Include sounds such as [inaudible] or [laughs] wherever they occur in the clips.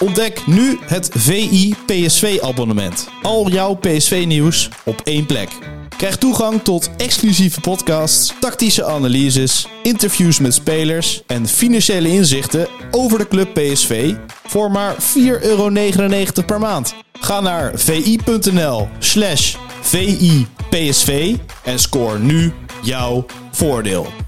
Ontdek nu het VI PSV abonnement. Al jouw PSV nieuws op één plek. Krijg toegang tot exclusieve podcasts, tactische analyses, interviews met spelers en financiële inzichten over de club PSV voor maar 4,99 euro per maand. Ga naar vi.nl slash VIPSV en scoor nu jouw voordeel.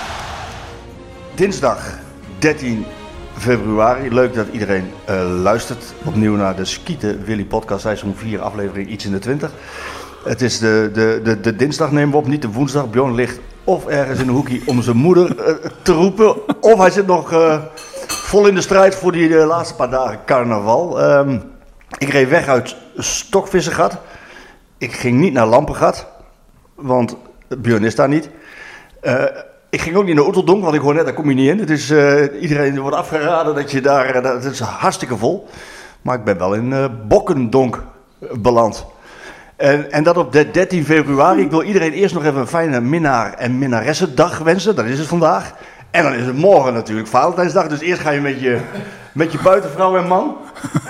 Dinsdag 13 februari. Leuk dat iedereen eh, luistert. Opnieuw naar de Skieten Willy podcast. Seizoen 4, aflevering iets in de 20. Het is de, de, de, de dinsdag nemen we op, niet de woensdag. Bjorn ligt of ergens in een hoekje om zijn moeder eh, te roepen. Of hij zit nog eh, vol in de strijd voor die laatste paar dagen carnaval. Ehm, ik reed weg uit Stokvissengat. Ik ging niet naar Lampengat. Want Björn is daar niet. Ik ging ook niet naar Oeteldonk, want ik hoor net, daar kom je niet in. Het eh, iedereen wordt afgeraden dat je daar, eh, dat het is hartstikke vol. Maar ik ben wel in eh, Bokkendonk beland. En, en dat op de 13 februari. Ik wil iedereen eerst nog even een fijne minnaar- en minnaressendag wensen. Dat is het vandaag. En dan is het morgen natuurlijk Valentijnsdag. Dus eerst ga je met je, met je buitenvrouw en man.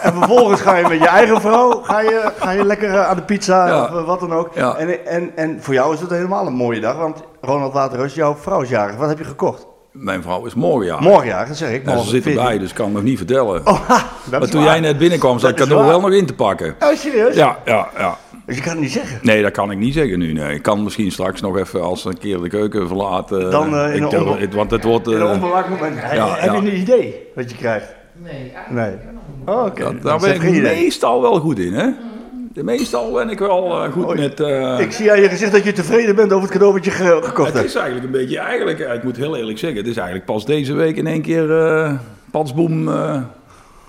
En vervolgens ga je met je eigen vrouw ga je, ga je lekker eh, aan de pizza Ja. of eh, wat dan ook. Ja. En, en, en voor jou is het helemaal een mooie dag. Want Ronald Waterreus, jouw vrouw is jarig. Wat heb je gekocht? Mijn vrouw is morgen ja. Morgen jarig, dat zeg ik. Ja, ze Morgen zit 14. erbij, dus ik kan het nog niet vertellen. Oh, [laughs] ha, maar toen waar. jij net binnenkwam, zat ik is cadeau wel nog in te pakken. Oh, serieus? Ja, ja, ja. Dus je kan het niet zeggen. Nee, dat kan ik niet zeggen nu. Nee. Ik kan misschien straks nog even als een keer de keuken verlaten. Dan, eh, in ik een durf- onbe- het- want het wordt. In een eh, onbewaakt moment. ja, heb ja. je een idee wat je krijgt? Nee. Nee. Oh, oké. daar ben ik idee. meestal wel goed in, hè? De meestal ben ik wel eh, goed Oh, met. eh, Ik zie aan je gezicht dat je tevreden bent over het cadeau wat je ge- gekocht het hebt. is eigenlijk een beetje, eigenlijk, ik moet heel eerlijk zeggen, het is eigenlijk pas deze week in één keer eh patsboom. eh,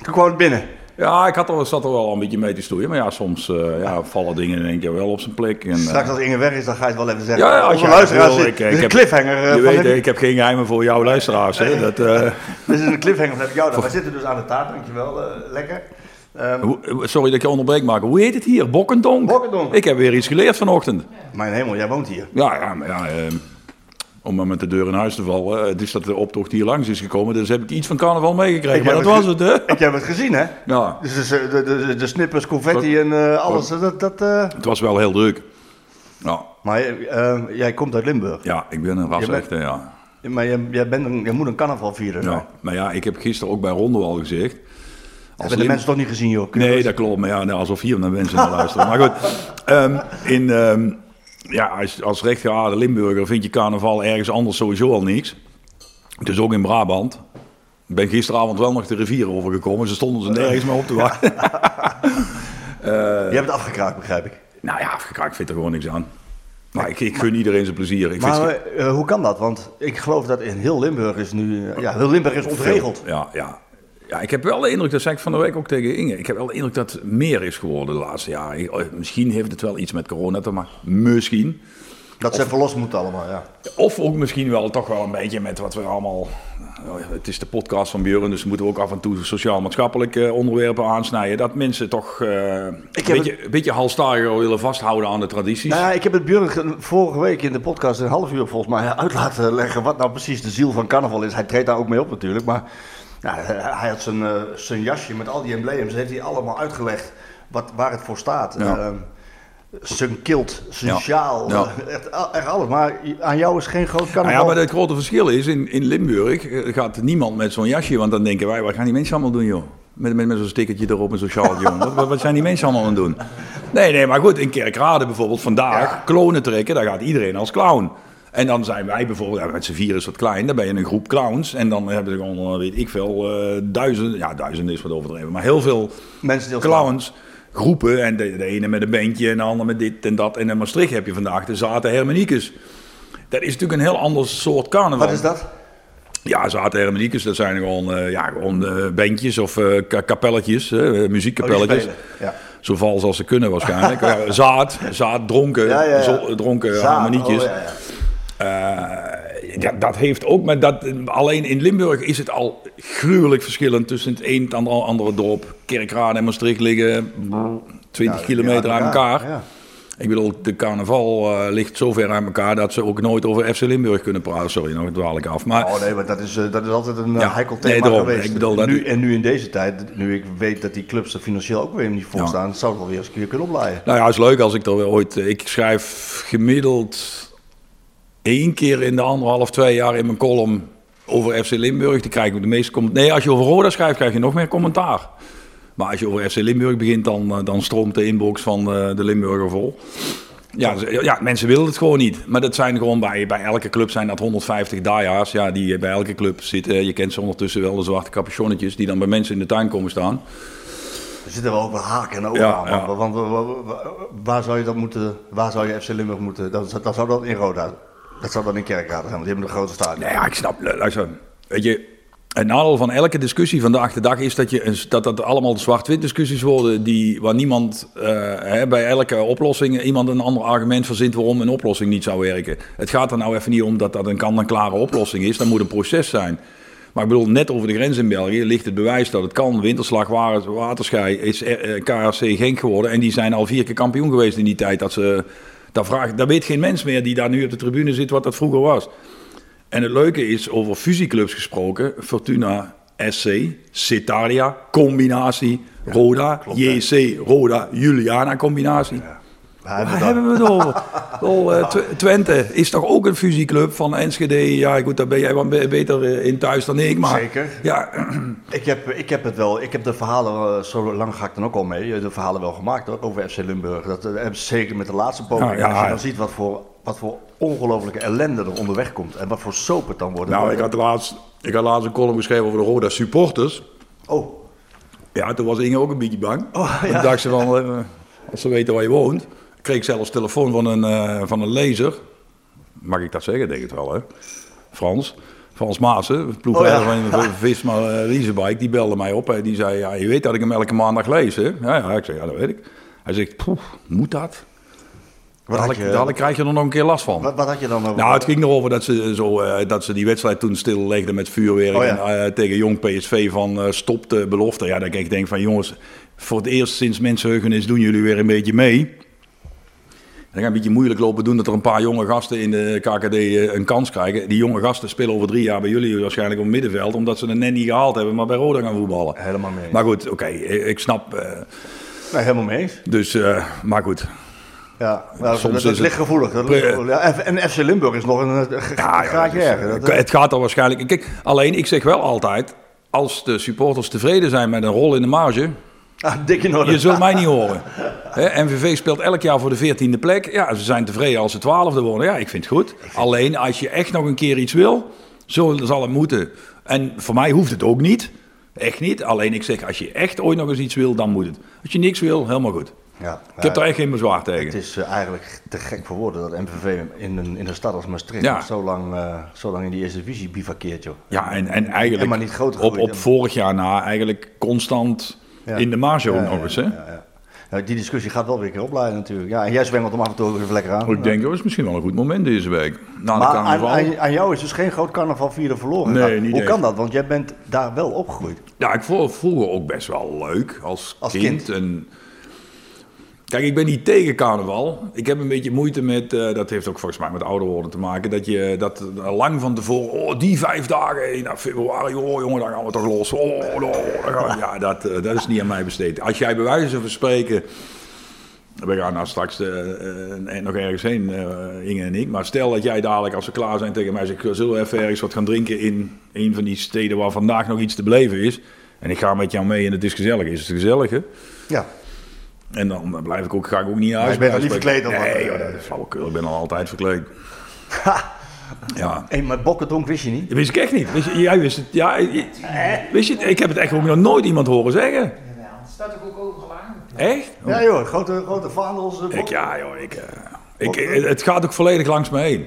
Toen kwam het binnen. Ja, ik had er, zat er wel een beetje mee te stoeien, maar ja, soms eh, ja, vallen dingen in één keer wel op zijn plek. En, eh, Straks als Inge weg is, dan ga je het wel even zeggen. Ja, ja, als je luisteraars, wil, ik- ik heb- cliffhanger. eh, je weet, ik heb geen geheimen voor jouw luisteraars. Hè? Dat, [laughs] Dit is een cliffhanger van heb ik jou dan. Wij zitten dus aan de taart, dankjewel. lekker. Ehm, sorry dat ik je onderbreek, maar hoe heet het hier? Bokkendonk? Bokkendonk. Ik heb weer iets geleerd vanochtend. mijn hemel, jij woont hier. Ja, ja, maar ja, eh, om maar met de deur in huis te vallen. Het is dat de optocht hier langs is gekomen, dus heb ik iets van carnaval meegekregen. Maar dat was het hè? Ik heb het gezien, hè? Ja, Dus de, de, de, de snippers, confetti en eh, alles. Dat, dat, eh. het was wel heel druk. Ja, Maar eh, jij komt uit Limburg. ja ik ben een rasechte, ja. Maar jij, jij, bent een, jij moet een carnaval vieren. ja. Maar ja, ik heb gisteren ook bij Rondo al gezegd. Als Hebben de mensen toch niet gezien, joh? Nee, dat klopt. Maar ja, nou, alsof hier naar mensen naar luisteren. Maar goed, [laughs] ehm, in, ehm, ja, als, als rechtgeaarde Limburger vind je carnaval ergens anders sowieso al niks. Dus ook in Brabant. Ik ben gisteravond wel nog de rivier overgekomen. Ze stonden ze nergens meer op te wachten. [laughs] Je hebt het afgekraakt, begrijp ik. nou ja, afgekraakt, ik vind er gewoon niks aan. Maar ik, ik gun iedereen zijn plezier. Ik vind Maar het- eh, hoe kan dat? Want ik geloof dat in heel Limburg is nu... eh, ja, heel Limburg is ontregeld. Ja, ja. Ja, ik heb wel de indruk, dat zei ik van de week ook tegen Inge. Ik heb wel de indruk dat het meer is geworden de laatste jaren. Oh, Misschien heeft het wel iets met corona te maken. Misschien. Dat ze even los moeten allemaal, ja. Of ook misschien wel toch wel een beetje met wat we allemaal. ja, Het is de podcast van Björn, dus we moeten ook af en toe sociaal-maatschappelijke onderwerpen aansnijden. Dat mensen toch eh, een, beetje, een beetje halstariger willen vasthouden aan de tradities. Nou ja, ik heb het Björn ge- vorige week in de podcast een half uur volgens mij [laughs] uit laten leggen wat nou precies de ziel van carnaval is. Hij treedt daar ook mee op natuurlijk, maar ja, hij had zijn, eh, zijn jasje met al die embleems, heeft hij allemaal uitgelegd wat, waar het voor staat. Ja. Ehm, zijn kilt, zijn Ja. sjaal, Ja. eh, echt, echt alles. Maar aan jou is geen groot Nou carnaval. ja, maar het grote verschil is, in, in Limburg eh, gaat niemand met zo'n jasje, want dan denken wij, wat gaan die mensen allemaal doen, joh? Met, met, met zo'n stickertje erop en zo'n joh. Wat, wat, wat zijn die mensen allemaal aan het doen? Nee, nee, maar goed, in Kerkrade bijvoorbeeld vandaag, klonen trekken, daar gaat iedereen als clown. En dan zijn wij bijvoorbeeld, ja, met z'n vier is wat klein, dan ben je een groep clowns. En dan hebben ze gewoon, eh, weet ik veel, eh duizenden, ja duizenden is wat overdreven, maar heel veel Mensen die als clowns, groepen. En de, de ene met een bandje en de ander met dit en dat. En in Maastricht heb je vandaag de Zaten Hermaniekes. Dat is natuurlijk een heel ander soort carnaval. Wat is dat? Ja, zaten hermeniekes, dat zijn gewoon, eh, ja, gewoon eh, bandjes of ka- kapelletjes, Oh, muziekkapelletjes. Ja. Zo vals als ze kunnen waarschijnlijk. [laughs] Zaad, zaad, dronken, Ja, ja, dronken Zaad, harmonietjes. oh, ja. Eh, ja, dat heeft ook, maar dat, alleen in Limburg is het al gruwelijk verschillend tussen het een en het andere, dorp. Kerkrade en Maastricht liggen 20 Ja, kilometer uit elkaar. ja. Ik bedoel, de carnaval eh, ligt zo ver uit elkaar dat ze ook nooit over FC Limburg kunnen praten. Sorry, nou dwaal ik af. Maar Oh nee, maar dat is, eh, dat is altijd een Ja, heikel nee, thema daarom. geweest. Ik bedoel, dat- nu, en nu in deze tijd, nu ik weet dat die clubs er financieel ook weer niet voor Ja. staan, zou het wel weer eens een keer kunnen oplaaien. Nou ja, is leuk als ik er weer ooit... Ik schrijf gemiddeld één keer in de anderhalf, twee jaar in mijn column over FC Limburg. Die krijg ik de meeste comment. Nee, als je over Roda schrijft, krijg je nog meer commentaar. Maar als je over FC Limburg begint, dan, eh, dan stroomt de inbox van eh, de Limburger vol. Ja, dus, ja, mensen willen het gewoon niet. Maar dat zijn gewoon bij, bij elke club zijn dat 150 daajaars. Ja, die bij elke club zitten. Je kent ze ondertussen wel, de zwarte capuchonnetjes. Die dan bij mensen in de tuin komen staan. Er zitten wel ook wel haken en ogen Ja, aan. ja. Want, want wa- wa- wa- waar zou je dat moeten, waar zou je FC Limburg moeten, dat, dat zou dat in Roda, dat zou dan in Kerkrade zijn, want die hebben een grote stadion. Nee, ja, ik snap. Luister, weet je, het nadeel van elke discussie vandaag de dag is dat, je, dat dat allemaal zwart-wit discussies worden die, waar niemand eh, hè, bij elke oplossing iemand een ander argument verzint waarom een oplossing niet zou werken. Het gaat er nou even niet om dat dat een kant-en-klare oplossing is. Dat moet een proces zijn. Maar ik bedoel, net over de grens in België ligt het bewijs dat het kan. Winterslag Wa- Waterschei is eh, KRC Genk geworden. En die zijn al vier keer kampioen geweest in die tijd. Dat ze, dat, vraagt, dat weet geen mens meer die daar nu op de tribune zit wat dat vroeger was. En het leuke is, over fusieclubs gesproken, Fortuna SC, Citaria, combinatie, Roda, JC, Roda, Juliana combinatie. Waar hebben we hebben we het over? Wel, [laughs] eh, Tw- Twente is toch ook een fusieclub van Enschede? Ja, goed, daar ben jij be- beter eh, in thuis dan ik. Maar, Zeker. Ja? [clears throat] Ik heb, ik heb het wel, ik heb de verhalen, eh, zo lang ga ik dan ook al mee, de verhalen wel gemaakt hoor, over FC Limburg. Dat zeker met de laatste poging. Ja, als je dan ziet wat voor, wat voor ongelofelijke ellende er onderweg komt en wat voor soap het dan wordt. nou, ik had, laatst, ik had laatst een column geschreven over de Roda supporters. Oh, Ja, toen was Inge ook een beetje bang. Oh, ja. Toen dacht ze van, als ze weten waar je woont. Kreeg ik zelfs telefoon van een, eh, van een lezer. Mag ik dat zeggen? Denk het wel, hè? Frans. Frans Maassen, ploegleider Oh, ja. van [laughs] Visma uh, Leasebike, die belde mij op. en Die zei, ja, je weet dat ik hem elke maandag lees, hè? Ja, ja, ik zei, ja, dat weet ik. Hij zegt, poeh, moet dat? wat had, Dadelijk, je, dadelijk krijg je er nog een keer last van. wat, wat had je dan over? Nou, het ging erover dat ze, zo, eh, dat ze die wedstrijd toen stillegden met vuurwerk Oh, ja. en, eh, tegen jong PSV van eh stop de belofte. Ja, dat ik denk van jongens, voor het eerst sinds mensenheugenis doen jullie weer een beetje mee. En dan ga je een beetje moeilijk lopen doen dat er een paar jonge gasten in de KKD eh, een kans krijgen. Die jonge gasten spelen over drie jaar bij jullie waarschijnlijk op het middenveld, omdat ze het net niet gehaald hebben, maar bij Roda gaan voetballen. Helemaal mee. Maar goed, oké, ik ik snap. Nee, helemaal mee eens. dus, eh, maar goed. Ja, nou, Soms dat, dat is ligt het- gevoelig. Dat Pre- ligt gevoelig. Ja, en, FC Limburg is nog een, een Ja, graadje is, erger. Dat- het gaat er waarschijnlijk. Kijk, alleen ik zeg wel altijd: als de supporters tevreden zijn met een rol in de marge, ah, dik in orde. je zult mij niet horen. Hè, MVV speelt elk jaar voor de 14e plek. Ja, ze zijn tevreden als ze 12e worden. Ja, ik vind het goed. Alleen als je echt nog een keer iets wil, zo zal het moeten. En voor mij hoeft het ook niet. Echt niet. Alleen ik zeg, als je echt ooit nog eens iets wil, dan moet het. Als je niks wil, helemaal goed. Ja, Ik heb daar echt geen bezwaar tegen. Het is eh, eigenlijk te gek voor woorden dat MVV in een, in een stad als Maastricht Ja. zo, lang, eh, zo lang in die eerste divisie bivakkeert, joh. Ja, en, en eigenlijk En maar niet op, gegroeid. op vorig jaar na eigenlijk constant Ja. in de marge ook nog ja, eens. Hè? ja, ja. Nou, die discussie gaat wel weer een keer opleiden natuurlijk. Ja, en jij zwengelt hem af en toe even lekker aan. Ik denk, dat is misschien wel een goed moment deze week. Na maar aan, carnaval. aan, aan jou is dus geen groot carnaval vieren verloren. Nee, niet Hoe echt. kan dat? Want jij bent daar wel opgegroeid. Ja, ik vond het vroeger ook best wel leuk als, Als kind. kind. En... Kijk, ik ben niet tegen carnaval. Ik heb een beetje moeite met, eh, dat heeft ook volgens mij met ouder worden te maken, dat je dat eh, lang van tevoren, oh, die vijf dagen in februari, oh jongen, dan gaan we toch los. Oh, oh, dan gaan we- [laughs] ja, dat, eh, dat is niet aan mij besteed. Als jij bij wijze van spreken, we gaan nou straks eh, eh, nog ergens heen, eh, Inge en ik, maar stel dat jij dadelijk, als we klaar zijn, tegen mij zegt, zullen we even ergens wat gaan drinken in een van die steden waar vandaag nog iets te beleven is. En ik ga met jou mee en het is gezellig. Is het gezellig, hè? Ja. En dan blijf ik ook, ga ik ook niet naar huis. je bent bij al niet verkleed wat? Nee, joh, dat is flauwekul. Ik ben al altijd verkleed. Ja. Maar bokkendonk wist je niet? Dat wist ik echt niet. Wist je, jij wist het. Ja, wist je het? Ik heb het echt ook nog nooit iemand horen zeggen. Het staat ook overgelaan? Echt? Ja joh, grote, grote vaandels. eh, Ik, ja, joh. Ik, eh, ik, het gaat ook volledig langs me heen.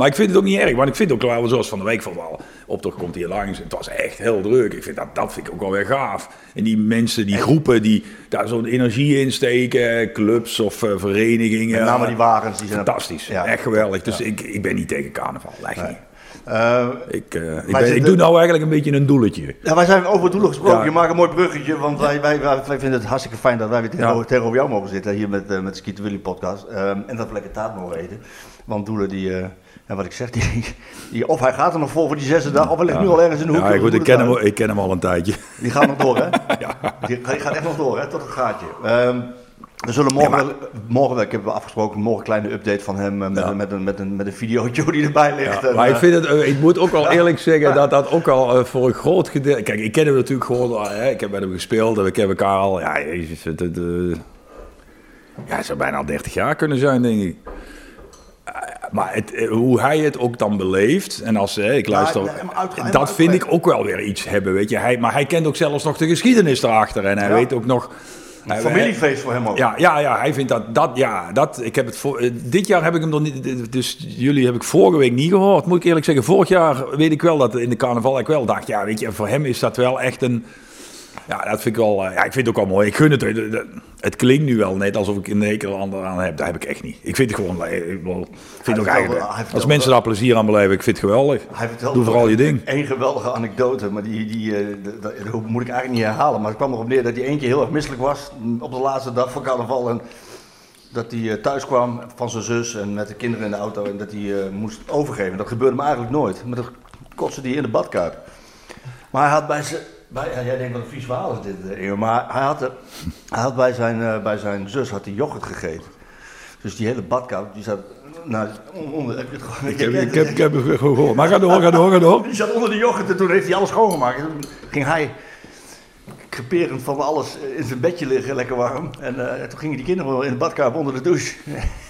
Maar ik vind het ook niet erg, want ik vind ook wel, zoals van de week van wel, optocht komt hier langs. Het was echt heel druk. Ik vind dat, dat vind ik ook wel weer gaaf. En die mensen, die groepen die daar zo'n energie in steken, clubs of eh, verenigingen. Met name die wagens. Die zijn Fantastisch, Ja. echt geweldig. Dus ik, ik ben niet tegen carnaval, echt niet. Eh, Ik, eh, ik, ben, ik doe nou eigenlijk een beetje een doelletje. Ja, wij zijn over doelen gesproken. Ja. Je maakt een mooi bruggetje, want wij, wij, wij, vinden het hartstikke fijn dat wij weer tegenover, Ja. tegenover jou mogen zitten hier met, eh met de Skeeter Willy podcast. Ehm, en dat we lekker taart mogen eten. Want doelen die, ja, wat ik zeg, [laughs] die, die, of hij gaat er nog vol voor die zesde dag, of hij ligt nu al ergens in de hoek. Ja, goed, ik ken, hem, ik ken hem al een tijdje. Die gaat nog door, hè? [laughs] die, die gaat echt nog door, hè? Tot het gaatje. Ehm, we zullen morgen, morgen, ik heb afgesproken, morgen een kleine update van hem eh, met, Ja. een, met, een, met, een, met een videootje [laughs] die erbij ligt. Ja, En, maar ik, eh, vind het, eh, ik moet ook wel eerlijk zeggen dat dat ook al voor een groot gedeelte... Kijk, ik ken hem natuurlijk gewoon, hè, ik heb met hem gespeeld en ik heb elkaar al... Ja, jezus, het, het, ja, het zou bijna al 30 jaar kunnen zijn, denk ik. Maar het, eh, hoe hij het ook dan beleeft, en als eh, ik luister, dat vind ik ook wel weer iets hebben, weet je. Hij, maar hij kent ook zelfs nog de geschiedenis erachter en hij Ja. weet ook nog... een familiefeest voor hem ook. ja, ja, ja, hij vindt dat, dat, ja, dat, ik heb het voor, eh, dit jaar heb ik hem nog niet, dus jullie heb ik vorige week niet gehoord, moet ik eerlijk zeggen. Vorig jaar weet ik wel dat in de carnaval ik wel dacht, ja, weet je, voor hem is dat wel echt een, ja, dat vind ik wel, eh, ja, ik vind het ook wel mooi. Ik gun het, eh, het klinkt nu wel net alsof ik een hekel aan aan heb, dat heb ik echt niet. Ik vind het gewoon, eh, ik vind ook eigenlijk, als mensen daar plezier aan beleven, ik vind het geweldig. Doe vooral je ding. Eén geweldige anekdote, maar die, die, dat moet ik eigenlijk niet herhalen. Maar het kwam erop neer dat hij keer heel erg misselijk was op de laatste dag van carnaval. En dat hij thuis kwam van zijn zus en met de kinderen in de auto en dat hij moest overgeven. Dat gebeurde me eigenlijk nooit. Maar dat kotste hij in de badkuip. Maar hij had bij zijn... Bij, jij denkt wat een vies verhaal is dit, eh, Eeuw, maar hij had, de, hij had bij, zijn, eh, bij zijn zus had hij yoghurt gegeten. Dus die hele badkuip, die zat... Nou, on- onder, heb je het gewoon- Ik heb, ik heb, ik heb het gewoon gehoord. Maar ga door, ga door, ga door. die zat onder de yoghurt en toen heeft hij alles schoongemaakt. En toen ging hij creperend van alles in zijn bedje liggen, lekker warm. En eh, toen gingen die kinderen in de badkamer onder de douche.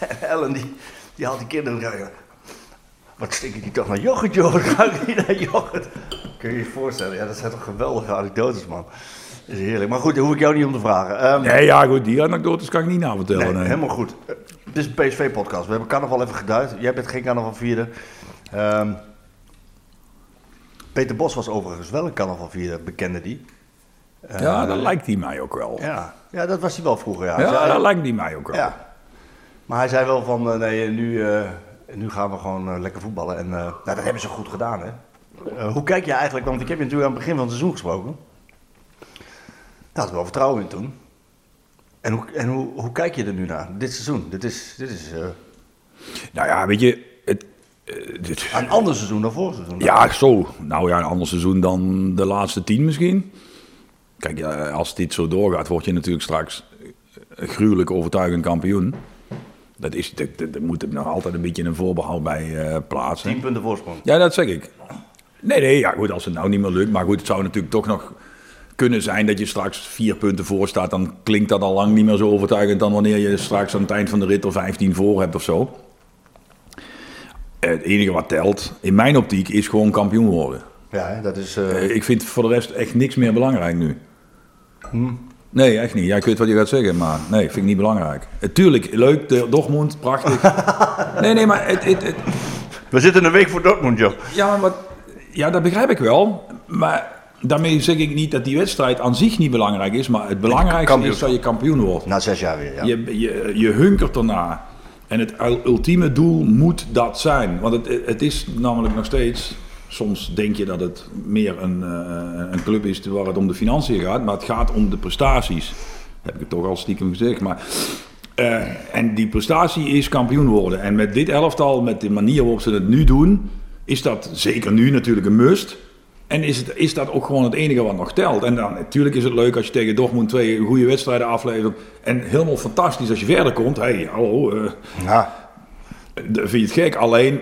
En [laughs] Ellen die, die haalt die kinderen en wat stinken die toch naar yoghurt, joh? [laughs] Wat ruiken die naar yoghurt? Kun je je voorstellen? Ja, dat zijn toch geweldige anekdotes, man. Dat is heerlijk. Maar goed, daar hoef ik jou niet om te vragen. Ehm, Nee, ja, goed, die anekdotes kan ik niet navertellen. Nee, nee. helemaal goed. Eh, Het is een PSV-podcast. We hebben carnaval even geduid. Jij bent geen carnaval vieren. Ehm, Peter Bos was overigens wel een carnaval vieren, bekende die. Eh, Ja, dat lijkt hij mij ook wel. ja. ja, dat was hij wel vroeger. Ja, Ja, dat lijkt hij mij ook wel. ja. Maar hij zei wel van, eh, nee, nu, eh, nu gaan we gewoon eh, lekker voetballen. En eh, nou, dat hebben ze goed gedaan, hè. Eh, hoe kijk je eigenlijk, want ik heb je natuurlijk aan het begin van het seizoen gesproken. Daar had ik wel vertrouwen in toen. En, hoe, en hoe, hoe kijk je er nu naar, dit seizoen? Dit is, dit is Nou ja, weet je, het, dit, een ander seizoen dan vorig seizoen. ja, zo. Nou ja, een ander seizoen dan de laatste tien misschien. Kijk, als dit zo doorgaat, word je natuurlijk straks gruwelijk overtuigend kampioen. Dat, is, dat, dat, dat moet er nog altijd een beetje een voorbehoud bij eh, plaatsen. 10 punten voorsprong. Ja, dat zeg ik. Nee, nee, ja, goed, als het nou niet meer lukt. Maar goed, het zou natuurlijk toch nog kunnen zijn dat je straks vier punten voor staat. Dan klinkt dat al lang niet meer zo overtuigend dan wanneer je straks aan het eind van de rit er 15 voor hebt of zo. Het enige wat telt, in mijn optiek, is gewoon kampioen worden. Ja, dat is... eh, Eh, Ik vind voor de rest echt niks meer belangrijk nu. Nee, echt niet. Ja, ik weet wat je gaat zeggen, maar nee, vind ik niet belangrijk. Eh, Tuurlijk, leuk, de Dortmund, prachtig. [laughs] nee, nee, maar het, het, het, we zitten een week voor Dortmund, joh. ja, maar ja, dat begrijp ik wel. Maar daarmee zeg ik niet dat die wedstrijd aan zich niet belangrijk is. Maar het belangrijkste is dat je kampioen wordt. Na zes jaar weer, ja. Je, je, je hunkert ernaar. En het ul- ultieme doel moet dat zijn. Want het, het is namelijk nog steeds... Soms denk je dat het meer een, eh, een club is waar het om de financiën gaat. Maar het gaat om de prestaties. heb ik het toch al stiekem gezegd. Maar, eh, en die prestatie is kampioen worden. En met dit elftal, met de manier waarop ze het nu doen... is dat zeker nu natuurlijk een must. En is, het, is dat ook gewoon het enige wat nog telt. En dan natuurlijk is het leuk als je tegen Dortmund twee goede wedstrijden aflevert. En helemaal fantastisch als je verder komt. Hé, hey, hallo. eh, Ja, vind je het gek? Alleen,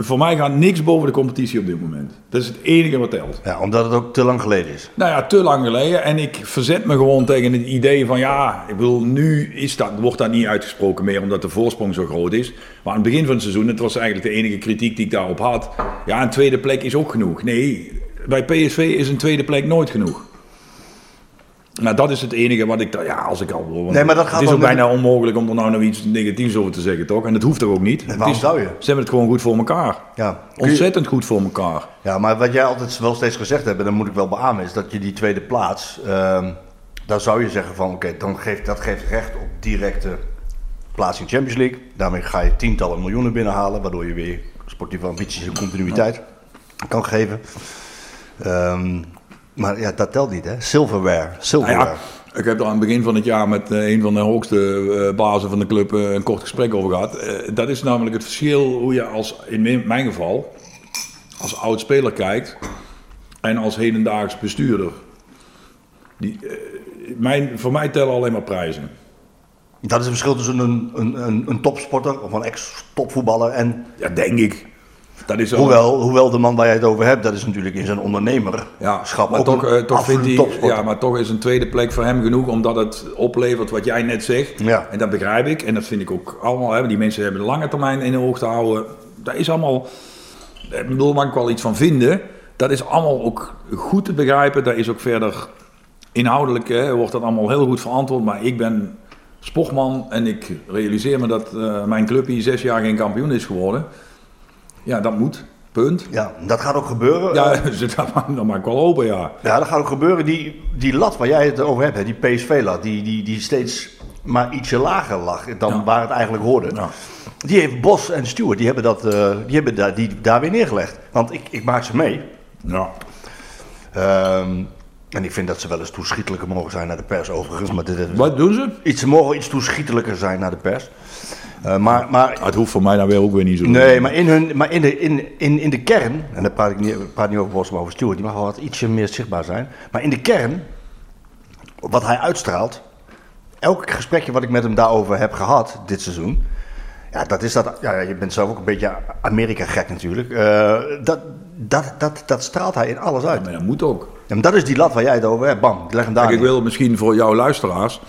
voor mij gaat niks boven de competitie op dit moment. Dat is het enige wat telt. ja, omdat het ook te lang geleden is. Nou ja, te lang geleden. En ik verzet me gewoon tegen het idee van ja, ik bedoel, nu is dat, wordt dat niet uitgesproken meer omdat de voorsprong zo groot is. Maar aan het begin van het seizoen, het was eigenlijk de enige kritiek die ik daarop had. Ja, een tweede plek is ook genoeg. Nee, bij PSV is een tweede plek nooit genoeg. Nou, dat is het enige wat ik... Ja, als ik al... Nee, maar dat gaat het is ook bijna onmogelijk om er nou nog iets negatiefs over te zeggen, toch? En dat hoeft toch ook niet? Het is- zou je? Ze hebben het gewoon goed voor elkaar. Ja. Je- Ontzettend goed voor elkaar. Ja, maar wat jij altijd wel steeds gezegd hebt, en dat moet ik wel beamen, is dat je die tweede plaats, ehm daar zou je zeggen van, oké, dan geeft dat geeft recht op directe plaats in de Champions League. Daarmee ga je tientallen miljoenen binnenhalen, waardoor je weer sportieve ambities en continuïteit kan geven. Ehm, maar ja, dat telt niet, hè? Silverware, Nou silverware. ja, ik heb er aan het begin van het jaar met eh, een van de hoogste eh, bazen van de club eh, een kort gesprek over gehad. Eh, dat is namelijk het verschil hoe je als, in mijn- geval, als oud speler kijkt en als hedendaags bestuurder. Die, mijn, voor mij tellen alleen maar prijzen. Dat is het verschil tussen een, een, een, een topsporter of een ex-topvoetballer en... Ja, denk ik. Dat is wel- Hoewel, hoewel de man waar jij het over hebt, dat is natuurlijk in zijn ondernemerschap Maar ook toch, een eh, toch vindt hij, ja, maar toch is een tweede plek voor hem genoeg, omdat het oplevert wat jij net zegt. Ja. En dat begrijp ik. En dat vind ik ook allemaal. Hè. Die mensen hebben de lange termijn in de oog te houden. Dat is allemaal. Ik bedoel, mag ik wel iets van vinden. Dat is allemaal ook goed te begrijpen. Dat is ook verder inhoudelijk. Hè, wordt dat allemaal heel goed verantwoord. Maar ik ben sportman en ik realiseer me dat eh, mijn club hier zes jaar geen kampioen is geworden. Ja, dat moet. Punt. Ja, dat gaat ook gebeuren. Ja, dus dat dat maakt wel open, ja. ja, dat gaat ook gebeuren. Die, die lat waar jij het over hebt, hè, die PSV-lat, die, die, die steeds maar ietsje lager lag dan Ja. waar het eigenlijk hoorde. Ja. Die heeft Bos en Stewart, die hebben, dat, eh, die hebben daar, die, daar weer neergelegd. Want ik, ik maak ze mee. Ja. Ehm, en ik vind dat ze wel eens toeschietelijker mogen zijn naar de pers overigens. Maar dit, Wat doen ze? iets, ze mogen iets toeschietelijker zijn naar de pers. Eh, maar, maar Het hoeft voor mij dan weer ook weer niet zo. Nee, maar in, hun, maar in, de, in, in, in de kern, en dan praat ik niet, praat niet over Bos, maar over Stuart, die mag wel wat ietsje meer zichtbaar zijn. Maar in de kern, wat hij uitstraalt, elk gesprekje wat ik met hem daarover heb gehad dit seizoen, ja, dat is dat, ja, je bent zelf ook een beetje Amerika-gek natuurlijk, Eh, dat, dat, dat, dat straalt hij in alles uit. Maar dat moet ook. En dat is die lat waar jij het over hebt, bam, leg hem daar Kijk, ik wil misschien voor jouw luisteraars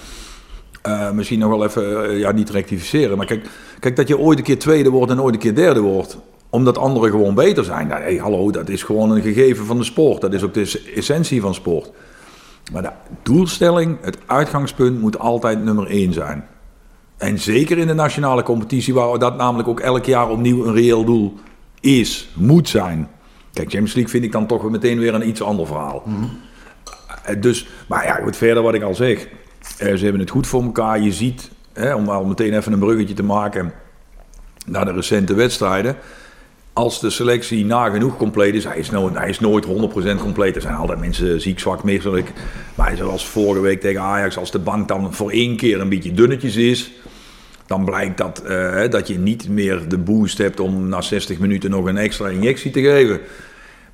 eh, misschien nog wel even, eh, ja, niet rectificeren. Maar kijk, kijk, dat je ooit een keer tweede wordt en ooit een keer derde wordt. Omdat anderen gewoon beter zijn. Nou, hey, hallo, dat is gewoon een gegeven van de sport. Dat is ook de es- essentie van sport. Maar de doelstelling, het uitgangspunt moet altijd nummer één zijn. En zeker in de nationale competitie, waar dat namelijk ook elk jaar opnieuw een reëel doel is, moet zijn. Kijk, Champions League vind ik dan toch meteen weer een iets ander verhaal. Eh, Dus, maar ja, goed, verder wat ik al zeg. Eh, ze hebben het goed voor elkaar. Je ziet, hè, om al meteen even een bruggetje te maken naar de recente wedstrijden. Als de selectie nagenoeg compleet is, hij is, nooit, hij is nooit 100% compleet. Er zijn altijd mensen ziek, zwak, misselijk. Maar zoals vorige week tegen Ajax, als de bank dan voor één keer een beetje dunnetjes is, dan blijkt dat, eh, dat je niet meer de boost hebt om na 60 minuten nog een extra injectie te geven.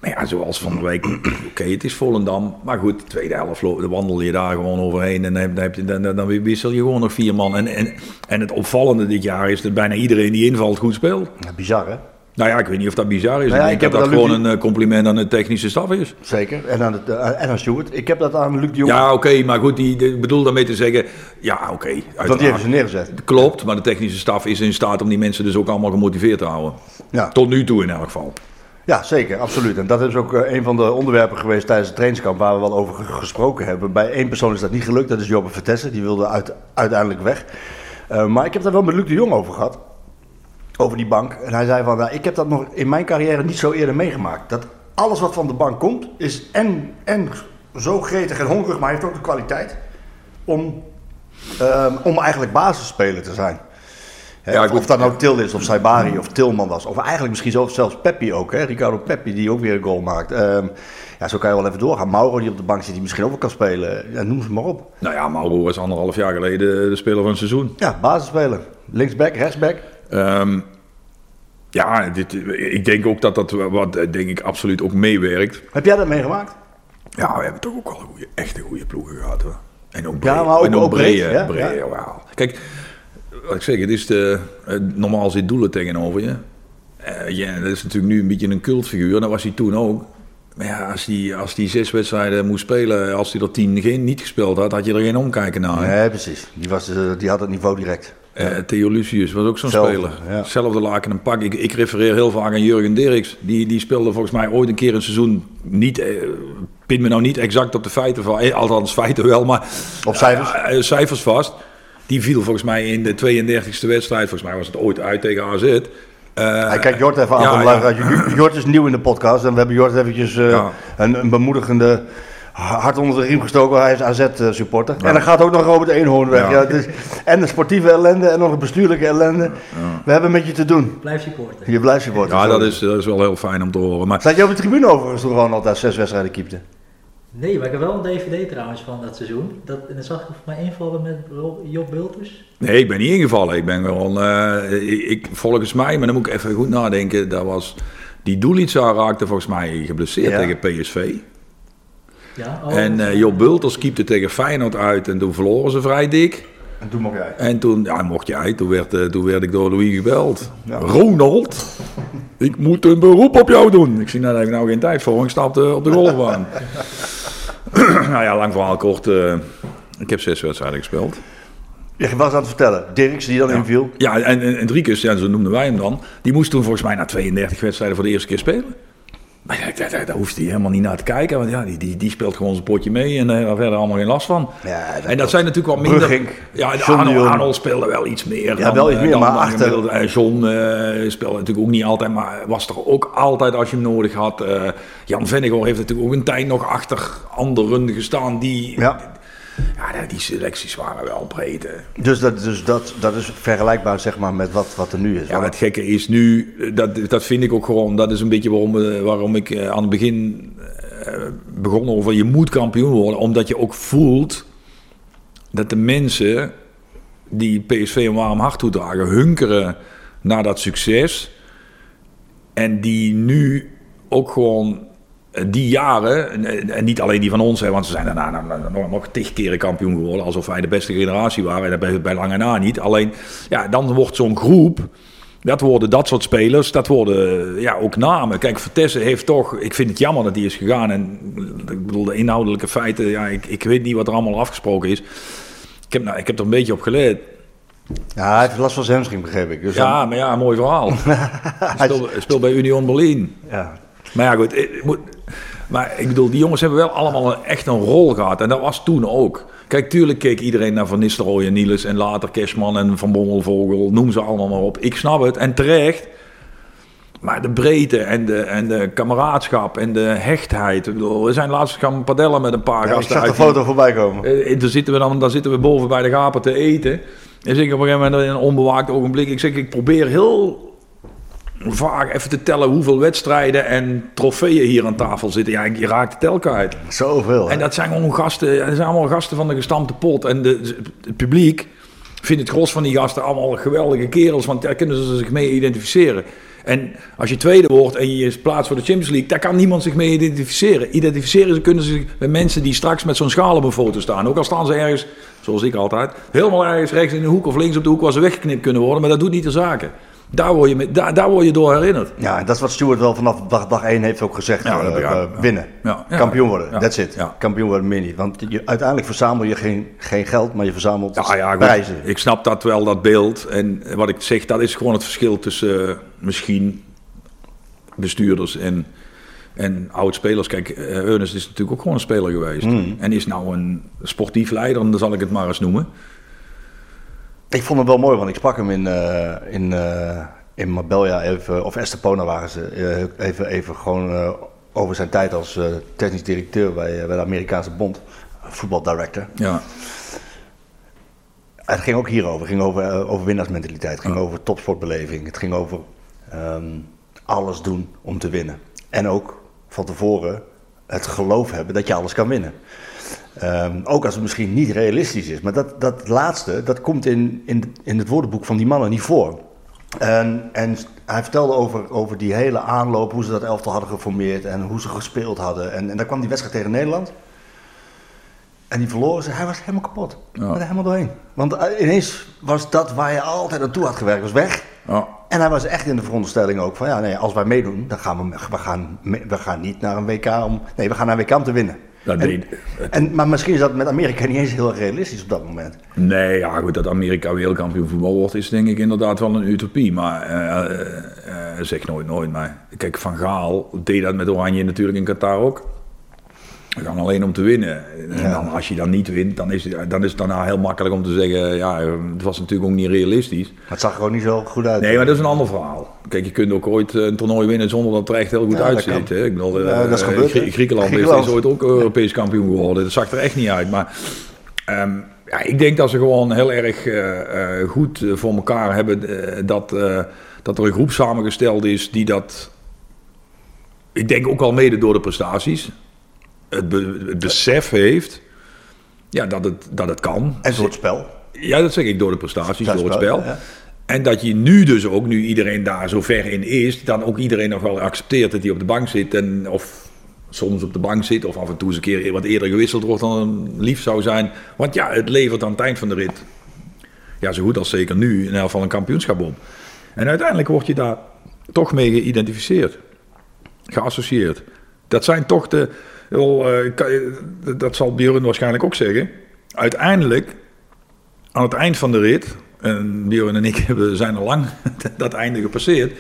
Maar ja, zoals van de week, [clears throat] oké, het is Volendam. Maar goed, de tweede helft wandel je daar gewoon overheen en dan, heb, je, dan, dan- wissel je gewoon nog vier man. En, en, en het opvallende dit jaar is dat bijna iedereen die invalt goed speelt. Ja, bizar hè? Nou ja, ik weet niet of dat bizar is. Nou ja, ik heb dat gewoon een eh, compliment aan de technische staf is. Zeker. En aan, het, eh, en aan Stuart. Ik heb dat aan Luc de Jong, Ja, oké, maar goed, die, ik bedoel daarmee te zeggen, ja, oké. want die hebben ze neergezet. Klopt, maar de technische staf is in staat om die mensen dus ook allemaal gemotiveerd te houden. Ja. Tot nu toe in elk geval. Ja, zeker, absoluut. En dat is ook eh, een van de onderwerpen geweest tijdens het trainingskamp waar we wel over ge- gesproken hebben. Bij één persoon is dat niet gelukt, dat is Jobbe Vertessen. Die wilde uit, uiteindelijk weg. Eh, maar ik heb daar wel met Luc de Jong over gehad. Over die bank. En hij zei van, nou, ik heb dat nog in mijn carrière niet zo eerder meegemaakt. Dat alles wat van de bank komt, is en, en zo gretig en hongerig, maar heeft ook de kwaliteit om, ehm, om eigenlijk basisspeler te zijn. Ja, of, dat nou Til is, of Saibari, of Tilman was. Of eigenlijk misschien zelfs, Peppi ook. Hè? Ricardo Peppi, die ook weer een goal maakt. Ehm, ja, zo kan je wel even doorgaan. Mauro, die op de bank zit, die misschien ook wel kan spelen. Ja, noem ze maar op. Nou ja, Mauro was anderhalf jaar geleden de speler van het seizoen. Ja, basisspeler. Linksback, rechtsback. Ehm, ja, dit, ik denk ook dat dat wat denk ik absoluut ook meewerkt. Heb jij dat meegemaakt? Ja, we hebben toch ook wel een goede, echt een goede ploegen gehad hoor. En ook Ja, breed. maar ook- en ook breed, breed, ja, breed, ja. jawel. Kijk, wat ik zeg, het is de, eh, normaal zit doelen tegenover je. Eh, ja, dat is natuurlijk nu een beetje een cultfiguur. Dat was hij toen ook. Maar ja, als hij als die zes wedstrijden moest spelen, als hij er tien geen, niet gespeeld had, had je er geen omkijken naar. hè? Nee, precies. Die, was, eh, die had het niveau direct. Theo Lucius was ook zo'n Zelfde, speler. ja. Hetzelfde laken en pak. Ik, ik refereer heel vaak aan Jurgen Dirks. Die, die speelde volgens mij ooit een keer een seizoen niet pin me nou niet exact op de feiten van, althans feiten wel, maar Op cijfers? cijfers vast. Die viel volgens mij in de 32e wedstrijd. Volgens mij was het ooit uit tegen AZ. Eh, Hij kijkt Jort even aan. ja. Jort is nieuw in de podcast. En we hebben Jort eventjes eh, Ja. een, een bemoedigende hart onder de riem gestoken. Hij is AZ-supporter. En dan gaat ook nog Robert Eenhoorn weg. Ja. Ja. het is, en de sportieve ellende en nog een bestuurlijke ellende. We hebben met je te doen. Blijf supporter. Je blijft supporter. Ja, dat is, dat is wel heel fijn om te horen. Maar Zat je op de tribune overigens toen gewoon altijd zes wedstrijden keepte? Nee, maar ik heb wel een DVD trouwens van dat seizoen. Dat, en dan zag ik voor mij invallen met Job Bultus. Nee, ik ben niet ingevallen. Ik ben gewoon, eh, ik, ik- volgens mij, maar dan moet ik even goed nadenken. Dat was, die Doelitsa raakte volgens mij geblesseerd Ja. tegen PSV. Ja, oh, en eh Job Bulters keepte tegen Feyenoord uit en toen verloren ze vrij dik. En toen mocht jij. En toen, ja, mocht jij, toen werd, eh, toen werd ik door Louis gebeld. Ja. Ronald, ik moet een beroep op jou doen. Ik zie, nou, daar heb ik nou geen tijd voor. Ik stapte op de golfbaan. [clears throat] nou ja, lang verhaal kort. eh, ik heb zes wedstrijden gespeeld. Je was aan het vertellen. Dirks die dan inviel. Ja, en, en, en Driekus, ja, zo noemden wij hem dan. Die moest toen volgens mij na 32 wedstrijden voor de eerste keer spelen. Maar ja, daar, daar, daar hoeft hij helemaal niet naar te kijken. Want ja, die, die, die speelt gewoon zijn potje mee en daar verder allemaal geen last van. Ja, dat en dat zijn natuurlijk wat minder... Ja, Arnold. Arnold speelde wel iets meer. Ja, dan, wel iets eh, meer, dan- maar dan achter-. Eh, John eh, speelde natuurlijk ook niet altijd, maar was er ook altijd als je hem nodig had. Eh, Jan Vennegoor heeft natuurlijk ook een tijd nog achter anderen gestaan die... Ja. Ja, die selecties waren wel breed. hè. Dus, dat, dus dat, dat is vergelijkbaar zeg maar, met wat, wat er nu is. Ja, het gekke is nu, dat, dat vind ik ook gewoon, dat is een beetje waarom, eh, waarom ik eh, aan het begin eh, begon over je moet kampioen worden. Omdat je ook voelt dat de mensen die PSV een warm hart toedragen, hunkeren naar dat succes. En die nu ook gewoon die jaren, en, en niet alleen die van ons, hè, want ze zijn daarna nog, nog, nog tig keren kampioen geworden, alsof wij de beste generatie waren. En dat bij, bij lange na niet. Alleen, ja, dan wordt zo'n groep, dat worden dat soort spelers, dat worden ja, ook namen. Kijk, Vertessen heeft toch, ik vind het jammer dat die is gegaan. En ik bedoel, de inhoudelijke feiten, ja, ik, ik weet niet wat er allemaal afgesproken is. Ik heb, nou, ik heb er een beetje op gelet. Ja, hij heeft last van zijn begreep ik. Dus Ja, maar ja, mooi verhaal. [laughs] Hij speelt bij Union Berlin. ja. Maar ja, goed. Ik Maar ik bedoel, die jongens hebben wel allemaal een, echt een rol gehad. En dat was toen ook. Kijk, tuurlijk keek iedereen naar Van Nistelrooy en Niels... en later Cashman en Van Bommelvogel, noem ze allemaal maar op. Ik snap het, en terecht. Maar de breedte en de, en de kameraadschap en de hechtheid. Ik bedoel, we zijn laatst gaan padellen met een paar Ja, ik gasten zag de foto voorbij komen. eh, dan zitten we dan, dan zitten we boven bij de gapen te eten. En ik op een gegeven moment in een onbewaakt ogenblik. Ik zeg, ik probeer heel vaak even te tellen hoeveel wedstrijden en trofeeën hier aan tafel zitten. Ja, je raakt de kwijt. Zoveel. hè? En dat zijn gewoon gasten, dat zijn allemaal gasten van de gestampte pot. En de, het publiek vindt het gros van die gasten allemaal geweldige kerels. Want daar kunnen ze zich mee identificeren. En als je tweede wordt en je is plaats voor de Champions League, daar kan niemand zich mee identificeren. Identificeren ze kunnen ze zich met mensen die straks met zo'n schaal op een foto staan. Ook al staan ze ergens, zoals ik altijd, helemaal ergens rechts in de hoek of links op de hoek waar ze weggeknipt kunnen worden. Maar dat doet niet de zaken. Daar word je, mee- daar, daar word je door herinnerd. Ja, dat is wat Stuart wel vanaf dag, dag 1 heeft ook gezegd. Ja, ik, ja. winnen. Ja, ja. Kampioen worden. That's it. Ja. Kampioen worden meer niet. Want je, uiteindelijk verzamel je geen, geen geld, maar je verzamelt Ja, prijzen. Ik snap dat wel, dat beeld. En wat ik zeg, dat is gewoon het verschil tussen eh, misschien bestuurders en, en oud-spelers. Kijk, Ernest is natuurlijk ook gewoon een speler geweest. En is nou een sportief leider, dan zal ik het maar eens noemen. Ik vond het wel mooi, want ik sprak hem in, eh, in, eh, in Marbella even, of Estepona waren ze, eh, even, even gewoon over zijn tijd als technisch directeur bij, bij de Amerikaanse Bond, voetbaldirector. Ja, Het ging ook hierover. Het ging over, over winnaarsmentaliteit. Het ging over topsportbeleving. Het ging over ehm, alles doen om te winnen. En ook van tevoren het geloof hebben dat je alles kan winnen. Ehm, ook als het misschien niet realistisch is. Maar dat, dat laatste, dat komt in, in, in het woordenboek van die mannen niet voor. En, en hij vertelde over, over die hele aanloop, hoe ze dat elftal hadden geformeerd en hoe ze gespeeld hadden. En, en dan kwam die wedstrijd tegen Nederland. En die verloren ze. Hij was helemaal kapot. Ja. Er helemaal doorheen. Want eh, ineens was dat waar je altijd naartoe had gewerkt, was weg. ja. En hij was echt in de veronderstelling ook van, ja, nee, als wij meedoen, dan gaan we, we, gaan, we gaan niet naar een WK om, nee, we gaan naar een WK om te winnen. Dat en, deed- en, maar misschien is dat met Amerika niet eens heel realistisch op dat moment. Nee, ja goed, dat Amerika wereldkampioen voetbal wordt is denk ik inderdaad wel een utopie. Maar eh, eh, eh, zeg nooit nooit. Maar kijk, Van Gaal deed dat met Oranje natuurlijk in Qatar ook. We gaan alleen om te winnen. En dan, als je dan niet wint, dan is, het, dan is het daarna heel makkelijk om te zeggen... ja, het was natuurlijk ook niet realistisch. Het zag er gewoon niet zo goed uit. Nee, maar dat is een ander verhaal. Kijk, je kunt ook ooit een toernooi winnen zonder dat het er echt heel goed Ja, uitziet. hè. Ik bedoel, Ja, eh, dat is gebeurd, Grie-? Griekenland, Griekenland. is ooit ook Europees kampioen geworden. Dat zag er echt niet uit. Maar ehm, ja, ik denk dat ze gewoon heel erg eh, eh, goed eh, voor elkaar hebben. eh, dat, eh, dat er een groep samengesteld is die dat... Ik denk ook al mede door de prestaties. Het, be- het besef heeft ja, dat, het, dat het kan. En door het spel. Ja, dat zeg ik door de prestaties, door het spel, ja. En dat je nu dus ook, nu iedereen daar zo ver in is, dan ook iedereen nog wel accepteert dat hij op de bank zit. En of soms op de bank zit, of af en toe eens een keer wat eerder gewisseld wordt dan lief zou zijn. Want ja, het levert aan het eind van de rit, ja, zo goed als zeker nu, in elk geval een kampioenschap op. En uiteindelijk word je daar toch mee geïdentificeerd, geassocieerd. Dat zijn toch de, dat zal Björn waarschijnlijk ook zeggen. Uiteindelijk aan het eind van de rit, en Björn en ik [laughs] zijn al lang [laughs] dat einde gepasseerd.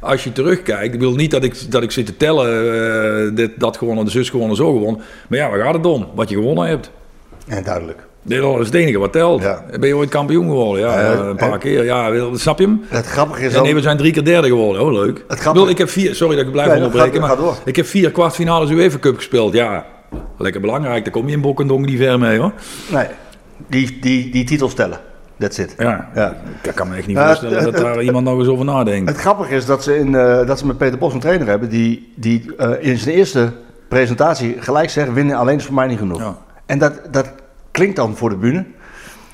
Als je terugkijkt, ik wil niet dat ik, dat ik zit te tellen, eh, dit, dat gewonnen, de zus gewonnen, zo gewonnen. Maar ja, waar gaat het om? Wat je gewonnen hebt. En duidelijk. Dit is het enige wat telt. Ja. Ben je ooit kampioen geworden? Ja, ja, een paar en- keer. Ja, snap je hem? Het grappige is Ja, nee, we zijn drie keer derde geworden. Oh, leuk. Het Ik, grappige- ik heb vier, sorry dat ik blijf Nee, onderbreken, gaat- maar ik heb vier kwartfinales UEFA Cup gespeeld. Ja, lekker belangrijk. Daar kom je in Bokkendong niet ver mee hoor. Nee, die, die, die titels tellen. That's it. Ja, Ja. ik kan me echt niet voorstellen dat daar iemand nog eens over nadenkt. Het grappige is dat ze, in, eh, dat ze met Peter Bos een trainer hebben die, die eh, in zijn eerste presentatie gelijk zegt: winnen alleen is voor mij niet genoeg. Ja. En dat, dat klinkt dan voor de bühne.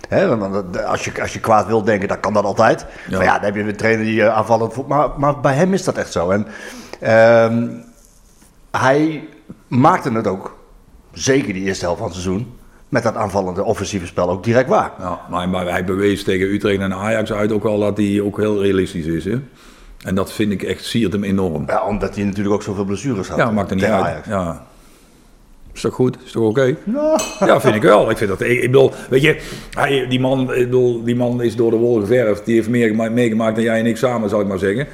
Hè, want dat- als, je, als je kwaad wil denken, dan kan dat altijd. Ja. Maar ja, dan heb je een trainer die eh, aanvallend voet. Maar, maar bij hem is dat echt zo. En ehm, hij maakte het ook, zeker die eerste helft van het seizoen, met dat aanvallende offensieve spel ook direct waar. Ja, maar, maar hij bewees tegen Utrecht en Ajax uit ook al dat hij ook heel realistisch is. Hè? En dat vind ik echt, siert hem enorm. Ja, omdat hij natuurlijk ook zoveel blessures had. Ja, maakt er niet uit. Ajax. Ja. Is toch goed? Is toch oké? Ja, vind ik wel. Ik vind dat, ik, ik bedoel, weet je, hij, die, man, ik bedoel, die man is door de wol geverfd. Die heeft meer gema- meegemaakt dan jij en ik samen, zal ik maar zeggen.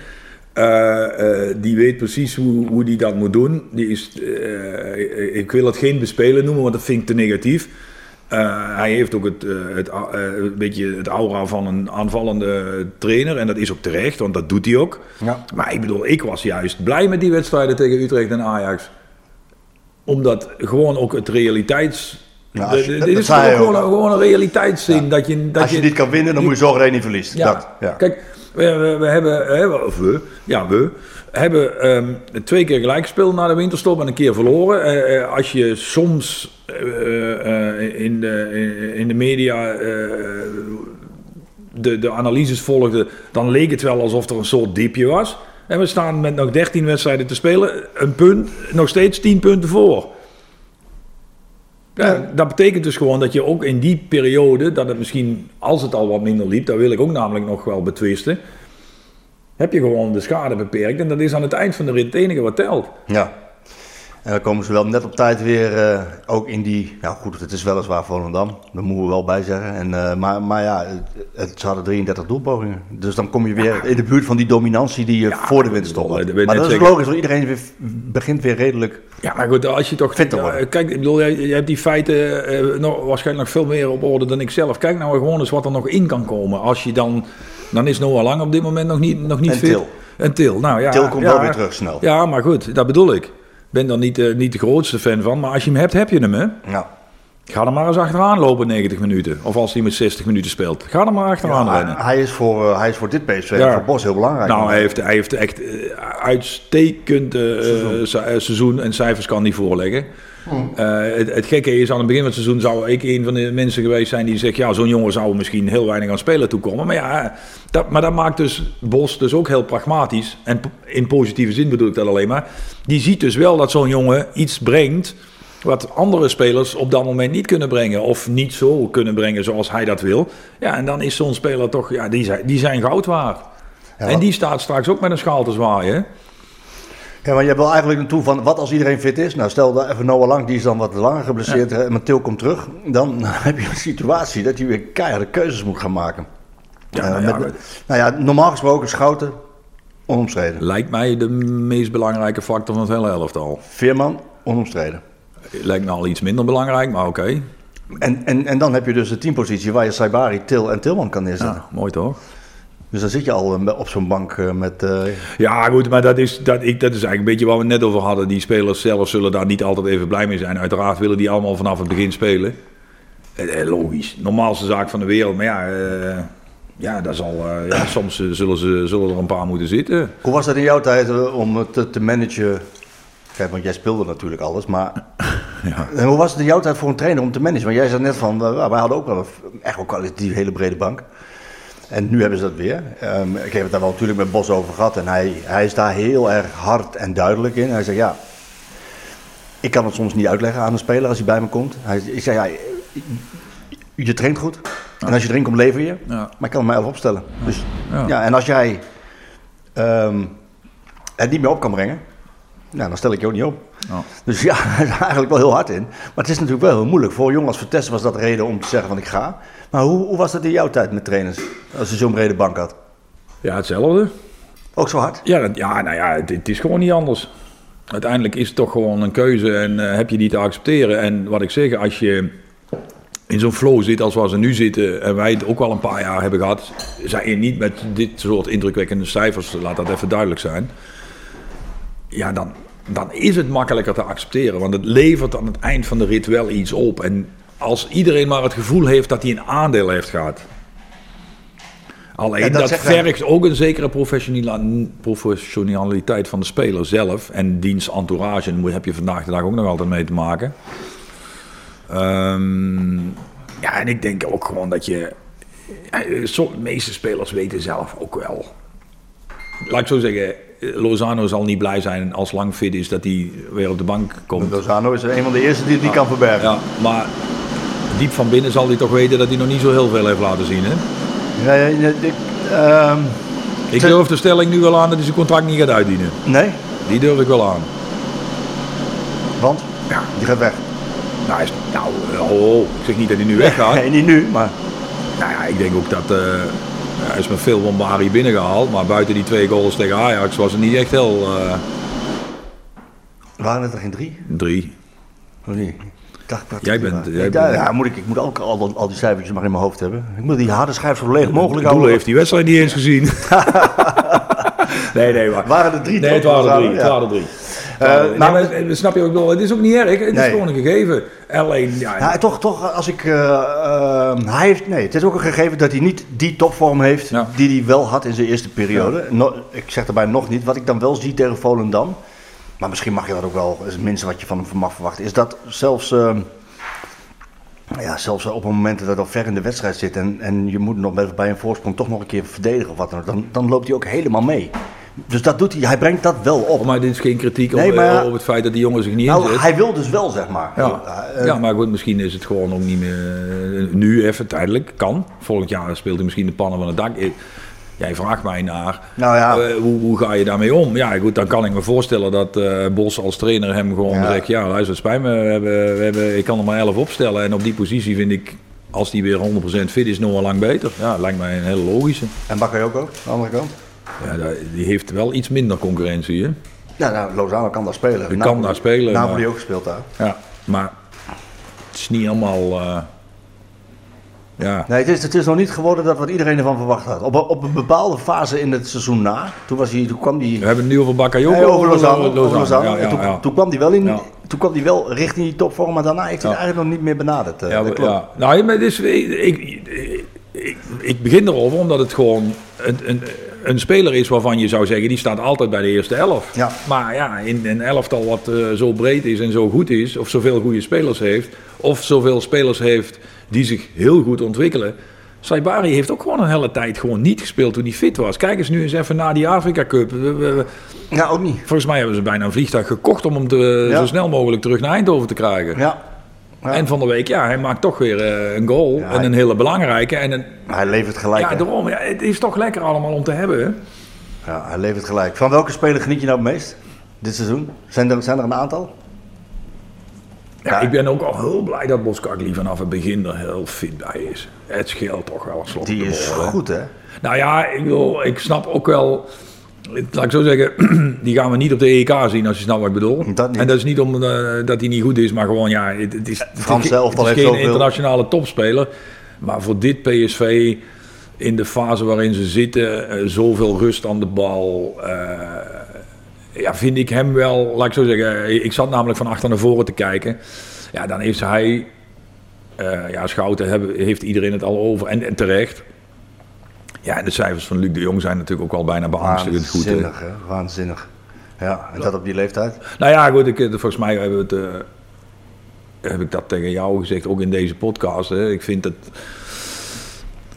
Eh, eh, die weet precies hoe, hoe die dat moet doen. Die is, eh, ik wil het geen bespelen noemen, want dat vind ik te negatief. Hij heeft ook het, het, beetje het aura van een aanvallende trainer. En dat is ook terecht, want dat doet hij ook. Ja. Maar ik bedoel, ik was juist blij met die wedstrijden tegen Utrecht en Ajax. Omdat gewoon ook het realiteits... Ja, als je- de- de- dat- dit is gewoon, een- gewoon een realiteitszin. Dat je, dat Als je niet kan winnen, dan moet je zorgen dat je niet verliest. ja, Dat, ja. kijk, we, we, we hebben, of we, ja, we hebben ehm, twee keer gelijk gespeeld na de winterstop en een keer verloren. Eh, eh, als je soms eh, in, de, in- de media de, de analyses volgde, dan leek het wel alsof er een soort diepje was. En we staan met nog 13 wedstrijden te spelen, een punt, nog steeds 10 punten voor. Ja, dat betekent dus gewoon dat je ook in die periode, dat het misschien, als het al wat minder liep, dat wil ik ook namelijk nog wel betwisten, heb je gewoon de schade beperkt. En dat is aan het eind van de rit het enige wat telt. Ja. En dan komen ze wel net op tijd weer eh, ook in die... Nou goed, het is weliswaar Volendam. Daar moeten we wel bij zeggen. En, eh, maar, maar ja, het, het, ze hadden 33 doelpogingen. Dus dan kom je weer in de buurt van die dominantie die je voor de wil ik Maar dat is logisch, want iedereen weer, begint weer redelijk... Ja, maar goed, als je toch... Fit Kijk, ik bedoel, jij hebt die feiten eh, nog, waarschijnlijk nog veel meer op orde dan ik zelf. Kijk nou gewoon eens wat er nog in kan komen. Als je dan... Dan is Noah Lang op dit moment nog niet, nog niet En fit. Til. En Til. Nou ja, Til komt ja, wel weer terug snel. Ja, maar goed, dat bedoel ik. Ben daar niet, eh, niet de grootste fan van. Maar als je hem hebt, heb je hem, hè? Nou, Ga er maar eens achteraan lopen 90 minuten. Of als hij met 60 minuten speelt. Ga er maar achteraan rennen. hij, is voor, eh, hij is voor dit PSV en Ja. voor Bos heel belangrijk. Nou, hij heeft, hij heeft echt eh, uitstekend eh, Seizoen. se- eh, seizoen en cijfers kan hij voorleggen. Eh, het, het gekke is, aan het begin van het seizoen zou ik een van de mensen geweest zijn die zegt... ja, zo'n jongen zou misschien heel weinig aan spelen toekomen. Maar ja, dat, maar dat maakt dus Bos dus ook heel pragmatisch. En in positieve zin bedoel ik dat alleen maar. Die ziet dus wel dat zo'n jongen iets brengt... wat andere spelers op dat moment niet kunnen brengen. Of niet zo kunnen brengen zoals hij dat wil. Ja, en dan is zo'n speler toch... Ja, die zijn, die zijn goud waard. Ja, en die staat straks ook met een schaal te zwaaien. Ja, maar je wil eigenlijk naartoe van wat als iedereen fit is. Nou, stel dat even Noah Lang, die is dan wat langer geblesseerd, en Mathil komt terug. Dan [laughs] heb je een situatie dat je weer keiharde keuzes moet gaan maken. Ja, Eh, nou ja, met- nou ja, normaal gesproken Schouten, onomstreden. Lijkt mij de meest belangrijke factor van het hele elftal. Veerman, onomstreden. lijkt me al iets minder belangrijk, maar oké. En, en, en dan heb je dus de teampositie waar je Saibari, Til en Tilman kan neerzetten. Ja, mooi toch? Dus dan zit je al eh, op zo'n bank eh, met... eh, Ja, goed, maar dat is, dat, ik, dat is eigenlijk een beetje waar we het net over hadden. Die spelers zelf zullen daar niet altijd even blij mee zijn. Uiteraard willen die allemaal vanaf het begin spelen. Eh, logisch. Normaalste zaak van de wereld. Maar ja, ja, dat zal, eh, ja soms zullen, ze, zullen er een paar moeten zitten. Hoe was dat in jouw tijd om het te, te managen? Kijk, want jij speelde natuurlijk alles, maar [laughs] Ja. En hoe was het in jouw tijd voor een trainer om te managen? Want jij zei net van, wij hadden ook wel een, echt wel kwalitatief hele brede bank. En nu hebben ze dat weer. Ehm, ik heb het daar wel natuurlijk met Bos over gehad en hij, hij is daar heel erg hard en duidelijk in. Hij zegt, ja, ik kan het soms niet uitleggen aan een speler als hij bij me komt. Hij, ik zeg, ja, je, traint goed. En als je erin komt, lever je. Ja. Maar ik kan hem mij elf opstellen. Dus, Ja. ja. en als jij ehm, het niet meer op kan brengen, nou, dan stel ik je ook niet op. Dus ja, [laughs] hij is eigenlijk wel heel hard in. Maar het is natuurlijk wel heel moeilijk. Voor een jongen als Vertessen was dat de reden om te zeggen van ik ga. Maar hoe, hoe was dat in jouw tijd met trainers? Als je zo'n brede bank had. Ja, hetzelfde. Ook zo hard? Ja, dat, ja nou ja, het, het is gewoon niet anders. Uiteindelijk is het toch gewoon een keuze en eh, heb je die te accepteren. En wat ik zeg, als je in zo'n flow zit als waar ze nu zitten, en wij het ook al een paar jaar hebben gehad, zijn je niet met dit soort indrukwekkende cijfers, laat dat even duidelijk zijn. Ja, dan, dan is het makkelijker te accepteren, want het levert aan het eind van de rit wel iets op. En als iedereen maar het gevoel heeft dat hij een aandeel heeft gehad. Alleen Ja, dat dat, vergt ook een zekere professionaliteit van de speler zelf. En diens entourage, en daar heb je vandaag de dag ook nog altijd mee te maken. Ehm, ja, en ik denk ook gewoon dat je... de meeste spelers weten zelf ook wel. Laat ik zo zeggen, Lozano zal niet blij zijn als lang fit is dat hij weer op de bank komt. Lozano is een van de eerste die het niet kan verbergen. Ja, maar diep van binnen zal hij toch weten dat hij nog niet zo heel veel heeft laten zien. Hè? Ja, ik, ehm, Ik durf de stelling nu wel aan dat hij zijn contract niet gaat uitdienen. nee, Die durf ik wel aan. want Ja. die gaat weg. Nou, is, nou oh, ik zeg niet dat hij nu weggaat. Nee, niet nu, maar Nou ja, ik denk ook dat eh, hij is met veel bombarie binnengehaald. Maar buiten die twee goals tegen Ajax was het niet echt heel eh, waren het er geen drie? drie. Ik dacht dat Jij bent- jij ja, moet ik, ik moet ook al, al die cijfertjes maar in mijn hoofd hebben. Ik moet die harde schijf zo leeg mogelijk Doel houden. heeft die wedstrijd niet eens gezien. [laughs] nee, nee, maar... Waren er drie? Nee, het waren er drie. Het waren er drie. Eh, nee, maar- maar, snap je ook wel, het is ook niet erg. Het is gewoon een gegeven. Alleen, ja, Ja, toch, toch, als ik. eh, eh, hij heeft, nee, het is ook een gegeven dat hij niet die topvorm heeft Ja. die hij wel had in zijn eerste periode. No- ik zeg daarbij nog niet. Wat ik dan wel zie tegen Volendam, maar misschien mag je dat ook wel, is het minste wat je van hem mag verwachten, is dat zelfs. eh, ja, zelfs op een moment dat het al ver in de wedstrijd zit en, en je moet nog bij- bij een voorsprong toch nog een keer verdedigen of wat dan ook, dan, dan loopt hij ook helemaal mee. Dus dat doet hij, hij brengt dat wel op. maar dit is geen kritiek Nee, op, maar- op het feit dat die jongen zich niet Nou, inzet. hij wil dus wel, zeg maar. Ja. Eh, ja, maar goed, misschien is het gewoon ook niet meer. Nu even tijdelijk, kan. Volgend jaar speelt hij misschien de pannen van het dak. Jij vraagt mij naar Nou ja. eh, hoe, hoe ga je daarmee om? Ja, goed, dan kan ik me voorstellen dat eh, Bos als trainer hem gewoon Ja. zegt: Ja, luister, het spijt me, we hebben, we hebben, ik kan er maar 11 opstellen. En op die positie vind ik, als die weer 100% fit is, nog wel lang beter. Ja, lijkt mij een hele logische. En Bakayoko, aan de andere kant? Ja, die heeft wel iets minder concurrentie, hè? Ja, nou, Lozano kan daar spelen. Die kan daar spelen, Napoli maar- ook gespeeld daar. Ja, maar het is niet allemaal. eh, ja. Nee, het is, het is nog niet geworden dat wat iedereen ervan verwacht had. Op, een- op een bepaalde fase in het seizoen na, toen, was hij, toen kwam hij... We hebben het nu over Bakayoko. Nee, over Lozano. over Lozano. Ja, En ja, toen, ja. toen kwam hij wel in, toen kwam hij wel richting die topvorm, maar daarna heeft hij het eigenlijk nog niet meer benaderd. eh, Ja, dat klopt. ja. Nou, maar dus, ik, ik, ik, ik begin erover omdat het gewoon een, een, een speler is waarvan je zou zeggen, die staat altijd bij de eerste elf. Ja. Maar ja, in een elftal wat eh, zo breed is en zo goed is, of zoveel goede spelers heeft, of zoveel spelers heeft die zich heel goed ontwikkelen. Saibari heeft ook gewoon een hele tijd gewoon niet gespeeld toen hij fit was. Kijk eens nu eens even naar die Afrika Cup. Ja, ook niet. Volgens mij hebben ze bijna een vliegtuig gekocht om hem te, Ja. zo snel mogelijk terug naar Eindhoven te krijgen. Ja. Ja. En van de week, ja, hij maakt toch weer eh, een goal. Ja, en een hele belangrijke. En een, Hij levert gelijk. ja, hè? daarom, ja, het is toch lekker allemaal om te hebben. hè? Ja, hij levert gelijk. Van welke speler geniet je nou het meest dit seizoen? Zijn er, zijn er een aantal? Ja, ik ben ook al heel blij dat Boskakli vanaf het begin er heel fit bij is. Het scheelt toch wel een slot. Die is bol, goed, hè? Nou ja, ik, wil, ik snap ook wel laat ik zo zeggen, [clears throat] die gaan we niet op de EK zien als je snapt wat ik bedoel. Dat. En dat is niet omdat dat hij niet goed is, maar gewoon ja, het, het is, het Frans is, zelf het al is geen zoveel. internationale topspeler. Maar voor dit PSV, in de fase waarin ze zitten, eh, zoveel rust aan de bal. eh, ja, vind ik hem wel, laat ik zo zeggen, ik zat namelijk van achter naar voren te kijken. Ja, dan heeft hij, eh, ja, Schouten hebben, heeft iedereen het al over en, en terecht. Ja, en de cijfers van Luc de Jong zijn natuurlijk ook al bijna beangstigend goed. Waanzinnig, hè? Waanzinnig. Ja, en dat op die leeftijd? Nou ja, goed, ik, eh, volgens mij hebben we het, eh, heb ik dat tegen jou gezegd, ook in deze podcast. Hè. Ik vind het,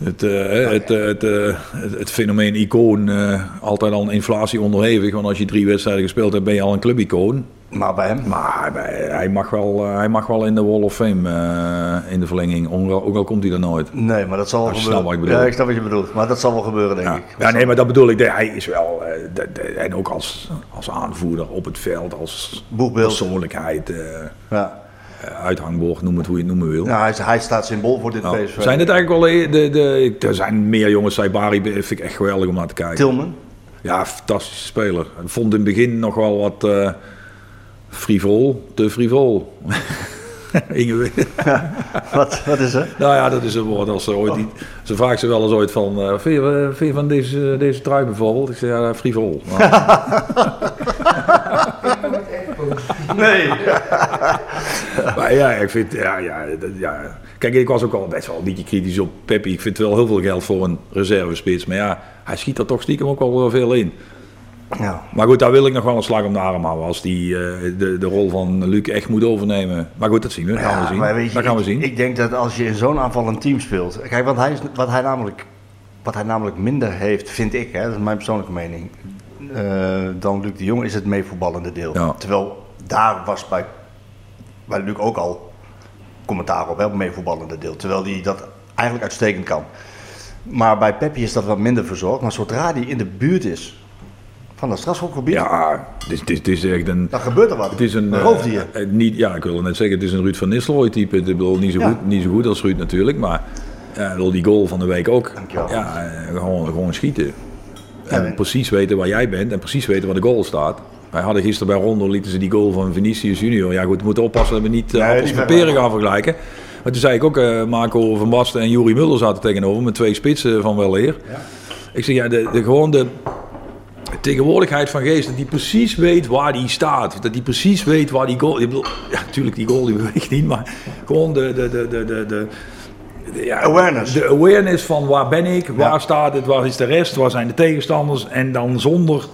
het, eh, het, eh, het, eh, het, het fenomeen icoon altijd al een inflatie onderhevig. Want als je drie wedstrijden gespeeld hebt, ben je al een clubicoon. Maar bij hem? Maar hij- hij mag wel, hij mag wel in de Wall of Fame in de verlenging, ook al komt hij er nooit. Nee, maar dat zal wel je gebeuren. ik bedoel. Ja, ik snap wat je bedoelt. Maar dat zal wel gebeuren, denk Ja. ik. ja, nee, maar dat bedoel ik. Hij is wel, de- de- en ook als, als aanvoerder op het veld, als Boegbeeld. persoonlijkheid, Ja. Eh, uithangbord, noem het hoe je het noemen wil. Nou, hij, hij staat symbool voor dit Nou, PSV. zijn het eigenlijk wel de, de, de- Er zijn meer jongens. Saibari vind ik echt geweldig om naar te kijken. Tilman? Ja, fantastische speler. Ik vond in het begin nog wel wat eh frivol. Te frivol. [laughs] Inge- Wat, wat is er? nou ja, dat is een woord als ze ooit... Die, ze vraagt ze wel eens ooit van... eh vind, je, eh, vind je van deze, deze trui bijvoorbeeld? Ik zeg ja, frivol. Nou, [laughs] Nee. [laughs] maar ja, ik vind... Ja, ja, dat- ja. Kijk, ik was ook al best wel een beetje kritisch op Peppi. Ik vind wel heel veel geld voor een reservespits. Maar ja, hij schiet er toch stiekem ook wel veel in. Ja. Maar goed, daar wil ik nog wel een slag om de arm houden. Als die eh, de, de rol van Luc echt moet overnemen. Maar goed, dat zien we. Dat gaan we zien. je, dat gaan we ik, zien. Ik denk dat als je in zo'n aanvallend team speelt. Kijk, wat hij, is- wat hij, namelijk, wat hij namelijk minder heeft, vind ik, hè, dat is mijn persoonlijke mening. eh, dan Luc de Jong is het meevoetballende deel. Ja. Terwijl daar was bij, bij Luc ook al commentaar op, hè, op meevoetballende deel. Terwijl hij dat eigenlijk uitstekend kan. Maar bij Peppi is dat wat minder verzorgd. Maar zodra hij in de buurt is van dat strafschopgebied, ja, het is, echt een... dan gebeurt er wat. Het is een, een eh, roofdier. eh, niet, ja, ik wilde net zeggen, het is een Ruud van Nistelrooy type. Ik bedoel, niet zo, Ja. goed, niet zo goed als Ruud natuurlijk, maar bedoel, die goal van de week ook. Dankjewel. Ja, gewoon, gewoon schieten. En- precies weten waar jij bent en precies weten waar de goal staat. Wij hadden gisteren bij Rondo lieten ze die goal van Vinicius Junior. Ja goed, we moeten oppassen dat we niet uh, appels met peren gaan vergelijken. Maar toen zei ik ook, eh, Marco van Basten en Juri Muller zaten tegenover met twee spitsen van wel eer. Ik zeg, ja, de, de, gewoon de tegenwoordigheid van geest, dat die precies weet waar die staat. Dat die precies weet waar die goal... Ik bedoel, ja, natuurlijk, die goal die [laughs] beweegt niet, maar gewoon de... de, de, de, de, de de- ja, Awareness. De awareness van waar ben ik, waar Ja. staat het, waar is de rest, waar zijn de tegenstanders. En dan zonder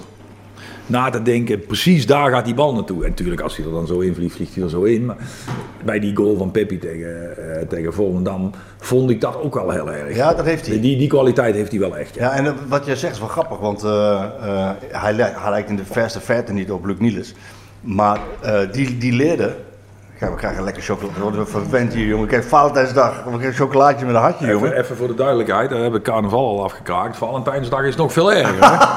na te denken, precies daar gaat die bal naartoe. En natuurlijk, als hij er dan zo in vliegt, vliegt hij er zo in. Maar bij die goal van Peppi tegen, eh, tegen Volendam vond ik dat ook wel heel erg. Ja, dat heeft hij. Die, die kwaliteit heeft hij wel echt. Ja. Ja, en eh, wat jij zegt is wel grappig, want eh, hij, li- hij lijkt in de verste verte niet op Luc Niels. Maar die, die leerde. We krijgen lekker chocolade. We worden verwend hier, jongen. Kijk, Valentijnsdag. We krijgen een chocolaatje met een hartje, jongen. Even, even voor de duidelijkheid, daar heb ik carnaval al afgekraakt. Valentijnsdag is nog veel erger. [laughs]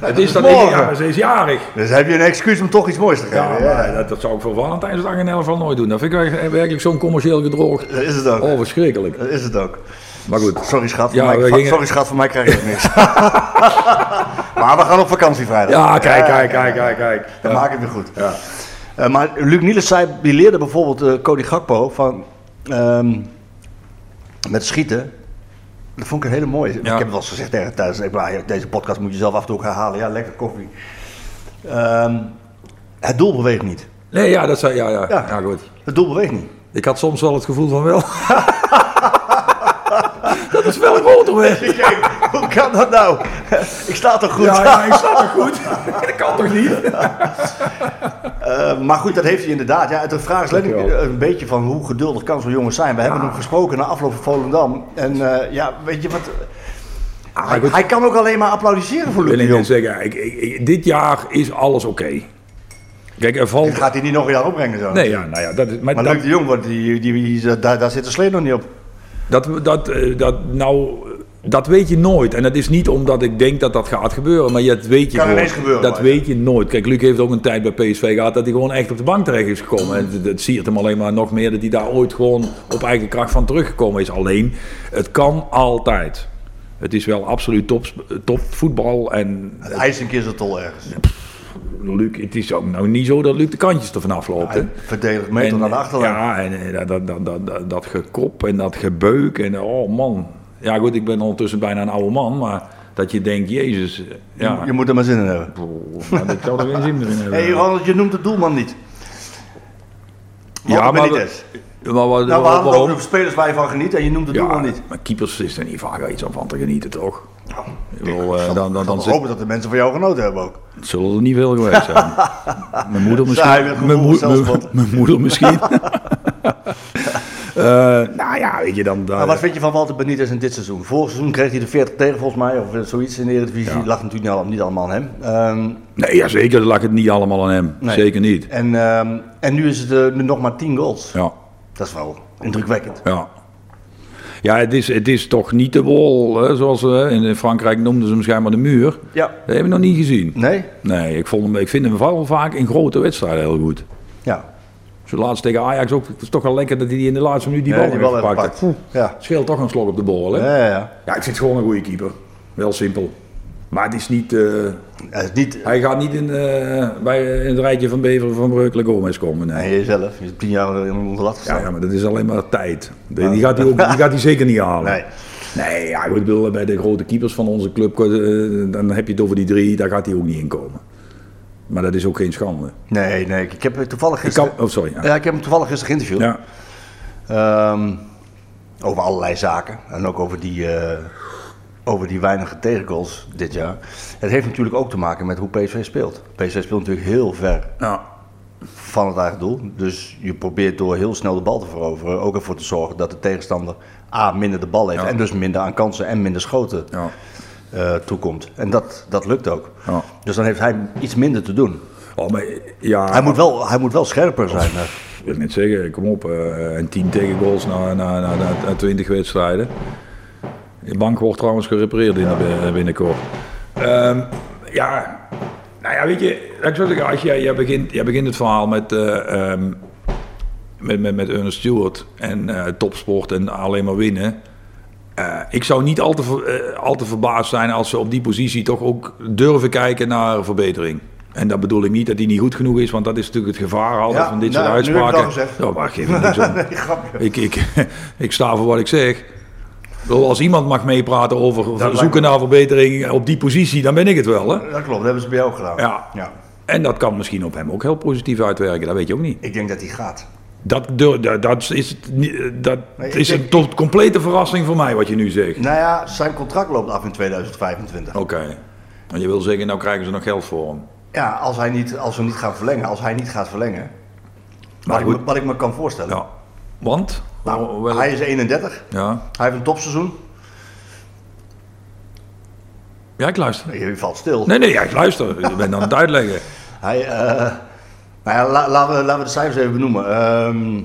Het is dan Morgen. ja, ze is jarig. Dus heb je een excuus om toch iets moois te Ja, geven. maar dat, dat zou ik voor Valentijnsdag in elk geval nooit doen. Dat vind ik werkelijk- werkelijk zo'n commercieel gedroogd. Dat is het ook. Oh, verschrikkelijk. Dat is het ook. Maar goed. Sorry schat, Ja, voor mij, gingen- sorry schat, voor mij krijg je niks. [laughs] maar we gaan op vakantie vrijdag. Ja, kijk, kijk, kijk, kijk, kijk. Dan Ja. maak ik het weer goed. Ja. Eh, maar Luc Niels zei, die leerde bijvoorbeeld eh Cody Gakpo van ehm, met schieten. Dat vond ik een hele mooie. Ik heb het wel eens gezegd tegen thuis. Deze podcast moet je zelf af en toe ook herhalen. Ja, lekker koffie. Ehm, het doel beweegt niet. Nee, ja, dat zei, ja, ja. Ja. ja. goed. Het doel beweegt niet. Ik had soms wel het gevoel van wel. [laughs] dat is wel een groter weg. Kijk, [laughs] [laughs] hoe kan dat nou? ik sta toch goed? Ja, ja, ik sta er goed. [laughs] dat kan toch niet? Eh, maar goed, dat heeft hij inderdaad. Ja, de vraag is letterlijk Dankjewel. een beetje van hoe geduldig kan zo'n jongen zijn. We hebben hem gesproken na afloop van Volendam. En eh, ja, weet je wat... hij, goed. hij kan ook alleen maar applaudisseren voor Luc ik zeggen, ik, ik, ik- dit jaar is alles oké. Kijk, er valt... Gaat hij niet nog een jaar opbrengen zo. Nee, ja, nou ja, dat is... Maar, Maar dat, Luc de Jong, wordt die, die, die- daar, daar zit de slee nog niet op. dat, dat, eh, dat, nou, dat weet je nooit. En dat is niet omdat ik denk dat dat gaat gebeuren, maar dat weet je Kan gewoon. gebeuren, dat maar. weet je nooit. Kijk, Luc heeft ook een tijd bij PSV gehad dat hij gewoon echt op de bank terecht is gekomen. En dat, siert hem alleen maar nog meer dat hij daar ooit gewoon op eigen kracht van teruggekomen is. Alleen, het kan altijd. Het is wel absoluut top, top voetbal. En Het keer zo tol ergens. Luc, het is ook nou niet zo dat Luc de kantjes er vanaf loopt. hè. Hij verdedigt meter naar de achterlijn. Ja, en dat, dat, dat, dat, dat gekop en dat gebeuk. En oh man. Ja goed, ik ben ondertussen bijna een oude man. Maar dat je denkt, jezus. eh, Ja, Je, je moet er maar zin in hebben. Nou, ik zou er geen zin meer in hebben. [laughs] Hey, Ronald, je noemt de doelman niet. ja, maar, Benitez. we- maar wat, Nou, we hadden het waarom? over spelers waar je van geniet en je noemt de Ja, doelman niet. maar keepers is er niet vaak iets van te genieten, toch? Ik bedoel, eh, dan, dan, dan zit- hopen dat de mensen van jou genoten hebben ook. zullen er niet veel geweest zijn. [laughs] mijn moeder misschien. Mijn moeder misschien. Eh, nou ja, weet je dan. Maar wat vind je van Walter Benitez in dit seizoen? Vorig seizoen kreeg hij de 40 tegen volgens mij, of zoiets in de Eredivisie. Ja. lag natuurlijk niet, al- niet allemaal aan hem. Ehm, Nee, ja, zeker lag het niet allemaal aan hem. Nee. Zeker niet. en, ehm, en nu is het eh, nu nog maar 10 goals. Ja, Dat is wel indrukwekkend. ja. Ja, het is, het is toch niet de wol, hè, zoals eh, in Frankrijk noemden ze hem schijnbaar de muur. Ja. Dat hebben we nog niet gezien. Nee? Nee, ik, vond hem, ik vind hem vooral vaak in grote wedstrijden heel goed. Ja. Zo laatst tegen Ajax ook. Het is toch wel lekker dat hij die in de laatste minuut die bal, die heeft bal heeft gepakt. heeft. Ja. Scheelt toch een slok op de bol, hè? Ja, ja, ja. Ja, ik vind het gewoon een goede keeper. Wel simpel. Maar het is niet... eh, is niet... hij gaat niet in, eh, bij, in het rijtje van Bever van Breukelen Gomez komen. Nee. Nee, jezelf. Je hebt 10 jaar in onder lat Ja, gestaan. ja, maar dat is alleen maar tijd. Die, die gaat hij ook, die gaat hij zeker niet halen. Nee. Nee, ja, ik bedoel, bij de grote keepers van onze club, eh, dan heb je het over die drie, daar gaat hij ook niet in komen. Maar dat is ook geen schande. Nee, nee. Ik heb toevallig Ik gisteren... kan, oh, sorry. Ja. Ja, ik heb hem toevallig gisteren geïnterviewd. Ja. Ehm, over allerlei zaken. En ook over die, eh, over die weinige tegengoals dit jaar. Het heeft natuurlijk ook te maken met hoe PSV speelt. PSV speelt natuurlijk heel ver Ja. van het eigen doel. Dus je probeert door heel snel de bal te veroveren ook ervoor te zorgen dat de tegenstander A minder de bal heeft. En dus minder aan kansen en minder schoten Ja. Eh, toekomt. En dat, dat lukt ook. Ja. Dus dan heeft hij iets minder te doen. Oh, maar, ja, Hij moet wel, hij moet wel scherper zijn. hè. Ik wil net zeggen, kom op. eh en 10 tegengoals na, na, na, na, na 20 wedstrijden. De bank wordt trouwens gerepareerd in de, binnenkort. Ehm, ja, nou ja, weet je, ik zeggen, als jij, jij, begint, jij begint het verhaal met, eh, ehm, met, met, met Ernest Stewart en eh, topsport en alleen maar winnen. Eh, ik zou niet al te, eh, al te verbaasd zijn als ze op die positie toch ook durven kijken naar verbetering. En dat bedoel ik niet dat hij niet goed genoeg is, want dat is natuurlijk het gevaar altijd Ja, van dit nou, soort het uitspraken. Ja, maar geef me [laughs] niks om. Nee. Ik, ik, [laughs] ik sta voor wat ik zeg. Als iemand mag meepraten over zoeken naar verbetering op die positie, dan ben ik het wel. Hè? Dat klopt, dat hebben ze bij jou gedaan. Ja. ja. En dat kan misschien op hem ook heel positief uitwerken, dat weet je ook niet. Ik denk dat hij gaat. Dat, dat, is, dat is een tot complete verrassing voor mij wat je nu zegt. Nou ja, zijn contract loopt af in 2025. Oké. En je wil zeggen, nou krijgen ze nog geld voor hem. Ja, als, hij niet, als we niet gaan verlengen, als hij niet gaat verlengen. Maar Wat, ik, me- wat ik me kan voorstellen. Ja. Want? Nou, Wel- hij is 31, ja. hij heeft een topseizoen. ja, ik luister. Je valt stil. Nee, nee, ja, ik luister. Ik ben aan het uitleggen. [laughs] Hij, eh, nou ja, la- laten, we, laten we de cijfers even benoemen. Ehm,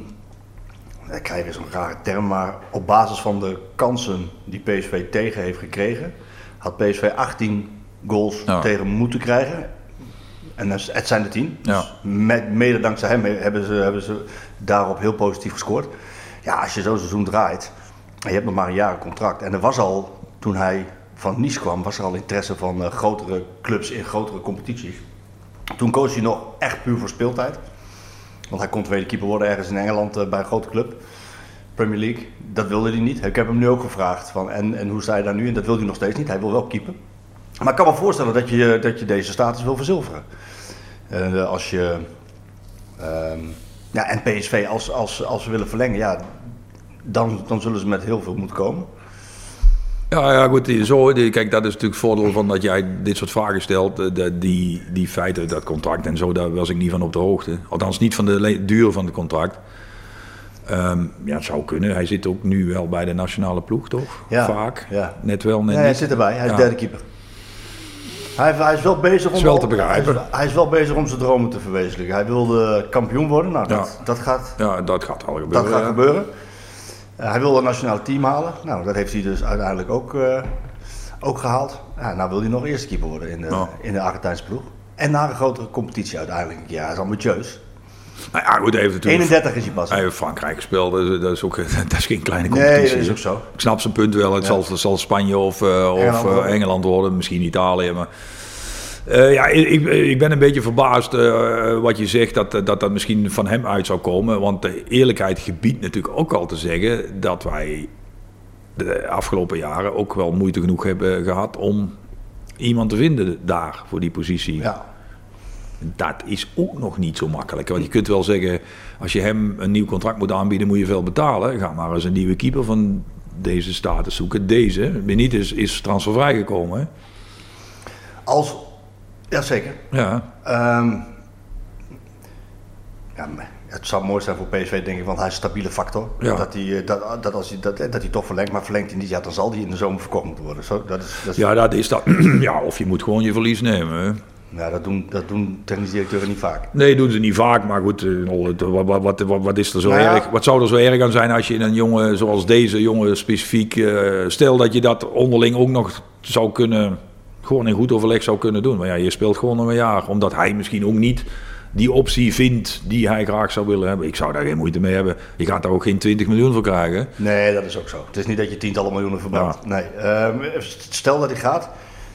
ik krijg weer zo'n rare term, maar op basis van de kansen die PSV tegen heeft gekregen, had PSV 18 goals Ja. tegen moeten krijgen. En het zijn er 10. Ja. Dus met, mede dankzij hem hebben ze, hebben ze daarop heel positief gescoord. Ja, als je zo'n seizoen draait en je hebt nog maar een jaar contract. En er was al, toen hij van Nice kwam, was er al interesse van eh, grotere clubs in grotere competities. Toen koos hij nog echt puur voor speeltijd. Want hij kon tweede keeper worden ergens in Engeland eh, bij een grote club. Premier League. Dat wilde hij niet. Ik heb hem nu ook gevraagd. Van, en, en hoe sta je daar nu? En dat wil hij nog steeds niet. Hij wil wel keeper. Maar ik kan me voorstellen dat je, dat je deze status wil verzilveren. Eh, als je... ehm, ja, en PSV, als, als, als ze willen verlengen, ja, dan, dan zullen ze met heel veel moeten komen. Ja, ja goed. Zo, kijk, dat is natuurlijk het voordeel van dat jij dit soort vragen stelt. eh, die, die feiten, dat contract en zo, daar was ik niet van op de hoogte. Althans, niet van de duur van het contract. Ehm, ja, het zou kunnen. Hij zit ook nu wel bij de nationale ploeg, toch? Ja, Vaak. ja. Net wel, net Nee, hij niet. zit erbij. Hij is derde keeper. Hij, hij is wel bezig om, Is wel te begrijpen. Hij is, hij is wel bezig om zijn dromen te verwezenlijken. Hij wilde kampioen worden. Nou, dat, dat, gaat, Ja, dat gaat wel gebeuren. dat gaat gebeuren. Eh, hij wilde een nationaal team halen. Nou, dat heeft hij dus uiteindelijk ook, eh, ook gehaald. Ja, nou wil hij nog eerste keeper worden in de, in de Argentijnse ploeg. En naar een grotere competitie uiteindelijk. Ja, dat is ambitieus. Nou ja, goed, hij heeft natuurlijk... 31 is hij pas. Hij heeft Frankrijk gespeeld, dus dat is, ook, [laughs] dat is geen kleine Nee, competitie. dat is ook zo. Ik snap zijn punt wel. Het Ja. zal, zal Spanje of, eh, of Engeland eh, worden. Engeland worden, misschien Italië. Maar, Eh, ja, ik, ik- ben een beetje verbaasd eh, wat je zegt dat, dat dat misschien van hem uit zou komen. Want de eerlijkheid gebiedt natuurlijk ook al te zeggen dat wij de afgelopen jaren ook wel moeite genoeg hebben gehad om iemand te vinden daar voor die positie. Ja. Dat is ook nog niet zo makkelijk. Want je kunt wel zeggen, als je hem een nieuw contract moet aanbieden, moet je veel betalen. Ga maar eens een nieuwe keeper van deze status zoeken. Deze, Benitez, is transfervrij gekomen. Als, jazeker. Ja. Ehm ja, het zou mooi zijn voor PSV, denk ik, want hij is een stabiele factor. Ja. Dat, hij, eh, dat, dat, als hij, dat, dat hij toch verlengt, maar verlengt hij niet, ja, dan zal hij in de zomer verkocht moeten worden. Zo, dat is, dat is, ja, dat is dat. [clears throat] ja, of je moet gewoon je verlies nemen. hè. ja, dat, doen, dat doen technisch directeuren niet vaak. Nee, doen ze niet vaak, maar goed, eh, wat, wat, wat, wat, is er zo Nou ja. erg? Wat zou er zo erg aan zijn als je een jongen zoals deze jongen specifiek, eh, stel dat je dat onderling ook nog zou kunnen, gewoon in goed overleg zou kunnen doen. Maar ja, je speelt gewoon nog een jaar, omdat hij misschien ook niet die optie vindt die hij graag zou willen hebben. Ik zou daar geen moeite mee hebben. Je gaat daar ook geen 20 miljoen voor krijgen. Nee, dat is ook zo. Het is niet dat je tientallen miljoenen verbrandt. Nee. Ehm, stel dat hij gaat,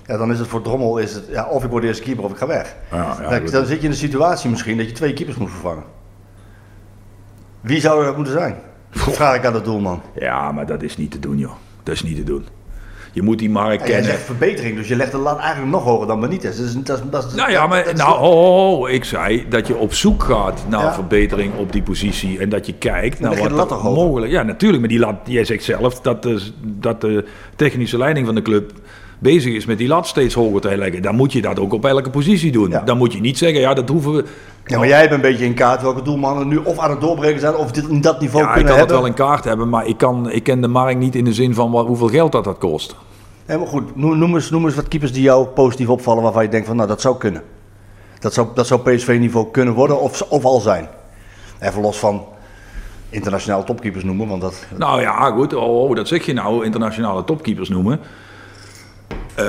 ja, dan is het voor Drommel is het, ja, of ik word eerste keeper of ik ga weg. Ja, ja, dan zit je in de situatie misschien dat je twee keepers moet vervangen. Wie zou dat moeten zijn? Dat vraag ik aan de doelman. Ja, maar dat is niet te doen, joh. Dat is niet te doen. Je moet die markt Ja, kennen. zegt verbetering, dus je legt de lat eigenlijk nog hoger dan Benitez. Dat is, dat is, dat is, Nou ja, maar nou, ik zei dat je op zoek gaat naar Ja. verbetering op die positie. En dat je kijkt naar wat er mogelijk Ja, natuurlijk. Maar die lat, jij zegt zelf dat de, dat de technische leiding van de club bezig is met die lat steeds hoger te leggen. Dan moet je dat ook op elke positie doen. Ja. Dan moet je niet zeggen, ja, dat hoeven we. Ja, maar jij hebt een beetje in kaart welke doelmannen nu of aan het doorbreken zijn of dit, in dat niveau Ja, ik kunnen kan het hebben. wel in kaart hebben, maar ik, kan, ik ken de markt niet in de zin van wat, hoeveel geld dat dat kost. Helemaal goed. Noem, noem, eens, noem eens wat keepers die jou positief opvallen waarvan je denkt van nou dat zou kunnen. Dat zou, dat zou PSV-niveau kunnen worden of, of al zijn. Even los van internationale topkeepers noemen, want dat... Nou ja, goed. Oh, oh, dat zeg je nou, internationale topkeepers noemen. Eh,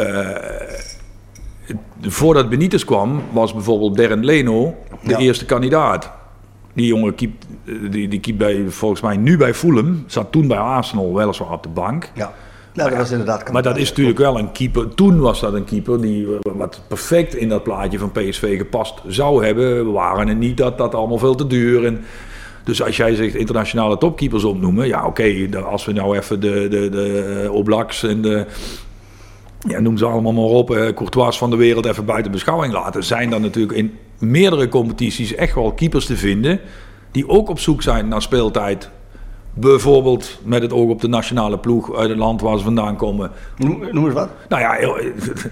voordat Benitez kwam, was bijvoorbeeld Bernd Leno de Ja. eerste kandidaat. Die jongen keep, die, die keept bij, volgens mij nu bij Fulham. Zat toen bij Arsenal weliswaar op de bank. Ja, nou, dat was inderdaad... Maar dat is natuurlijk wel een keeper. Toen was dat een keeper die eh, wat perfect in dat plaatje van PSV gepast zou hebben. We waren het niet dat dat allemaal veel te duur. En dus als jij zegt internationale topkeepers opnoemen, ja oké, als we nou even de, de, de eh, Oblaks en de, ja, noem ze allemaal maar op, eh, Courtois van de wereld even buiten beschouwing laten, zijn dan natuurlijk in meerdere competities echt wel keepers te vinden die ook op zoek zijn naar speeltijd. Bijvoorbeeld met het oog op de nationale ploeg uit het land waar ze vandaan komen. Noem, noem eens wat. Nou ja,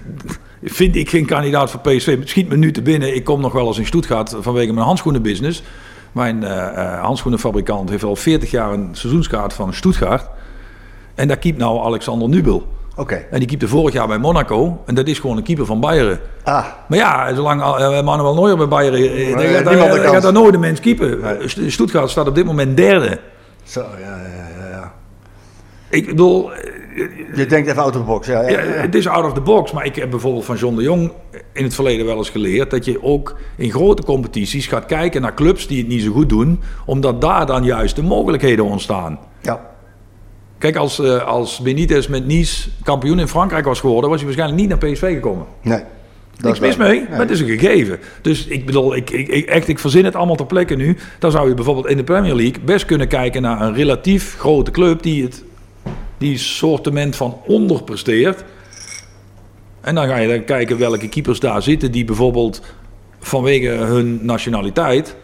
[laughs] vind ik geen kandidaat voor PSV. Schiet me nu te binnen. Ik kom nog wel eens in Stuttgart vanwege mijn handschoenenbusiness. Mijn eh, handschoenenfabrikant heeft al 40 jaar een seizoenskaart van Stuttgart. En daar keept nou Alexander Nubel. En die keepte vorig jaar bij Monaco. En dat is gewoon een keeper van Bayern. Ah, Maar ja, zolang uh, Manuel Neuer bij Bayern... eh, Nee, dan gaat- niemand de gaat daar nooit een mens keeper. Stuttgart staat op dit moment derde. zo, ja, ja, ja, ja. Ik bedoel, eh, Je denkt even out of the box, ja. ja, Ja, ja. het is out of the box. Maar ik heb bijvoorbeeld van John de Jong in het verleden wel eens geleerd... dat je ook in grote competities gaat kijken naar clubs die het niet zo goed doen... omdat daar dan juist de mogelijkheden ontstaan. Ja. Kijk, als, eh, als Benitez met Nice kampioen in Frankrijk was geworden... was hij waarschijnlijk niet naar PSV gekomen. Nee. Dat Niks is mis mee, Nee. maar het is een gegeven. Dus ik bedoel, ik, ik, ik, echt, ik verzin het allemaal ter plekke nu. Dan zou je bijvoorbeeld in de Premier League best kunnen kijken naar een relatief grote club die het die sortiment van onderpresteert. En dan ga je dan kijken welke keepers daar zitten die bijvoorbeeld vanwege hun nationaliteit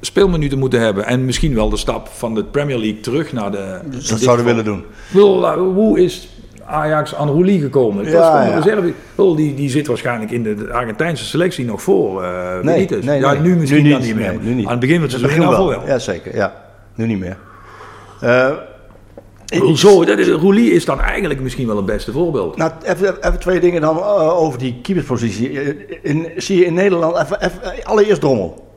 speelminuten moeten hebben. En misschien wel de stap van de Premier League terug naar de... Dus dat zouden willen doen. Eh, hoe is Ajax aan Roelie gekomen? Dat Ja, was ja. reserve. Die, die zit waarschijnlijk in de Argentijnse selectie nog voor. eh Nee, nee, ja, nu misschien Nu dan niet, niet meer. nu niet. Aan het begin van het seizoen wel. wel. Ja, zeker. Ja. Nu niet meer. Bedoel, Zo, dat is, is dan eigenlijk misschien wel het beste voorbeeld. nou, even, even twee dingen dan over die keeperspositie. In, zie je in Nederland, even, even, allereerst Drommel.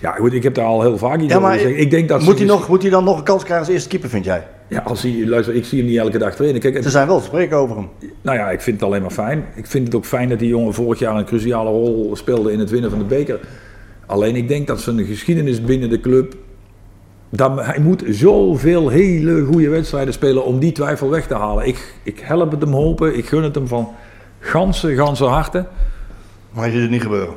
Ja, goed, ik heb daar al heel vaak iets Ja, maar over gezegd. Ik denk dat moet, hij nog, moet hij dan nog een kans krijgen als eerste keeper, vind jij? Ja, als hij, luister, ik zie hem niet elke dag trainen. Kijk, Ze zijn wel te spreken over hem. Nou ja, ik vind het alleen maar fijn. Ik vind het ook fijn dat die jongen vorig jaar een cruciale rol speelde in het winnen van de beker. Alleen ik denk dat zijn geschiedenis binnen de club. Dat, hij moet zoveel hele goede wedstrijden spelen om die twijfel weg te halen. Ik, ik help het hem hopen. Ik gun het hem van ganse, ganse harte. Maar je ziet het niet gebeuren.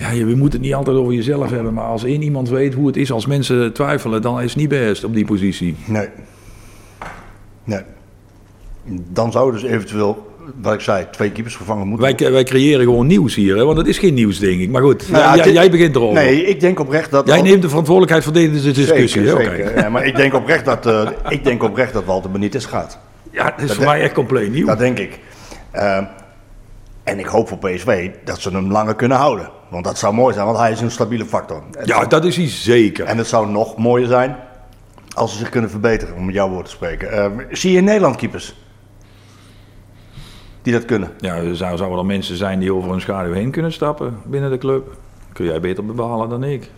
Ja, je, we moeten het niet altijd over jezelf hebben. Maar als één iemand weet hoe het is als mensen twijfelen, dan is het niet best op die positie. Nee. Nee. Dan zou dus eventueel, wat ik zei, twee keepers vervangen moeten Wij, wij creëren gewoon nieuws hier, hè? want het is geen nieuws, denk ik. Maar goed, Nou ja, jij, dit- jij begint erover. Nee, ik denk oprecht dat... Jij neemt de verantwoordelijkheid voor deze discussie. Zeker, hè? zeker. Ja, maar ik denk oprecht dat, eh, [laughs] ik denk oprecht dat Walter Benitez gaat. Ja, dat is Dat voor denk- mij echt compleet nieuw. Dat denk ik. Eh, en ik hoop voor PSV dat ze hem langer kunnen houden. Want dat zou mooi zijn, want hij is een stabiele factor. Het Ja, zou- dat is hij zeker. En het zou nog mooier zijn als ze zich kunnen verbeteren, om met jouw woord te spreken. Eh, zie je in Nederland keepers die dat kunnen? Ja, er zou- zouden er mensen zijn die over hun schaduw heen kunnen stappen binnen de club. Kun jij beter bepalen dan ik.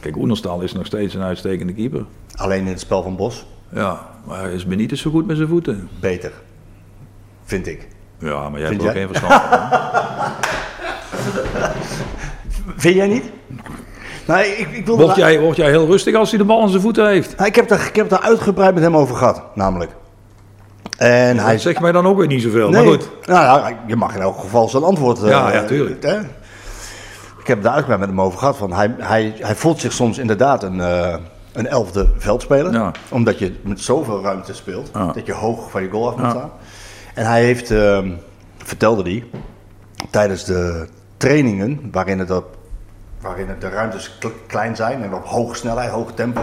Kijk, Oenerstal is nog steeds een uitstekende keeper. Alleen in het spel van Bos Ja, maar hij is Benitez zo goed met zijn voeten. beter, vind ik. Ja, maar jij hebt er ook geen verstand van. [laughs] Vind jij niet? Nee, ik, ik wil Word jij, word jij heel rustig als hij de bal aan zijn voeten heeft? Nou, ik, heb daar, ik heb daar uitgebreid met hem over gehad, namelijk. En hij Hij zegt mij dan ook weer niet zoveel. Nee, Maar goed, Nou ja, je mag in elk geval zijn antwoord. eh, Ja, ja, tuurlijk. hè? Ik heb daar uitgebreid met hem over gehad. Van hij, hij, hij voelt zich soms inderdaad een, eh, een elfde veldspeler. Ja. Omdat je met zoveel ruimte speelt. Ja. Dat je hoog van je goal af moet Ja. staan. En hij heeft, ehm, vertelde hij, tijdens de trainingen, waarin, het op, waarin de ruimtes kle- klein zijn en op hoge snelheid, hoog tempo.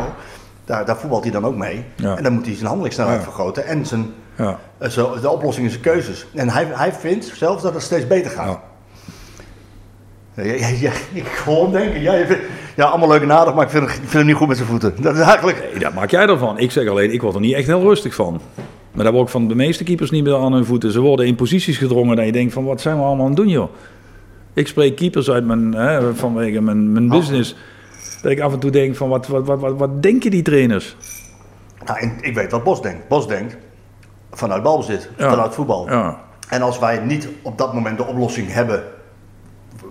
Daar, daar voetbalt hij dan ook mee. Ja. En dan moet hij zijn handelingssnelheid Ja. vergroten en zijn, ja. eh, zo, de oplossing in zijn keuzes. En hij, hij vindt zelf dat het steeds beter gaat. Ja. Ik gewoon denken, ja, ja, allemaal leuke nadig, maar ik vind, hem- ik vind hem niet goed met zijn voeten. Dat is eigenlijk... Nee, dat maak jij ervan. Ik zeg alleen, ik word er niet echt heel rustig van. Maar dat word ik van de meeste keepers niet meer aan hun voeten. Ze worden in posities gedrongen dat je denkt van, wat zijn we allemaal aan het doen, joh? Ik spreek keepers uit mijn, hè, vanwege mijn, mijn business. Dat ik af en toe denk van, wat, wat, wat, wat, wat denken die trainers? Nou, ik weet wat Bos denkt. Bos denkt vanuit balbezit, Ja. vanuit voetbal. Ja. En als wij niet op dat moment de oplossing hebben,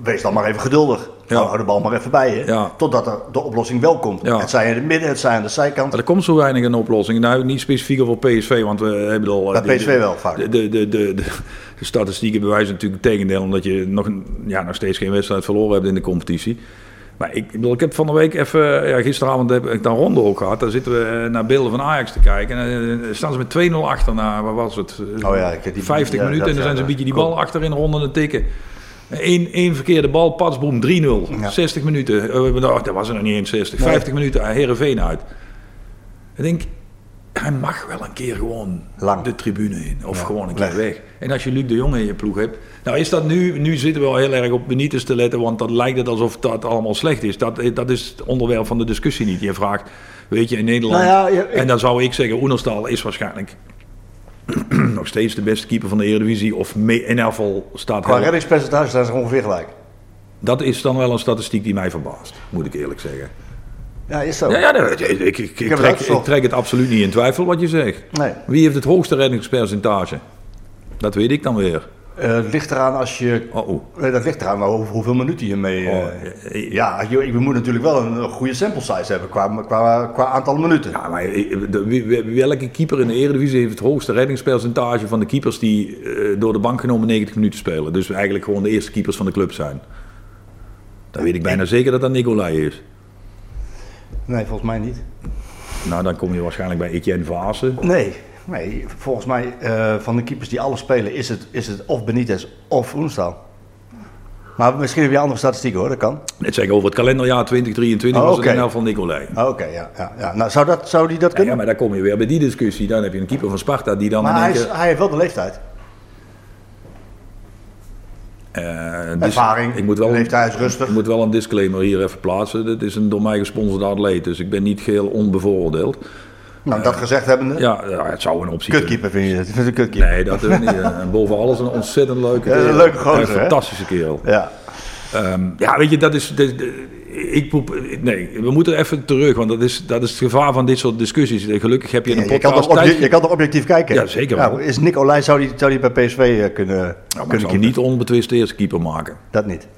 wees dan maar even geduldig. Ja. Hou de bal maar even bij je, Ja. totdat er de oplossing wel komt. Ja. Het zij in het midden, het zij aan de zijkant. Maar er komt zo weinig een oplossing. Nou, niet specifiek over PSV, want we hebben al... Bij PSV wel vaak. De, de, de, de, de, statistieken bewijzen natuurlijk het tegendeel, omdat je nog, ja, nog steeds geen wedstrijd verloren hebt in de competitie. Maar ik, bedoel, ik heb van de week even, ja, gisteravond heb ik dan ronde ook gehad. Daar zitten we eh, naar beelden van Ajax te kijken. En eh, staan ze met 2-0 achter na, wat was het? Eh, Oh ja, ik heb die- 50 ja, minuten en dan zijn ze een beetje die bal achter in de ronde aan het tikken. Eén, één verkeerde bal, patsboom, 3-0. Ja. 60 minuten. Eh, gedacht, dat was er nog niet eens 60. 50 minuten, Herenveen uit. Ik denk, hij mag wel een keer gewoon Lang. de tribune in. Of Ja, gewoon een keer weg. En als je Luc de Jong in je ploeg hebt. Nou is dat nu, nu zitten we wel heel erg op Benitez te letten. Want dan lijkt het alsof dat allemaal slecht is. Dat, dat is het onderwerp van de discussie niet. Je vraagt, weet je, in Nederland. Nou ja, ja, ik- En dan zou ik zeggen, Oenerstal is waarschijnlijk [clears throat] nog steeds de beste keeper van de Eredivisie. Of mee, in elk geval staat Qua hij... reddingspercentage zijn ze ongeveer gelijk. Dat is dan wel een statistiek die mij verbaast. Moet ik eerlijk zeggen. Ja, is zo. Ja, ja nee, ik, ik, ik, trek, ik uitgezocht. trek het absoluut niet in twijfel wat je zegt. Nee. Wie heeft het hoogste reddingspercentage? Dat weet ik dan weer. Eh, het ligt eraan als je... Oh, oh. Nee, dat ligt eraan over hoeveel minuten je mee... eh, Oh, eh, ja, je, je moet natuurlijk wel een, een goede sample size hebben qua, qua, qua aantal minuten. Ja, maar eh, de- welke keeper in de Eredivisie heeft het hoogste reddingspercentage van de keepers die eh, door de bank genomen 90 minuten spelen? Dus eigenlijk gewoon de eerste keepers van de club zijn. Dan weet ik bijna zeker dat dat Nicolai is. Nee, volgens mij niet. Nou, dan kom je waarschijnlijk bij Etienne Vaassen. Nee, nee volgens mij eh, van de keepers die alles spelen is het, is het of Benitez of Oenstal. Maar misschien heb je andere statistieken hoor, dat kan. Net zeggen over het kalenderjaar 2023 Oh, was het elk van Nicolai. Ah, Oké, ja, ja, ja. Nou, zou, dat, zou die dat Ja, kunnen? maar dan kom je weer bij die discussie. Dan heb je een keeper van Sparta die dan maar hij, is- hij heeft wel de leeftijd. Eh, dis- Ervaring, ik moet wel, leeftijd is rustig. Ik moet wel een disclaimer hier even plaatsen. Dit is een door mij gesponsorde atleet, dus ik ben niet geheel onbevooroordeeld. Nou, dat gezegd hebbende. Ja, ja, het zou een optie kunnen. Kutkeeper vind je het? Je vindt het een kutkeeper? Nee, dat doen we niet. En boven alles een ontzettend leuke Ja, een kerel. leuke gozer, Een fantastische kerel. Ja. Ehm, ja, weet je, dat is... dat- ik nee, we moeten even terug, want dat is, dat is het gevaar van dit soort discussies. Gelukkig heb je Ja, een je, kan podcast je kan toch objectief kijken? Ja, zeker wel. Nou, is Nick Olij, zou die, zou die bij PSV eh, kunnen, Ja, maar kunnen ik zal keepen? niet onbetwist de eerste keeper maken. Dat niet.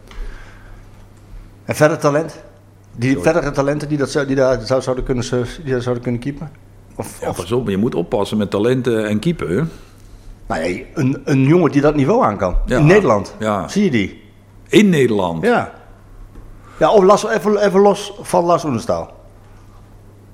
En verder talent? Die verdere talenten die, dat, zou- die, daar zou, zouden, kunnen, ze- die daar zouden kunnen keepen? Of, Ja, of pas op, je moet oppassen met talenten en keeper. nou ja, een, een jongen die dat niveau aan kan. Ja. In Nederland. Ja. Zie je die? In Nederland. Ja. Ja, of las, even, even los van Lars Oenestal.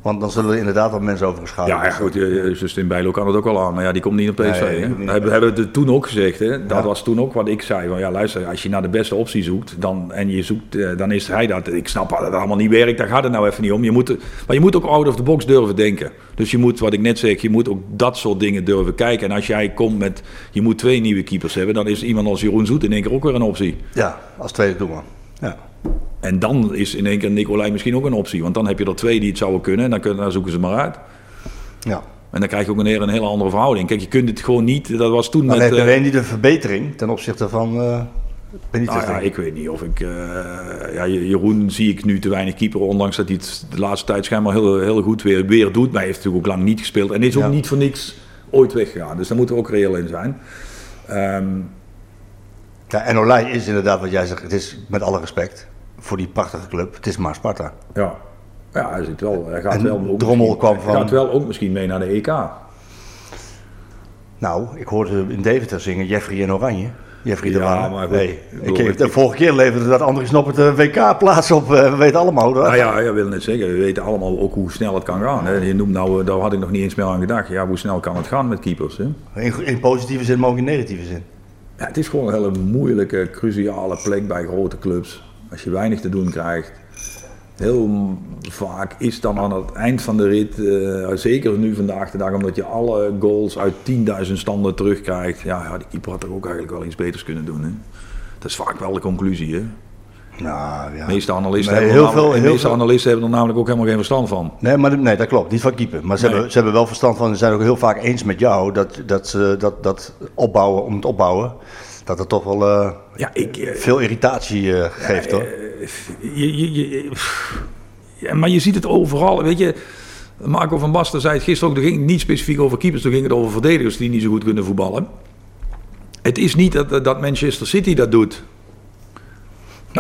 Want dan zullen er inderdaad wat mensen over geschade Ja, ja goed, Justin Bijlo kan het ook wel aan, maar ja, die komt niet op PSV. Nee, hè. niet op hebben, we het toen ook gezegd. Hè. Dat Ja. was toen ook wat ik zei. Van, ja, luister, als je naar de beste optie zoekt dan, en je zoekt, eh, dan is hij dat. Ik snap dat het allemaal niet werkt, daar gaat het nou even niet om. Je moet, maar je moet ook out of the box durven denken. Dus je moet, wat ik net zeg, je moet ook dat soort dingen durven kijken. En als jij komt met, je moet twee nieuwe keepers hebben, dan is iemand als Jeroen Zoet in één keer ook weer een optie. Ja, als tweede doelman. Ja. En dan is in één keer Nicolai misschien ook een optie. Want dan heb je er twee die het zouden kunnen en dan, kunnen, dan zoeken ze maar uit. ja. En dan krijg je ook een, hele- een hele andere verhouding. Kijk, je kunt het gewoon niet. Dat was toen met. heeft eh, niet een verbetering ten opzichte van uh, Benitez. nou ja, ik weet niet of ik. eh, ja, Jeroen zie ik nu te weinig keeper. Ondanks dat hij het de laatste tijd schijnbaar heel, heel goed weer, weer doet. Maar hij heeft natuurlijk ook lang niet gespeeld. En is ook Ja. niet voor niks ooit weggegaan. Dus daar moeten we ook reëel in zijn. Ehm, Ja, en Olij is inderdaad wat jij zegt. Het is met alle respect voor die prachtige club. Het is maar Sparta. ja. ja, hij, zit wel, hij gaat En wel. ook Drommel kwam hij van- gaat wel ook misschien mee naar de EK. Nou, ik hoorde in Deventer zingen Jeffrey in Oranje. Jeffrey de Ja, Waal. maar goed, ik ik, de ik- vorige keer leverde dat Andries Noppert de WK plaats op. eh, we weten allemaal dat Nou ja, ja, wil net zeggen. We weten allemaal ook hoe snel het kan gaan. Hè. Je noemt nou, eh, daar had ik nog niet eens meer aan gedacht. Ja, hoe snel kan het gaan met keepers? Hè? in, in positieve zin, maar ook in negatieve zin. Ja, het is gewoon een hele moeilijke, cruciale plek bij grote clubs. Als je weinig te doen krijgt. Heel vaak is dan aan het eind van de rit, eh, zeker nu vandaag de dag, omdat je alle goals uit 10.000 standen terugkrijgt. Ja, ja, die keeper had er ook eigenlijk wel iets beters kunnen doen. Hè? Dat is vaak wel de conclusie. Hè? Nou ja. De meeste analisten, Nee, hebben, heel er namelijk- veel- heel meeste veel- analisten hebben er namelijk ook helemaal geen verstand van. Nee, maar, nee, dat klopt. Niet van keeper. Maar ze, Nee. hebben, ze hebben wel verstand van. Ze zijn ook heel vaak eens met jou dat, dat ze dat, dat opbouwen om het opbouwen. Dat het toch wel eh, Ja, ik, eh, veel irritatie eh, geeft hoor. Je, je, je- ja, maar je ziet het overal. Weet je, Marco van Basten zei het gisteren ook. Er ging het niet specifiek over keepers. Toen ging het over verdedigers die niet zo goed kunnen voetballen. Het is niet dat, dat Manchester City dat doet.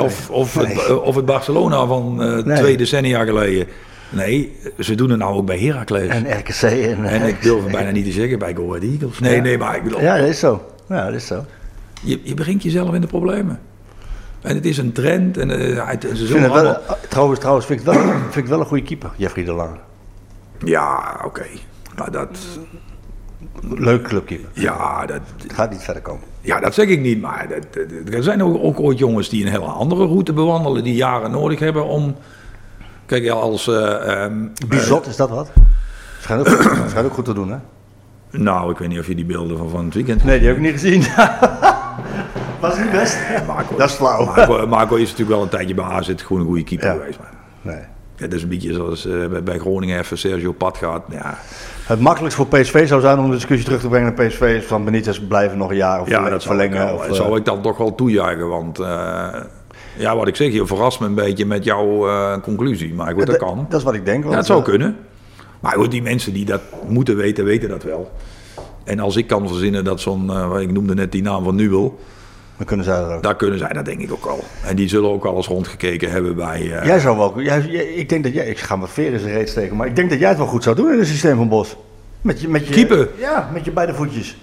Of, of, het, of het Barcelona van Nee. twee decennia geleden. Nee, ze doen het nou ook bij Heracles. En, En RKC en... ik durf het bijna niet te zeggen bij Go Eagles. Nee, Ja. nee, maar ik bedoel, Ja, dat is zo. Ja, dat is zo. Je, je brengt jezelf in de problemen. En het is een trend. En, eh, het- vind het wel, allemaal- trouwens, trouwens vind ik het wel, vind ik wel een goede keeper, Jeffrey de Lange. Ja, oké. Maar dat, Leuk clubkeeper. ja, dat, Gaat niet verder komen. ja, dat zeg ik niet. Maar dat, dat- er zijn ook, ook ooit jongens die een hele andere route bewandelen. Die jaren nodig hebben om... Kijk, als... eh, ehm, Bizot, is dat wat? Schijnt ook, schijnt ook goed te doen, hè? Nou, ik weet niet of je die beelden van, van het weekend... Nee, die heb ik niet gezien. [laughs] Was het niet best? Marco, Dat is flauw. Marco, Marco is natuurlijk wel een tijdje bij AZ gewoon een goede keeper Ja. geweest. Maar Nee. ja, dat is een beetje zoals eh, bij- Groningen even Sergio Pat gaat. Ja, Het makkelijkst voor PSV zou zijn om de discussie terug te brengen naar PSV is van Benitez blijven nog een jaar of ja dat zou ik, verlengen. wel- of, dat eh, zou ik dan toch wel toejuichen. Want eh, ja, wat ik zeg, je verrast me een beetje met jouw eh, conclusie. Maar goed, dat kan. Dat is wat ik denk. Ja, want, het zou eh, kunnen. Maar goed, die mensen die dat moeten weten, weten dat wel. En als ik kan verzinnen dat zo'n, eh, ik noemde net die naam van Nubel, Dan kunnen zij er ook. daar kunnen zij, dat denk ik ook al. En die zullen ook al eens rondgekeken hebben bij... eh, Jij zou wel, jij, ik denk dat jij, ik ga mijn veer in zijn reet steken, maar ik denk dat jij het wel goed zou doen in het systeem van Bos. Met je, met je, Keeper? Ja, met je beide voetjes.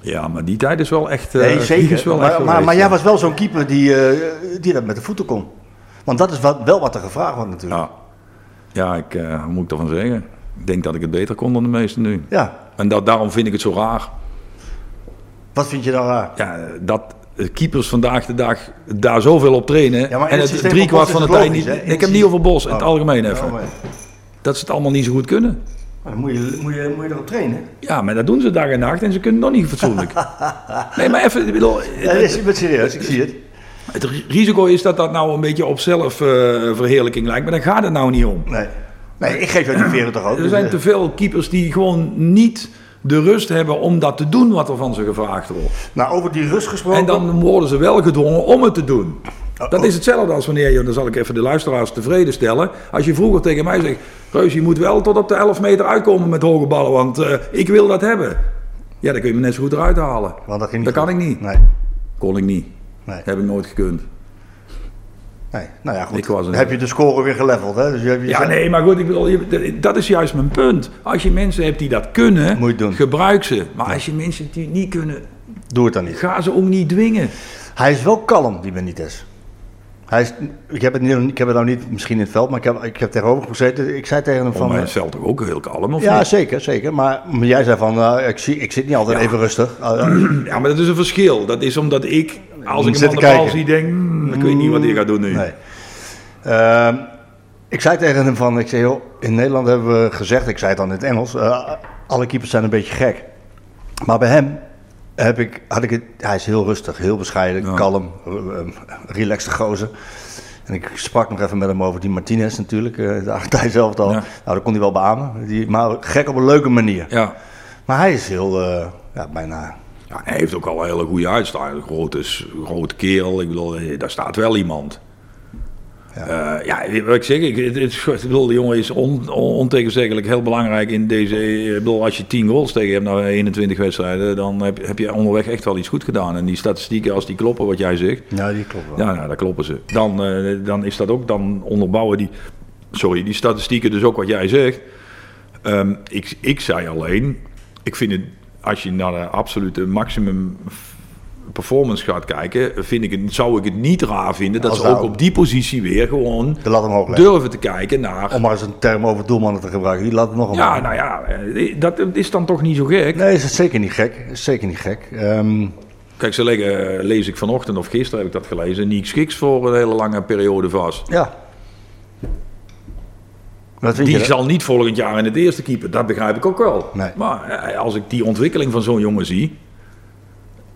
Ja, maar die tijd is wel echt... eh, Nee, zeker. Is wel maar, echt maar, maar ja. jij was wel zo'n keeper die, die dat met de voeten kon. Want dat is wat, wel wat er gevraagd wordt natuurlijk. Ja, ja ik, hoe moet ik daarvan zeggen? Ik denk dat ik het beter kon dan de meesten nu. Ja. En dat, daarom vind ik het zo raar. Wat vind je dan raar? Ja, dat keepers vandaag de dag daar zoveel op trainen. Ja, en het het drie van kwart van de tijd niet. ik het heb niet over Bos, in Oh. het algemeen even. Dat ze het allemaal niet zo goed kunnen. maar dan moet je, moet, je, moet je erop trainen. Ja, maar dat doen ze dag en nacht en ze kunnen nog niet fatsoenlijk. [laughs] nee, maar even, ik bedoel, Ja, dat is, ik ben serieus, ik zie het. het risico is dat dat nou een beetje op zelfverheerlijking lijkt, maar daar gaat het nou niet om. Nee. Nee, ik geef jou die veren toch ook. Er dus, zijn eh, te veel keepers die gewoon niet de rust hebben om dat te doen wat er van ze gevraagd wordt. Nou, over die rust gesproken. En dan worden ze wel gedwongen om het te doen. Dat is hetzelfde als wanneer je, dan zal ik even de luisteraars tevreden stellen. Als je vroeger tegen mij zegt, Reus, je moet wel tot op de 11 meter uitkomen met hoge ballen, want eh, ik wil dat hebben. Ja, dan kun je me net zo goed eruit halen. Want dat ging Dat kan ik niet. Nee. Kon ik niet. Nee. Heb ik nooit gekund. Nee. Nou ja, goed. Ik was een- Dan heb je de score weer geleveld, hè? Dus je hebt, je Ja, nee, maar goed, ik bedoel, dat is juist mijn punt. Als je mensen hebt die dat kunnen, Moet je doen. gebruik ze. Maar als je mensen die niet kunnen, Doe het dan niet. ga ze ook niet dwingen. Hij is wel kalm, die Benitez. Hij is, ik, heb het niet, ik heb het nou niet misschien in het veld, maar ik heb, ik heb tegenover gezeten. Ik zei tegen hem Van van... mij eh, is veld toch ook heel kalm, of ja, niet? zeker, zeker. Maar, maar jij zei van, eh, ik, zie, ik zit niet altijd even rustig. Ja, maar dat is een verschil. Dat is omdat ik, als ik Zit hem aan te de bal kijken. zie, denk, hmm, ik weet niet wat hij gaat doen nu. Nee. Ehm, ik zei tegen hem van, ik zei, joh, in Nederland hebben we gezegd, ik zei het dan in het Engels, eh, alle keepers zijn een beetje gek. Maar bij hem heb ik, had ik het, hij is heel rustig, heel bescheiden, Ja. kalm, uh, relaxed gozer. En ik sprak nog even met hem over die Martinez natuurlijk, eh de Argentijn [laughs] zelf al. Ja. Nou, dat kon hij wel beamen, die, maar gek op een leuke manier. Ja. Maar hij is heel, eh, ja, bijna... ja, hij heeft ook al een hele goede uitstraling. Een grote, grote kerel, ik bedoel, eh, daar staat wel iemand. Ja, ja wat ik zeg, ik, het, het, ik bedoel, de jongen is on, on- ontegenzeggelijk heel belangrijk in deze. Ik bedoel, als je 10 goals tegen hebt na 21 wedstrijden, dan heb, heb je onderweg echt wel iets goed gedaan. En die statistieken, als die kloppen, wat jij zegt, Ja, die klopt wel. ja, nou, daar kloppen ze. Dan, eh, dan is dat ook, dan onderbouwen die, sorry, die statistieken dus ook wat jij zegt. Ehm, ik, ik zei alleen, ik vind het, als je naar de absolute maximum performance gaat kijken, vind ik het, zou ik het niet raar vinden dat Als ze ook nou- op die positie weer gewoon De lat omhoog leggen. durven te kijken naar... Om maar eens een term over doelmannen te gebruiken, die laat het nog omhoog. Ja, nou ja, eh, dat is dan toch niet zo gek. Nee, is het zeker niet gek. Is zeker niet gek. Ehm, Kijk, ze leggen, lees ik vanochtend of gisteren heb ik dat gelezen, Niek Schiks voor een hele lange periode vast. ja. Die je? zal niet volgend jaar in het eerste keeper, dat begrijp ik ook wel. Nee. Maar eh, als ik die ontwikkeling van zo'n jongen zie.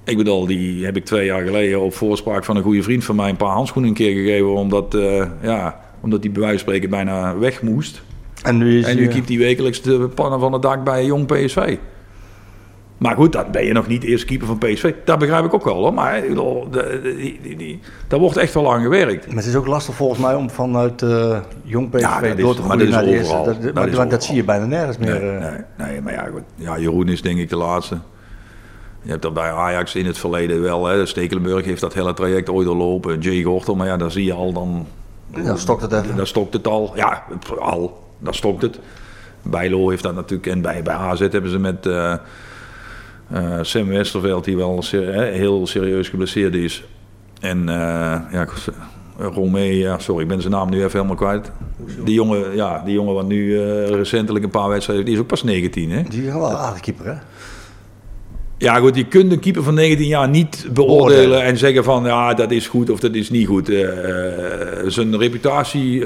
Ik bedoel, die heb ik twee jaar geleden op voorspraak van een goede vriend van mij een paar handschoenen een keer gegeven. Omdat, eh ja, omdat die bij wijze van spreken bijna weg moest. En nu is En nu keept hij wekelijks de pannen van het dak bij een jong PSV. Maar goed, dan ben je nog niet eerst keeper van PSV. Dat begrijp ik ook wel hoor. Maar die, die, die, daar wordt echt wel aan gewerkt. Maar het is ook lastig volgens mij om vanuit eh jong PSV Ja, dat is- door te groeien dat naar de eerste. Dat, Dat maar dat zie je bijna nergens meer. Nee, eh. nee, nee, maar ja, goed. ja, Jeroen is denk ik de laatste. Je hebt dat bij Ajax in het verleden wel. Hè. Stekelenburg heeft dat hele traject ooit doorlopen. Jay Gortel, maar ja, daar zie je al dan... Dan stokt het even. Daar stokt het al. Ja, al. Daar stokt het. Bijlo heeft dat natuurlijk. En bij, bij AZ hebben ze met eh, eh, Sam Westerveld, die wel ser- heel serieus geblesseerd is. En eh ja, Romee, ja, sorry, ik ben zijn naam nu even helemaal kwijt. Die jongen, ja, die jongen wat nu eh, recentelijk een paar wedstrijden, die is ook pas 19, hè? Die is wel een aardige keeper, hè? Ja, goed, je kunt een keeper van 19 jaar niet beoordelen en zeggen van ja, dat is goed of dat is niet goed. Zijn reputatie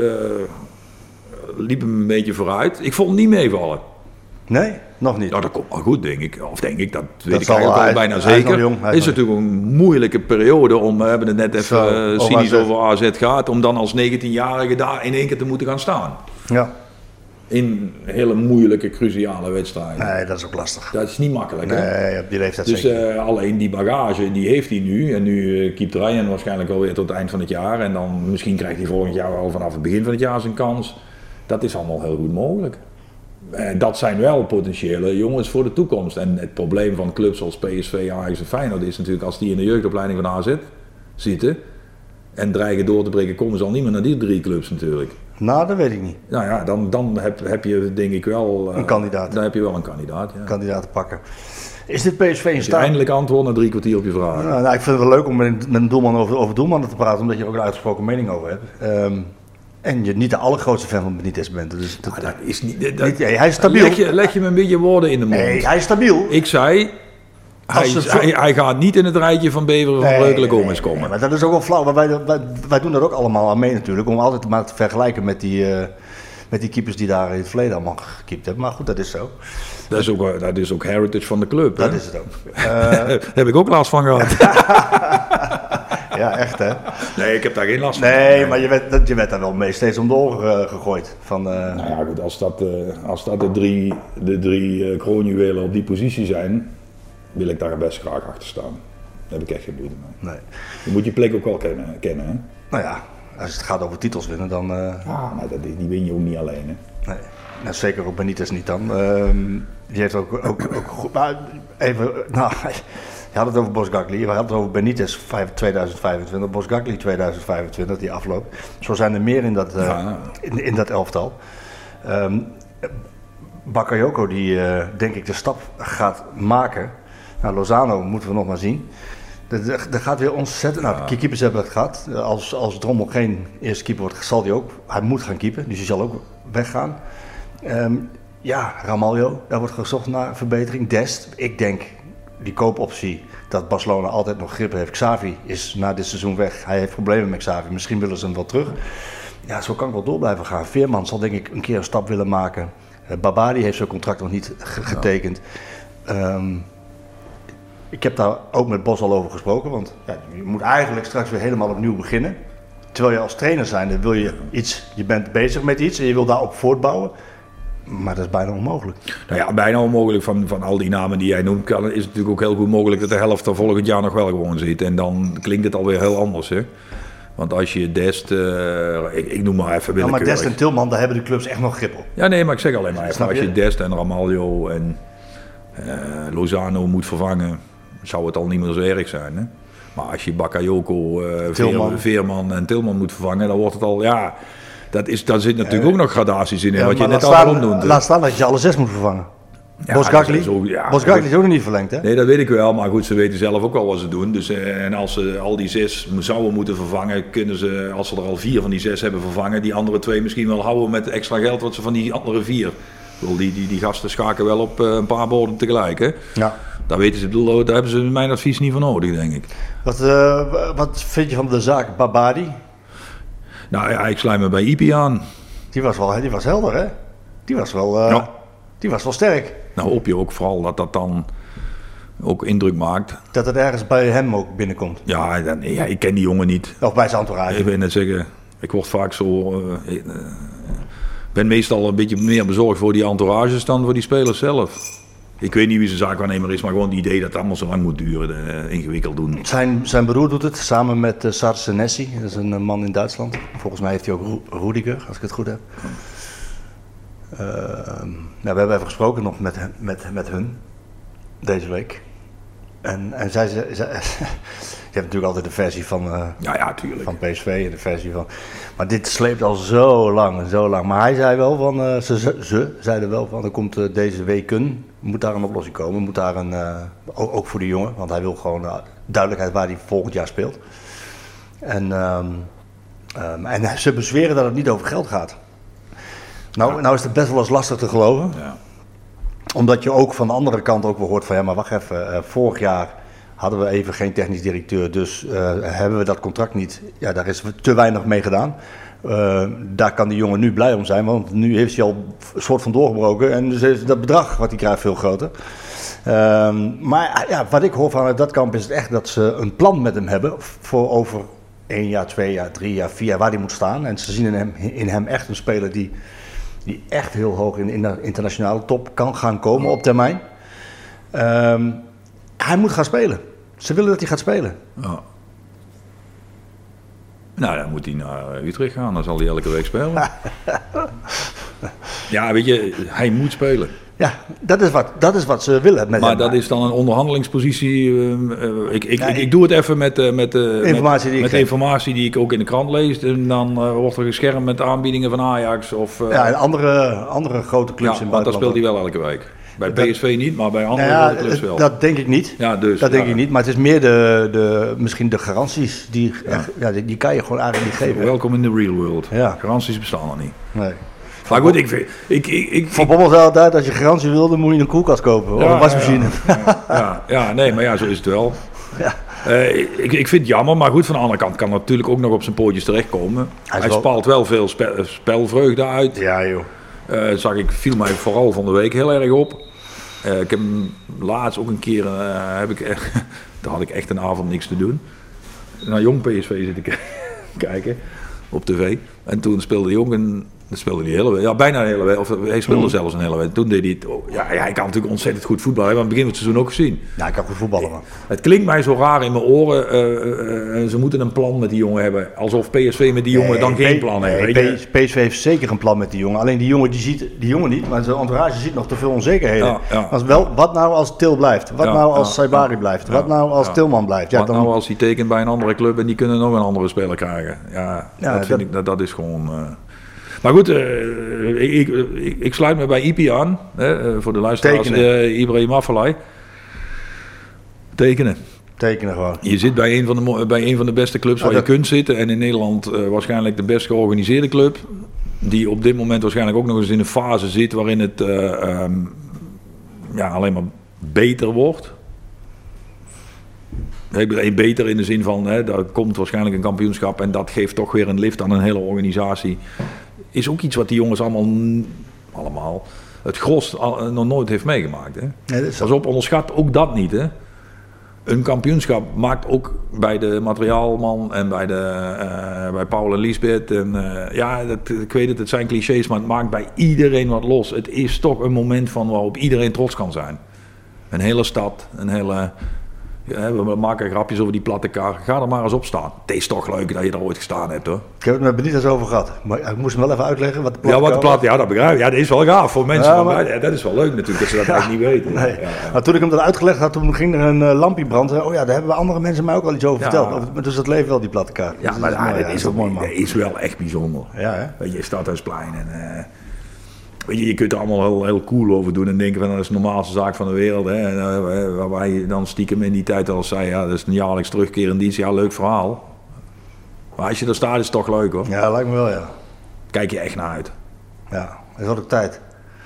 liep hem een beetje vooruit. Ik vond hem niet meevallen. Nee, nog niet. Nou, dat komt wel goed, denk ik. Of denk ik, dat weet Dat ik eigenlijk al bijna hij zeker. hij is natuurlijk een moeilijke periode om, we hebben het net even Zo, eh, cynisch AZ. over AZ gehad, om dan als 19-jarige daar in één keer te moeten gaan staan. Ja. In hele moeilijke, cruciale wedstrijden. Nee, dat is ook lastig. Dat is niet makkelijk, hè? Nee, op die leeftijd Dus zeker. eh, alleen die bagage, die heeft hij nu. En nu uh, keept Ryan waarschijnlijk alweer tot het eind van het jaar. En dan misschien krijgt hij volgend jaar al vanaf het begin van het jaar zijn kans. Dat is allemaal heel goed mogelijk. En dat zijn wel potentiële jongens voor de toekomst. En het probleem van clubs als PSV, Ajax en Feyenoord is natuurlijk als die in de jeugdopleiding van AZ zitten en dreigen door te breken, komen ze al niet meer naar die drie clubs natuurlijk. Nou, dat weet ik niet. Nou ja, dan, dan heb, heb je denk ik wel... eh, Een kandidaat. Dan heb je wel een kandidaat, ja. Kandidaat te pakken. Is dit PSV in staat? eindelijk antwoord na drie kwartier op je vraag. Nou, nou, ik vind het wel leuk om met, met een doelman over, over doelmannen te praten, omdat je er ook een uitgesproken mening over hebt. Ehm, en je niet de allergrootste fan van Benitez bent. Dus dat, Maar dat is niet... Dat, niet- hij is stabiel. Leg je, leg je me een beetje woorden in de mond. Nee, hij is stabiel. Ik zei... Hij, hij, hij gaat niet in het rijtje van Beveren van Breukelen nee, Gomez nee, komen. maar dat is ook wel flauw. Maar wij, wij, wij doen dat ook allemaal aan mee natuurlijk. Om altijd maar te vergelijken met die, eh, met die keepers die daar in het verleden allemaal gekiept hebben. Maar goed, dat is zo. Dat, is ook, dat is ook heritage van de club. Dat hè? is het ook. [laughs] Eh, Daar heb ik ook last van gehad. [laughs] ja, echt hè. nee, ik heb daar geen last van. Nee, maar je werd, dat- je werd daar wel mee steeds om eh, gegooid. Van, eh, Nou ja, goed, als dat, eh, als dat de drie, de drie eh, kroonjuwelen op die positie zijn, wil ik daar best graag achter staan. Daar heb ik echt geen moeite mee. Nee. Je moet je plek ook wel kennen, kennen hè? Nou ja, als het gaat over titels winnen, dan... eh, Ja, maar dat, die win je ook niet alleen hè. Nee, nou, zeker ook Benitez niet dan. Ehm, die heeft ook, ook, ook goed... Maar even, nou, je had het over Bosgagli, we hadden het over Benitez vijf- 2025, Bosgagli 2025, die afloopt. Zo zijn er meer in dat, eh, Ja. in, in dat elftal. Ehm Bakayoko die eh, denk ik de stap gaat maken. Nou, Lozano moeten we nog maar zien. Er, gaat weer ontzettend... Nou, de keepers hebben het gehad. Als, als Drommel geen eerste keeper wordt, zal hij ook... Hij moet gaan keeper, dus hij zal ook weggaan. Ehm, ja, Ramaljo, daar wordt gezocht naar verbetering. Dest, ik denk die koopoptie dat Barcelona altijd nog grip heeft. Xavi is na dit seizoen weg. Hij heeft problemen met Xavi. Misschien willen ze hem wel terug. Ja, zo kan ik wel door blijven gaan. Veerman zal denk ik een keer een stap willen maken. Eh, Babadi heeft zijn contract nog niet ge- getekend. Ehm, ik heb daar ook met Bos al over gesproken. Want ja, je moet eigenlijk straks weer helemaal opnieuw beginnen. Terwijl je als trainer zijnde wil je iets, je bent bezig met iets en je wil daarop voortbouwen. Maar dat is bijna onmogelijk. Nou ja, bijna onmogelijk van, van al die namen die jij noemt, kan, is het natuurlijk ook heel goed mogelijk dat de helft er volgend jaar nog wel gewoon zit. En dan klinkt het alweer heel anders, hè. Want als je Dest, eh, ik, ik noem maar even Ja, maar willekeurig. Dest en Tilman, daar hebben de clubs echt nog grip op. Ja, nee, maar ik zeg alleen maar even, als je? Dest en Ramaljo en eh, Lozano moet vervangen, zou het al niet meer zo erg zijn, hè. Maar als je Bakayoko, eh. Veerman en Tilman moet vervangen, dan wordt het al, ja... Dat is, daar zit natuurlijk ook nog gradaties in, wat je net al noemde. laat staan dat je alle zes moet vervangen. Ja, dat is ook- ja, Bosgagli goed. is ook nog niet verlengd, hè? Nee, dat weet ik wel. Maar goed, ze weten zelf ook wel wat ze doen. Dus, eh, en als ze al die zes zouden moeten vervangen, kunnen ze, als ze er al vier van die zes hebben vervangen, die andere twee misschien wel houden met extra geld wat ze van die andere vier. Bedoel, die, die, die gasten schaken wel op eh, een paar borden tegelijk. Hè? Ja. Daar, weten ze, daar hebben ze mijn advies niet voor nodig, denk ik. Wat, eh, wat vind je van de zaak Babadi? Nou ja, ik sluit me bij Ipi aan. Die was wel die was helder, hè? Die was wel, eh, Ja. die was wel sterk. Nou hoop je ook vooral dat dat dan ook indruk maakt. Dat het ergens bij hem ook binnenkomt. Ja, dan, ja ik ken die jongen niet. Of bij zijn entourage. Ik wil net zeggen, ik word vaak zo. eh, ben meestal een beetje meer bezorgd voor die entourages dan voor die spelers zelf. Ik weet niet wie zijn zaakwaarnemer is, maar gewoon het idee dat het allemaal zo lang moet duren, eh, ingewikkeld doen. Zijn, zijn broer doet het samen met uh, Sarsenesi. Dat is een eh, man in Duitsland. Volgens mij heeft hij ook Ru- Rudiger, als ik het goed heb. Nou, we hebben even gesproken nog met, met, met hun deze week. En, en zij, zij, zij- je hebt natuurlijk altijd de versie van, eh, Ja, ja, tuurlijk. van PSV en de versie van. Maar dit sleept al zo lang en zo lang. Maar hij zei wel van, eh, ze, ze, ze zeiden wel van, er komt eh, deze weken, moet daar een oplossing komen. Moet daar een, eh, ook, ook voor de jongen, want hij wil gewoon eh, duidelijkheid waar hij volgend jaar speelt. En, ehm, ehm, en ze bezweren dat het niet over geld gaat. Nou, nou is het best wel eens lastig te geloven. Ja. Omdat je ook van de andere kant ook wel hoort van ja, maar wacht even. eh, vorig jaar hadden we even geen technisch directeur, dus hebben we dat contract niet. Ja, daar is te weinig mee gedaan. Eh, daar kan die jongen nu blij om zijn, want nu heeft hij al een soort van doorgebroken. En dus is dat bedrag wat hij krijgt veel groter. Ehm, maar ja, wat ik hoor vanuit dat kamp is het echt dat ze een plan met hem hebben voor over één jaar, twee jaar, drie jaar, vier jaar waar hij moet staan. En ze zien in hem, in hem echt een speler die, die echt heel hoog in, in de internationale top kan gaan komen op termijn. Ehm, hij moet gaan spelen. Ze willen dat hij gaat spelen. Ja. Nou, dan moet hij naar Utrecht gaan, dan zal hij elke week spelen. [laughs] ja, weet je, hij moet spelen. Ja, dat is wat, dat is wat ze willen met Maar hem. dat is dan een onderhandelingspositie. ehm, eh, ik, ik, Ja, ik, doe het even met, eh, met, Informatie die met, ik met informatie die ik ook in de krant lees. En dan wordt er geschermd met aanbiedingen van Ajax. Of, Ja, en andere, andere grote clubs ja, in want dan buitenland. speelt hij wel elke week. Bij PSV niet, maar bij andere Nou ja, clubs wel. dat denk ik niet. ja, dus, Dat denk ja. ik niet, maar het is meer de, de, misschien de garanties die, echt, ja, die, die kan je gewoon eigenlijk niet geven. Welkom in the real world. Ja. Garanties bestaan er niet. Nee. Maar goed, ik, vind- ik, ik, ik, Van Bommel zei altijd, als je garantie wil, dan moet je een koelkast kopen. Of Ja, een wasmachine. Ja, ja, ja, nee, maar ja, zo is het wel. [laughs] Ja. Eh, ik, ik vind het jammer, maar goed, van de andere kant kan natuurlijk ook nog op zijn pootjes terechtkomen. Hij Hij, wel- spaalt wel veel spe- spelvreugde uit. Ja, joh. Eh, zag ik, viel mij vooral van de week heel erg op. Eh, ik heb laatst ook een keer, eh, heb ik, echt- [laughs] daar had ik echt een avond niks te doen. Naar Jong PSV zitten [laughs] kijken op tv. En toen speelde Jong een Dat speelde hij hele Ja, bijna de hele week. Of hij speelde zelfs een hele week. Toen deed hij het. oh, Ja, ja, hij kan natuurlijk ontzettend goed voetballen. Hebben we aan het begin van het seizoen ook gezien. Ja, ik kan goed voetballen, man. Het klinkt mij zo raar in mijn oren. eh, eh, eh, ze moeten een plan met die jongen hebben. Alsof PSV met die jongen dan Nee, geen plan nee, heeft. PSV heeft zeker een plan met die jongen. Alleen die jongen die ziet die jongen niet, maar zijn entourage ziet nog te veel onzekerheden. Ja, ja. Als wel, wat nou als Til blijft? Wat nou als Saibari blijft? Wat nou als. Tilman blijft? Ja, Wat dan, nou als hij tekent bij een andere club en die kunnen nog een andere speler krijgen? Ja, dat, vind dat- ik, dat, dat is gewoon... eh. Maar goed, eh, ik, ik, sluit me bij Ipi aan. Hè, eh, voor de luisteraars. Eh, Ibrahim Afellay. Tekenen. tekenen gewoon. Je zit bij een van de, bij een van de beste clubs waar je kunt zitten. En in Nederland waarschijnlijk de best georganiseerde club. Die op dit moment waarschijnlijk ook nog eens in een fase zit waarin het eh, ehm, ja, alleen maar beter wordt. Ik beter in de zin van, hè, daar komt waarschijnlijk een kampioenschap en dat geeft toch weer een lift aan een hele organisatie. Is ook iets wat die jongens allemaal, allemaal het gros al- nog nooit heeft meegemaakt. Hè? Nee, dat is Pas op, onderschat ook dat niet. Hè? Een kampioenschap maakt ook bij de materiaalman en bij, de, eh, bij Paul en Lisbeth. En, eh, ja, dat, ik weet het, het zijn clichés, maar het maakt bij iedereen wat los. Het is toch een moment van waarop iedereen trots kan zijn. Een hele stad, een hele... We maken grapjes over die platte kar. Ga er maar eens op staan. Het is toch leuk dat je er ooit gestaan hebt hoor. Ik heb het met Benitez over gehad. Maar ik moest hem wel even uitleggen wat de Ja, wat de platte plat, ja, dat begrijp ik. Ja, dat is wel gaaf voor mensen. Ja, van maar- mij. Dat is wel leuk natuurlijk, dat ze dat [laughs] eigenlijk niet weten. Nee. Ja. Maar toen ik hem dat uitgelegd had, toen ging er een eh, lampje branden. Oh ja, daar hebben andere mensen mij ook al iets over verteld. Dus dat leeft wel, die platte kaart. Ja, Dus maar dat mooi, is Dat ook mooi, man. Is wel echt bijzonder. Ja, hè? Weet je, Stadhuisplein en... eh, weet je, je kunt er allemaal heel, heel cool over doen en denken van dat is de normaalste zaak van de wereld. Hè. En, eh, waar wij dan stiekem in die tijd al zei, ja, dat is een jaarlijks terugkerend dienst. Ja, leuk verhaal. Maar als je er staat is het toch leuk hoor. Ja, lijkt me wel, ja. Kijk je echt naar uit. Ja, het wordt ook tijd.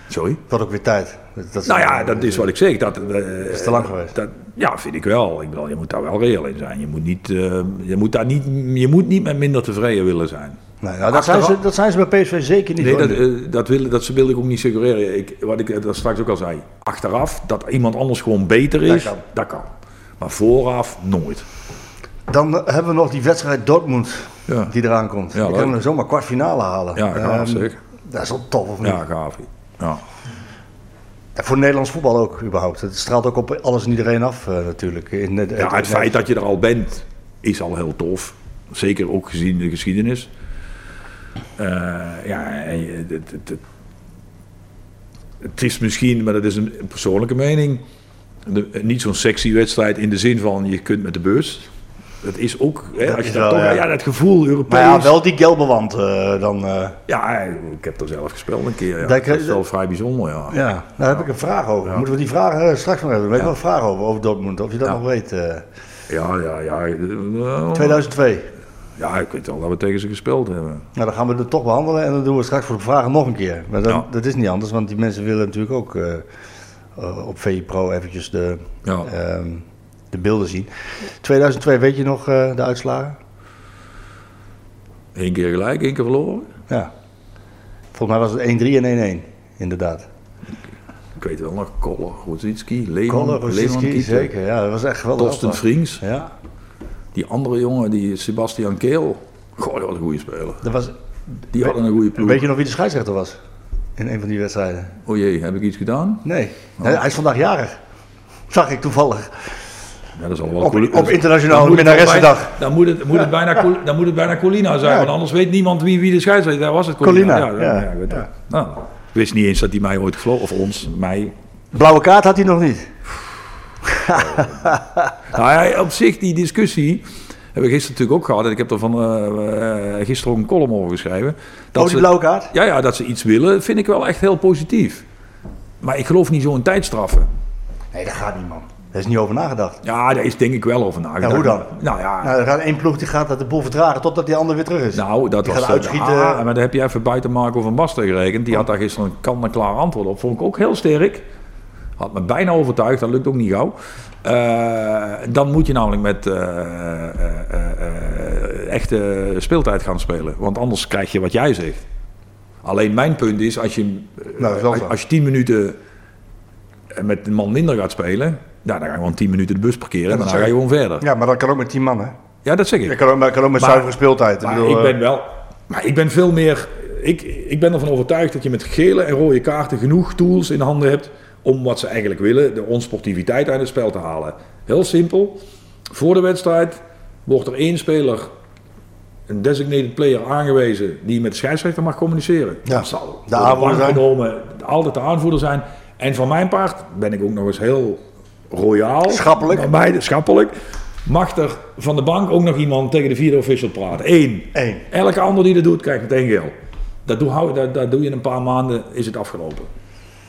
Sorry? Het wordt ook weer tijd. Dat, dat Nou ja, dat is wat ik zeg. Dat, eh, is te lang geweest. Dat, ja, vind ik wel. Ik bedoel, je moet daar wel reëel in zijn. Je moet, niet, eh, je, moet daar niet, je moet niet met minder tevreden willen zijn. Nee, nou, dat, zijn ze, dat zijn ze bij PSV zeker niet. Nee, dat, eh, dat, wil, dat wil ik ook niet suggereren. Ik, wat ik eh, dat straks ook al zei. Achteraf, dat iemand anders gewoon beter is, Dat dat kan. Maar vooraf, nooit. Dan hebben we nog die wedstrijd Dortmund Ja. die eraan komt. Ja, die leuk. kunnen we zomaar kwartfinale halen. Ja, gaaf Ehm, zeg. Dat is wel tof, of niet? Ja, gaaf. Ja. Voor Nederlands voetbal ook, überhaupt. Het straalt ook op alles en iedereen af, eh, natuurlijk. In ja, het feit dat je er al bent, is al heel tof. Zeker ook gezien de geschiedenis. Eh, ja, het, het, het, het is misschien, maar dat is een persoonlijke mening, niet zo'n sexy wedstrijd in de zin van je kunt met de bus. Het is ook, hè, Dat als je dat wel, toch, ja. ja. dat gevoel Europees. Maar ja, wel die gelbe wand eh, dan. eh, Ja, ik heb er zelf gespeeld een keer. Ja. Dat- Dat is wel vrij bijzonder, ja. ja, daar heb ik een vraag over. Moeten we die vraag straks nog hebben? Heb ik wel een vraag over, over Dortmund. Of je dat nog weet. Ja, ja, ja. eh, 2002. Ja, ik weet wel dat we tegen ze gespeeld hebben. Nou, dan gaan we het toch behandelen en dan doen we straks voor de vragen nog een keer. Maar dan, Ja. dat is niet anders, want die mensen willen natuurlijk ook eh, eh, op VI Pro eventjes de, Ja. ehm, de beelden zien. 2002, weet je nog eh, de uitslagen? Eén keer gelijk, één keer verloren. Ja. Volgens mij was het 1-3 en 1-1, inderdaad. Ik weet wel nog, Koller, Leeman Rosicki, keeper, zeker. Ja, dat was echt wel Torsten Frings. Ja, Die andere jongen, die Sebastian Keel. Goh, dat was een goede speler. dat was... Die hadden een goede ploeg. Weet je nog wie de scheidsrechter was? In een van die wedstrijden? O jee, heb ik iets gedaan? Nee. Nee, hij is vandaag jarig. Zag ik toevallig. Ja, dat is al wel Op- op minnaressendag. bij- Dan moet het, moet, het bijna, dan moet het bijna Colina zijn, Ja. want anders weet niemand wie, wie de scheidsrechter Daar was. Het Colina. Colina, ja. Nou, ik wist niet eens dat hij mij ooit gefloten, of ons, mij. Blauwe kaart had hij nog niet. [laughs] Nou ja, op zich, die discussie hebben we gisteren natuurlijk ook gehad. En ik heb er van eh, gisteren ook een column over geschreven. Dat Oh, die ze- blauwe kaart? Ja, ja, dat ze iets willen, vind ik wel echt heel positief. Maar ik geloof niet zo in tijdstraffen. Nee, dat gaat niet, man. Daar is niet over nagedacht. Ja, daar is denk ik wel over nagedacht. Ja, hoe dan? Nou ja, Nou, er gaat één ploeg die gaat dat de boel vertragen totdat die ander weer terug is. nou, dat die was... gaat eh, uitschieten. ah, maar daar heb je even buiten Marco van Basten gerekend. Die had daar gisteren een kant-en-klaar antwoord op. Vond ik ook heel sterk. Had me bijna overtuigd, dat lukt ook niet gauw. Eh, dan moet je namelijk met eh, eh, echte speeltijd gaan spelen. Want anders krijg je wat jij zegt. Alleen mijn punt is, als je, Nou, als, je tien minuten met een man minder gaat spelen... Nou, dan ga je gewoon tien minuten de bus parkeren en dan ga je gewoon verder. Ja, maar dat kan ook met tien man, hè? Ja, dat zeg ik. Dat kan ook, kan ook met Maar- zuivere speeltijd. Maar bedoel, ik ben wel. Maar ik ben veel meer. ik, ik ben ervan overtuigd dat je met gele en rode kaarten genoeg tools in handen hebt om wat ze eigenlijk willen, de onsportiviteit uit het spel te halen. Heel simpel. Voor de wedstrijd wordt er één speler, een designated player, aangewezen die met de scheidsrechter mag communiceren. Ja, Dat zal de aanvoerder genomen altijd de aanvoerder zijn. En van mijn part ben ik ook nog eens heel royaal. Schappelijk. De- schappelijk. Mag er van de bank ook nog iemand tegen de vierde official praten? Eén. Eén. Elke ander die dat doet, krijgt meteen geel. Dat doe, hou- dat, dat doe je in een paar maanden, is het afgelopen.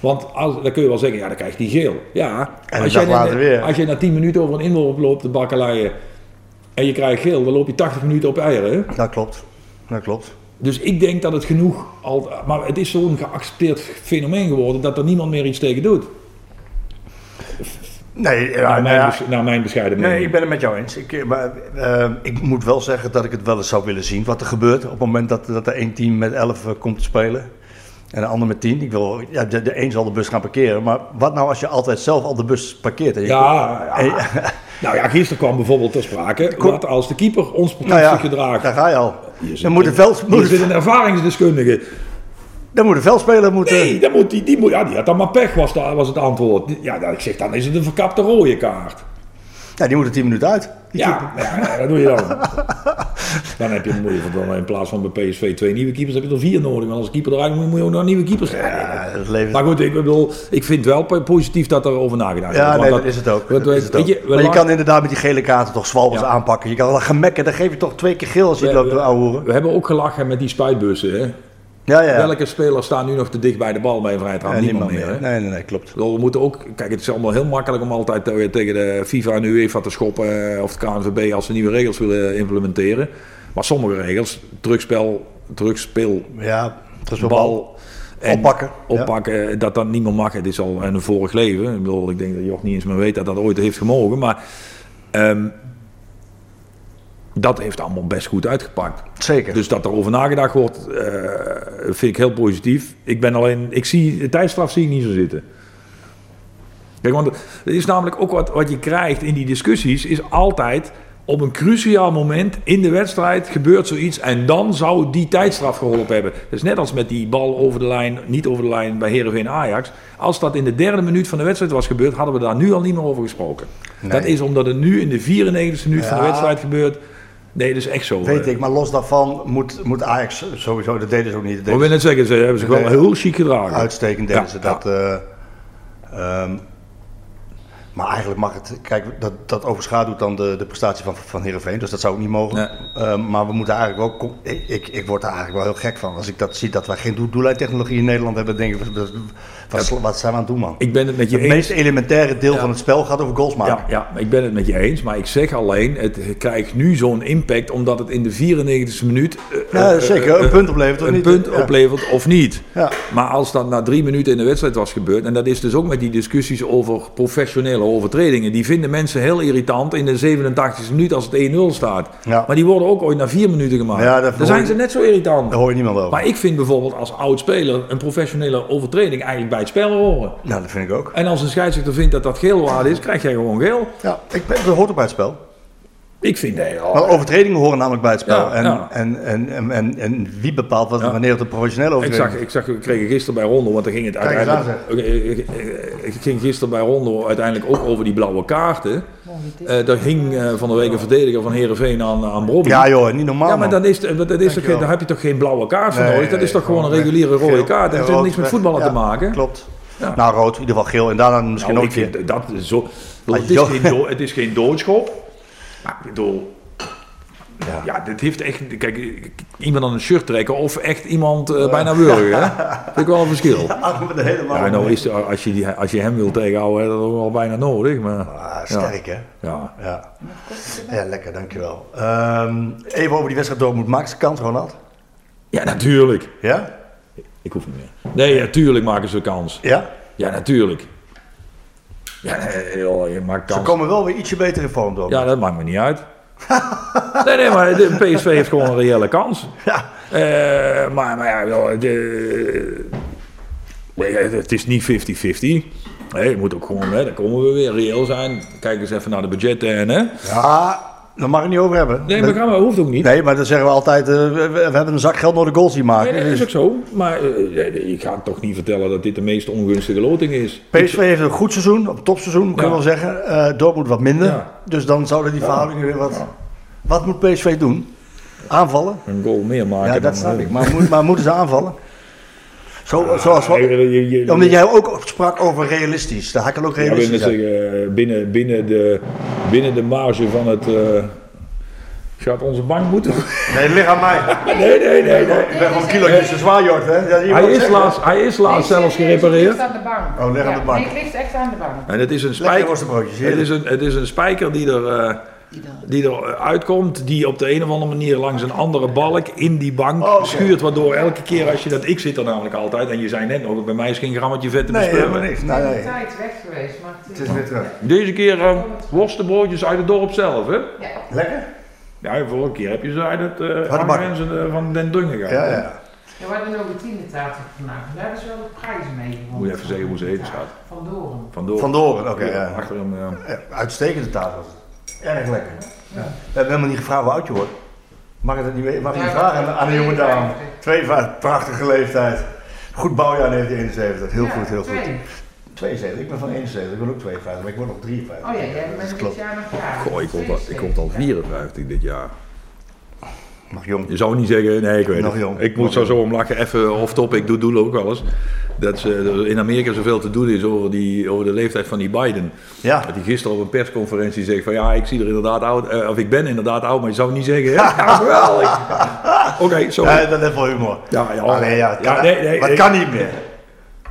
Want als, dan kun je wel zeggen, ja, dan krijgt hij geel. Ja, En als, jij, weer. als je na 10 minuten over een inworp loopt te bakkeleien en je krijgt geel, dan loop je 80 minuten op eieren. Dat klopt. Dat klopt. Dus ik denk dat het genoeg al. Maar het is zo'n geaccepteerd fenomeen geworden dat er niemand meer iets tegen doet. Nee, ja, naar, nou mijn, ja. bes- naar mijn bescheiden mening. Nee, ik ben het met jou eens. Ik, eh, maar, eh, ik moet wel zeggen dat ik het wel eens zou willen zien wat er gebeurt op het moment dat, dat er één team met 11 eh, komt te spelen. En de ander met 10. Ik wil, ja, de, de een zal de bus gaan parkeren. Maar wat nou als je altijd zelf al de bus parkeert? En je Ja, ja. en je- [laughs] Nou ja, gisteren kwam bijvoorbeeld ter sprake. Wat als de keeper onsportief nou ja, gedraagt. daar ga je al. Zit Dan moet een- veld, moet, zit een ervaringsdeskundige. dan moet de veldspeler moeten... Nee, dan moet die, die, moet, ja, die had dan maar pech, was, was het antwoord. Ja, dan, ik zeg, dan is het een verkapte rode kaart. Ja, die moeten 10 minuten uit. Die Ja, ja, dat doe je dan. [laughs] Dan heb je, moet je dan in plaats van bij PSV twee nieuwe keepers, heb je er vier nodig. Want als keeper eruit moet, moet je ook nog nieuwe keepers hebben. Ja, dat levert... Maar goed, ik bedoel, ik vind wel po- positief dat er over nagedacht Ja, wordt. nee, want dat is het ook. Dat is het weet ook. je, we maar je kan inderdaad met die gele kaarten toch zwalbers Ja. aanpakken. Je kan wel gemekken, dan geef je toch twee keer geel als je we, loopt te ouwehoeren. we hebben ook gelachen met die spuitbussen. Hè? Ja, ja. Welke spelers staan nu nog te dicht bij de bal bij een vrije trap? Ja, niemand, meer. Nee, nee, nee, klopt. We moeten ook, kijk, het is allemaal heel makkelijk om altijd te- tegen de FIFA en de UEFA te schoppen eh, of de KNVB als ze nieuwe regels willen implementeren. Maar sommige regels, terugspel, terugspeel, Ja, bal. bal en Oppakken, ja. oppakken, dat dat niet meer mag. Het is al een vorig leven. Ik bedoel, ik denk dat Joch niet eens meer weet dat dat ooit heeft gemogen. Maar ehm, dat heeft allemaal best goed uitgepakt. Zeker. Dus dat er over nagedacht wordt, eh, vind ik heel positief. Ik ben alleen, ik zie, de tijdstraf zie ik niet zo zitten. Kijk, want er is namelijk ook wat, wat je krijgt in die discussies, is altijd op een cruciaal moment in de wedstrijd gebeurt zoiets en dan zou die tijdstraf geholpen hebben. Dat is net als met die bal over de lijn, niet over de lijn bij Heerenveen Ajax. Als dat in de derde minuut van de wedstrijd was gebeurd, hadden we daar nu al niet meer over gesproken. Dat is omdat het nu in de 94e minuut van de wedstrijd gebeurt. Nee, dat is echt zo. Weet eh. ik, maar los daarvan moet, moet Ajax sowieso, dat deden ze ook niet. Dat Maar ik wil net zeggen, ze hebben zich wel heel chic gedragen. uitstekend deden Ja, ze ja. dat. eh, ehm, maar eigenlijk mag het, kijk, dat, dat overschaduwt dan de, de prestatie van, van Heerenveen, dus dat zou ook niet mogen. Nee. Ehm, maar we moeten eigenlijk wel, kom- ik, ik, ik word er eigenlijk wel heel gek van. Als ik dat zie, dat wij geen doel- doellijntechnologie in Nederland hebben, denk ik, wat, wat, wat, wat zijn we aan het doen, man? Ik ben het met je Het eens. meest elementaire deel van het spel gaat over goals maken. Ja, ja, ik ben het met je eens, maar ik zeg alleen, het krijgt nu zo'n impact omdat het in de 94e minuut eh, Ja, eh, zeker. eh, Een punt oplevert of een niet? punt Ja. oplevert of niet. Ja. Maar als dat na drie minuten in de wedstrijd was gebeurd, en dat is dus ook met die discussies over professionele overtredingen, die vinden mensen heel irritant in de 87e minuut als het 1-0 staat. Ja. Maar die worden ook ooit na vier minuten gemaakt. Ja, Dan zijn ze net zo irritant. Daar hoor je niemand over. Maar ik vind bijvoorbeeld als oud speler een professionele overtreding eigenlijk bij het spel horen. Nou, dat vind ik ook. En als een scheidsrechter vindt dat dat geel waard is, krijg jij gewoon geel. Ja, ik ben, dat hoort ook bij het spel. Ik vind dat heel- Maar overtredingen horen namelijk bij het spel. Ja, en, ja. En, en, en, en, en wie bepaalt wat, Ja. wanneer het een professionele Ik overtreding zag, ik zag, we kregen gisteren bij Rondo, want er ging het Kijk uiteindelijk. Ik, ik- ik- ik ging gisteren bij Rondo uiteindelijk ook over die blauwe kaarten. Eh daar hing eh, van de week een verdediger van Herenveen aan, aan Bobby. Ja joh, niet normaal Ja, maar dan, is, dat is toch, daar heb je toch geen blauwe kaart voor Nee, nodig? Dat is toch gewoon een reguliere rode Geel. kaart? Dat heeft niks met voetballen te maken. Klopt. Nou, rood, in ieder geval geel. En daarna misschien Nou, ook ik dat is zo. Het is, geen het is geen doodschop. Maar ik bedoel. Ja. dit heeft echt. Kijk, iemand aan een shirt trekken of echt iemand eh, bijna wurgen. hè? Vind ik wel een verschil. Helemaal [laughs] Ja, nou is, als, je die, als je hem wil tegenhouden, is dat ook wel bijna nodig. Maar, Ah, sterk hè. ja. Ja. ja, lekker, dankjewel. Ehm even over die wedstrijd door moet maken ze kans, Ronald. ja, natuurlijk. Ja? Ik hoef niet meer. Nee, natuurlijk maken ze kans. Ja? Ja, natuurlijk. [laughs] Ja, nee, joh, je maakt Ze komen wel weer ietsje beter in vorm door. Ja, dat maakt me niet uit. [laughs] nee, nee, maar de PSV heeft gewoon een reële kans. [laughs] Ja. Eh, maar, maar ja, wel, de, het is niet 50-50. Nee, je moet ook gewoon, hè, daar komen we weer, reëel zijn. Kijk eens even naar de budgetten. En, hè. Ja, daar mag ik het niet over hebben. Nee, maar gaan we, hoeft ook niet. Nee, maar dan zeggen we altijd, eh, we, we hebben een zak geld nodig de goals die maken. Nee, dat is Dus ook zo. Maar eh, ik ga toch niet vertellen dat dit de meest ongunstige loting is. PSV heeft een goed seizoen, een topseizoen, kunnen we wel zeggen. Eh Dortmund wat minder. Ja. Dus dan zouden die verhoudingen weer wat... Wat moet PSV doen? Aanvallen? Een goal meer maken. Ja, dat snap ik. Maar, moet, maar moeten ze aanvallen? [laughs] Zo, zoals ja, je- je- omdat jij ook sprak over realistisch. Daar kan ook Ja, realistisch zeggen, eh, binnen, binnen, de, binnen de marge van het... eh, gaat onze bank moeten... [laughs] Nee, het ligt aan mij. [laughs] nee, nee, nee. Ik ben gewoon kilootjes te zwaar, Jort. Ja, Hij is, laatst, hij is laatst zelfs Het gerepareerd. ligt aan de bank. Oh, ligt aan de bank. Nee, het ligt echt aan de bank. En het is een spijker. Het is een, het is een spijker die er, eh, die er uitkomt, die op de een of andere manier langs een andere balk in die bank Oh, schuurt. Waardoor elke keer als je dat. Ik zit er namelijk altijd, en je zei net nog, bij mij is geen grammetje vet te Nee, helemaal niks. Het Nee, is nee. een tijd weg geweest, maar Het is weer terug. Deze keer eh, worstenbroodjes uit het dorp zelf, hè? Ja. Lekker? Ja, vorige keer heb je ze uit het uh, de bak. van Den Dungen Ja, gehaald. ja. Ja, we hadden ook een tiendentafel vandaag. Daar hebben ze wel de prijzen mee gewonnen. Moet je even zeggen hoe ze heten staat. Van Doren. Vandoor. Van Doren, oké. ja. Achter eh, Ja, uitstekende taart was het. Erg lekker. Ja. We hebben helemaal niet gevraagd hoe oud je wordt. Mag ik dat niet weten? Mag ik niet Ja, vragen aan, een jonge dame? 52. 52, prachtige leeftijd. Goed bouwjaar 1971. Heel Ja, goed, heel goed. twee. 72, ik ben van 71, ik ben ook 52, maar ik word nog 53. Oh ja, jij bent Dat dit jaar nog jaar. Goh, ik word, al- ik word al 54 dit jaar. Nog jong. Je zou niet zeggen, nee, ik weet Nog het. jong. Ik moet zo zo om lachen, even off-top, ik doe doel ook wel eens. Dat ze, er in Amerika zoveel te doen is over, die, over de leeftijd van die Biden. Ja. Dat hij gisteren op een persconferentie zegt van ja, ik zie er inderdaad oud, eh, of ik ben inderdaad oud, maar je zou niet zeggen. hè? [laughs] Ja, geweldig. Oké, sorry. Ja, dat is wel humor. Ja, ja, nee, ja, het ja, kan, nee, nee, maar nee. het kan niet meer.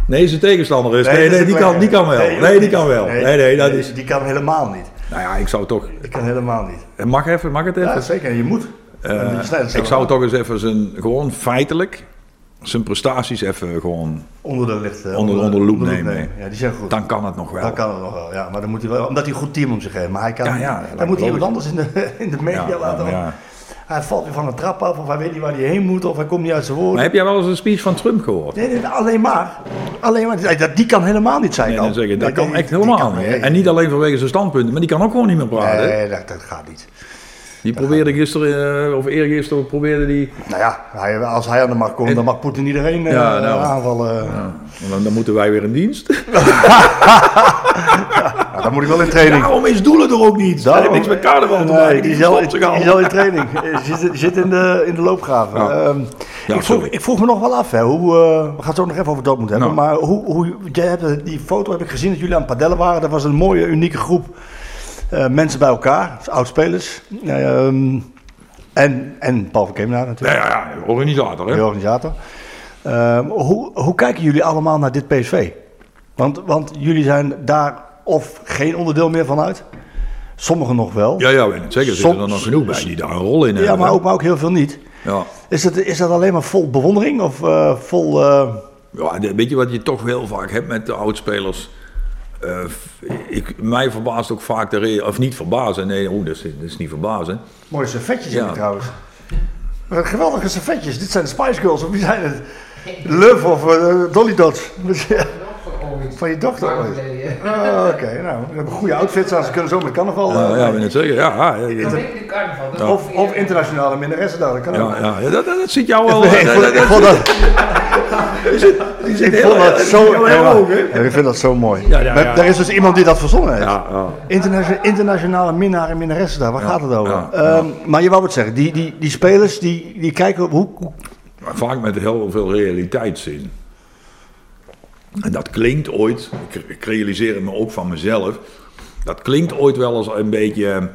Nee, zijn tegenstander is. Nee, is die, kan, die kan wel. Nee, die kan wel. Nee, nee, dat is. Die kan helemaal niet. Nou ja, ik zou toch. Die kan helemaal niet. Mag even, mag het even? Ja, zeker. Je moet. Eh, ik zou toch eens even zijn, gewoon feitelijk, zijn prestaties even gewoon, onder de licht. eh, Onder- onder de loep nemen. Ja, die zijn goed. dan kan het nog wel. Dan kan het nog wel, ja. Maar dan moet hij wel, omdat hij een goed team om zich heeft. Maar hij kan, Ja, ja, dan moet hij iemand anders in de, in de media Ja, laten. ja. Hij valt weer van de trap af, of hij weet niet waar hij heen moet, of hij komt niet uit zijn woorden. Maar heb jij wel eens een speech van Trump gehoord? Nee, nee, alleen maar. Alleen maar. Die- Die kan helemaal niet zijn. Nee, dan. dat kan echt helemaal niet. En niet alleen vanwege zijn standpunten, maar die kan ook gewoon niet meer praten. Nee, dat, dat gaat niet. Die probeerde gisteren, eh, of eergisteren, probeerde die... Nou ja, hij, als hij aan de macht komt, En- dan mag Poetin iedereen eh, Ja, nou. aanvallen. Ja, dan, dan moeten wij weer in dienst. [laughs] [laughs] Ja, dan moet ik wel in training. Daarom is doelen er ook niet. Dat heeft niks met carnaval te Nee, maken. die is Die al, is in training. Eh, Zit, zit in, de, in de loopgraven. Ehm, Ja, ik, vroeg, ik vroeg me nog wel af, hè, hoe, eh, we gaan het zo nog even over Dortmund hebben. Nou. Maar hoe, hoe, jij hebt, eh, die foto heb ik gezien dat jullie aan het padellen waren. Dat was een mooie, unieke groep eh, mensen bij elkaar, oudspelers. Ehm en, en Paul van Kemenaar Ja, natuurlijk, ja, ja, organisator, hè? de organisator. Ehm, hoe, hoe kijken jullie allemaal naar dit PSV? Want, want jullie zijn daar of geen onderdeel meer van uit. Sommigen nog wel. Ja, ja. Zeker. Er zitten er nog genoeg bij die daar een rol in Ja, hebben. maar hè? ook, maar ook heel veel niet. Ja. Is dat, is dat alleen maar vol bewondering of eh, vol... eh, Ja, weet je wat je toch heel vaak hebt met de oudspelers? Eh, ik, mij verbaast ook vaak de re- of niet verbazen, nee, oh, dat, is, dat is niet verbazen. mooie servetjes Ja. in trouwens. Wat geweldige servetjes. Dit zijn de Spice Girls of wie zijn het? Love of eh, Dolly Dots. Van je dochter ooit. Oh, Oké, nou, we hebben goede outfits aan. Ze kunnen zo met carnaval. Ja, eh, ja, ik net zeggen, ja, ja, of, of internationale minnaressen daar. Dat kan ook. ja, ja, dat, dat zit jou [laughs] wel. Nee, ik vond dat, die zit ik heel- vond dat zo, heel hoog, hè? ik vind dat zo mooi. Ja, ja, Maar ja. Er is dus iemand die dat verzonnen heeft. Ja, ja. Interna- internationale minnaar en minnaressen daar, waar gaat het over? ja, Ehm, maar je wou wat zeggen, die, die, die spelers die, die kijken hoe, vaak met heel veel realiteitszin. En dat klinkt ooit, ik, ik realiseer het me ook van mezelf, dat klinkt ooit wel als een beetje,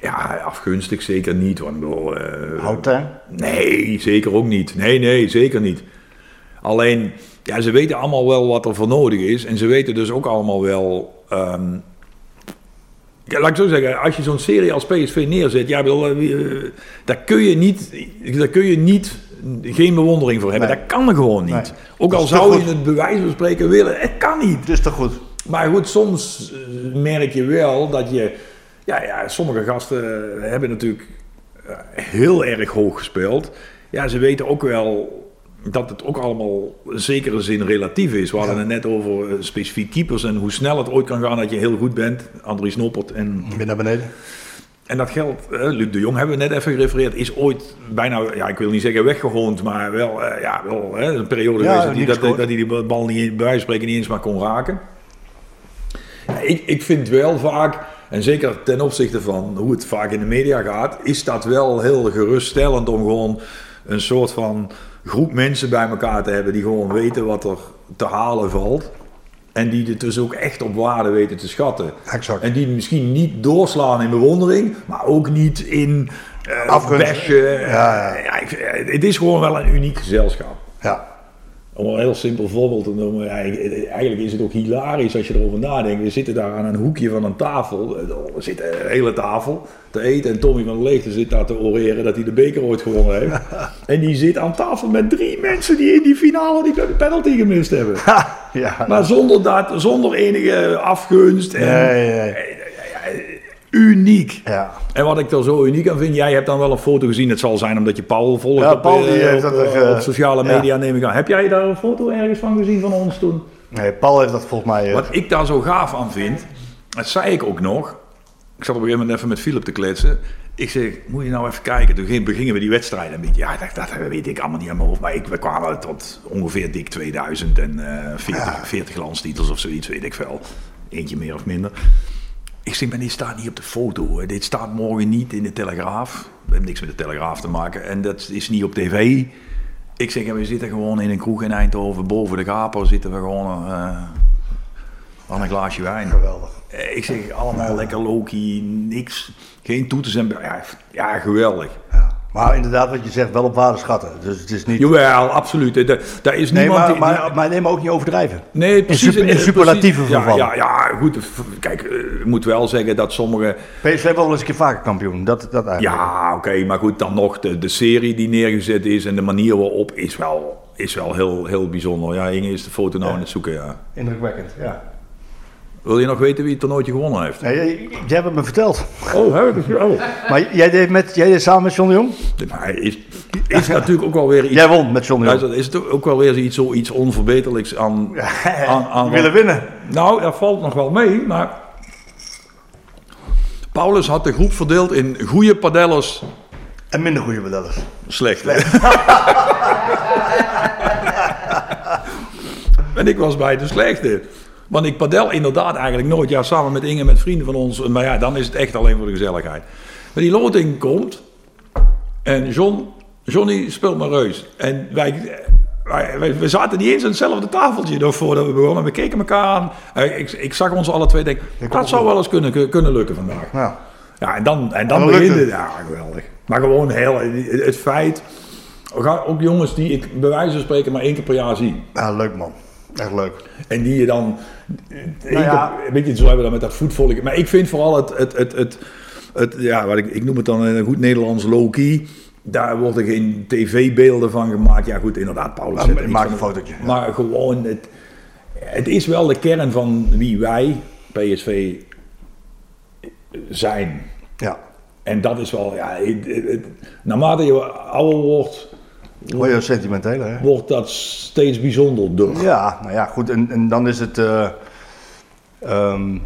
ja, afgunstig zeker niet. Want, bedoel, eh, houdt hè? Nee, zeker ook niet. Nee, nee, zeker niet. Alleen, ja, ze weten allemaal wel wat er voor nodig is. En ze weten dus ook allemaal wel. ehm, ja, laat ik zo zeggen, als je zo'n serie als PSV neerzet, ja, bedoel, eh, eh, daar kun je niet, daar kun je niet, geen bewondering voor hebben. Nee. Dat kan er gewoon niet. Nee. Ook al zou je het bij wijze van spreken willen, het kan niet. Het is toch goed? Maar goed, soms eh, merk je wel dat je. Ja, ja sommige gasten hebben natuurlijk heel erg hoog gespeeld. Ja, ze weten ook wel dat het ook allemaal in zekere zin relatief is. We hadden het net over eh, specifiek keepers en hoe snel het ooit kan gaan dat je heel goed bent. Andries Noppert en Weer naar beneden. En dat geld, eh, Luc de Jong hebben we net even gerefereerd, is ooit bijna, ja, ik wil niet zeggen weggehoond, maar wel, eh, ja, wel hè, een periode Ja, geweest dat, dat, dat hij die bal niet, bij wijze van spreken niet eens maar kon raken. Ja, ik, ik vind wel vaak, en zeker ten opzichte van hoe het vaak in de media gaat, is dat wel heel geruststellend om gewoon een soort van groep mensen bij elkaar te hebben die gewoon weten wat er te halen valt. En die het dus ook echt op waarde weten te schatten. Exact. En die misschien niet doorslaan in bewondering, maar ook niet in bashen. Ja, ja. Ja, ik- het is gewoon wel een uniek gezelschap. Ja. Om een heel simpel voorbeeld te noemen. Eigenlijk is het ook hilarisch als je erover nadenkt. We zitten daar aan een hoekje van een tafel. We zitten een hele tafel te eten. En Tommy van der Leegte zit daar te oreren dat hij de beker ooit gewonnen heeft. [laughs] en die zit aan tafel met drie mensen die in die finale die penalty gemist hebben. [laughs] ja. Maar zonder, dat, zonder enige afgunst. En, Nee, nee. Uniek. Ja. En wat ik er zo uniek aan vind, jij hebt dan wel een foto gezien. Het zal zijn omdat je Paul volgt Ja, op, Paul, eh, die heeft op, dat er, eh, eh, op sociale ja. media, neem ik aan. Heb jij daar een foto ergens van gezien van ons toen? Nee, Paul heeft dat volgens mij... Wat ik daar zo gaaf aan vind, dat zei ik ook nog. Ik zat op een gegeven moment even met Philip te kletsen. Ik zeg, moet je nou even kijken. Toen ging- begingen we die wedstrijd een beetje. Ja, dat, dat weet ik allemaal niet aan mijn hoofd. Maar ik, we kwamen tot ongeveer dik 2000 en eh 40, 40 landstitels of zoiets, weet ik veel. Eentje meer of minder. Ik zeg, maar dit staat niet op de foto. hè. Dit staat morgen niet in de Telegraaf. We hebben niks met de Telegraaf te maken. En dat is niet op tv. Ik zeg, we zitten gewoon in een kroeg in Eindhoven. Boven de gaper zitten we gewoon eh, aan een glaasje wijn. Geweldig. Eh, Ik zeg, allemaal lekker Loki, niks. Geen toeters en... Ja, ja geweldig. Ja. Maar inderdaad, wat je zegt, wel op waarde schatten. Dus het is niet... Jawel, absoluut. Eh, da- Daar is Nee, niemand... maar, die- maar, maar neem ook niet overdrijven. Nee, precies. in eh, superlatieve precies. ja, ja, ja, goed. Kijk, eh, ik moet wel zeggen dat sommige... PSV wel eens een keer vaker kampioen. Dat, dat eigenlijk. Ja, oké, maar goed, dan nog de, de serie die neergezet is en de manier waarop is wel, is wel heel, heel bijzonder. Ja, Inge is de foto nou aan het zoeken, ja. Indrukwekkend, ja. Wil je nog weten wie het toernooitje gewonnen heeft? Nee, jij, jij hebt het me verteld. Oh, heb ik het? Oh. Maar jij deed, met, jij deed samen met John de Jong? Maar hij is, is natuurlijk ook wel weer iets... Jij won met John de Jong. is dat- is het ook wel weer iets, zoiets onverbeterlijks aan... [laughs] aan, aan willen winnen. Nou, dat valt nog wel mee, maar... Paulus had de groep verdeeld in goede padellers, En minder goede bedellers. slechte. [laughs] en ik was bij de slechte. Want ik padel inderdaad eigenlijk nooit. Ja, samen met Inge, met vrienden van ons. Maar ja, dan is het echt alleen voor de gezelligheid. Maar die loting komt. En John, Johnny speelt maar reus. En wij, wij, we zaten niet eens aan hetzelfde tafeltje nog voordat we begonnen. We keken elkaar aan. Eh, Ik, ik zag ons alle twee denken, dat zou wel eens kunnen, kunnen lukken vandaag. Ja. Ja, en dan, en dan En dan begint het. Ja, geweldig. Maar gewoon heel, het feit... we gaan Ook jongens die ik bij wijze van spreken maar één keer per jaar zie. ja, leuk man. Echt leuk. En die je dan... Nou ja. keer- weet je, zo hebben we dan met dat voetvolk. Maar ik vind vooral het... het, het, het, het ja, wat ik, ik noem het dan een goed Nederlands low-key. Daar worden geen tv-beelden van gemaakt. Ja goed, inderdaad, Paulus. Ja, maak een fotootje. Maar gewoon, het, het is wel de kern van wie wij, PSV, zijn. Ja. En dat is wel, ja, het- het- het- naarmate je ouder wordt, Word je sentimenteel, hè? wordt dat steeds bijzonderder. Ja, nou ja, goed. En, en dan is het, eh, ehm,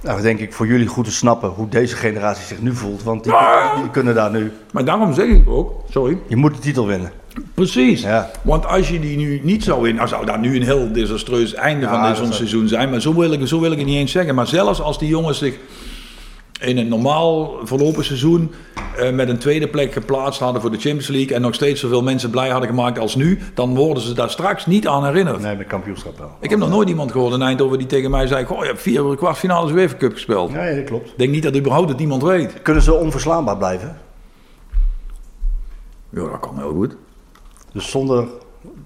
nou, denk ik, voor jullie goed te snappen hoe deze generatie zich nu voelt. Want die, die kunnen daar nu... Maar daarom zeg ik ook, sorry, Je moet de titel winnen. precies. Ja. Want als je die nu niet zou in, nou zou daar nu een heel desastreus einde Ja, van dat dit seizoen zijn. Maar zo wil, ik, zo wil ik het niet eens zeggen. Maar zelfs als die jongens zich in een normaal verlopen seizoen eh, met een tweede plek geplaatst hadden voor de Champions League en nog steeds zoveel mensen blij hadden gemaakt als nu, dan worden ze daar straks niet aan herinnerd. Nee, met kampioenschap wel. Ik heb nog nooit iemand gehoord in Eindhoven die tegen mij zei: Goh, je hebt vier kwartfinales UEFA Cup gespeeld. Nee, dat klopt. Ik denk niet dat überhaupt het iemand weet. Kunnen ze onverslaanbaar blijven? Ja, dat kan heel goed. Dus zonder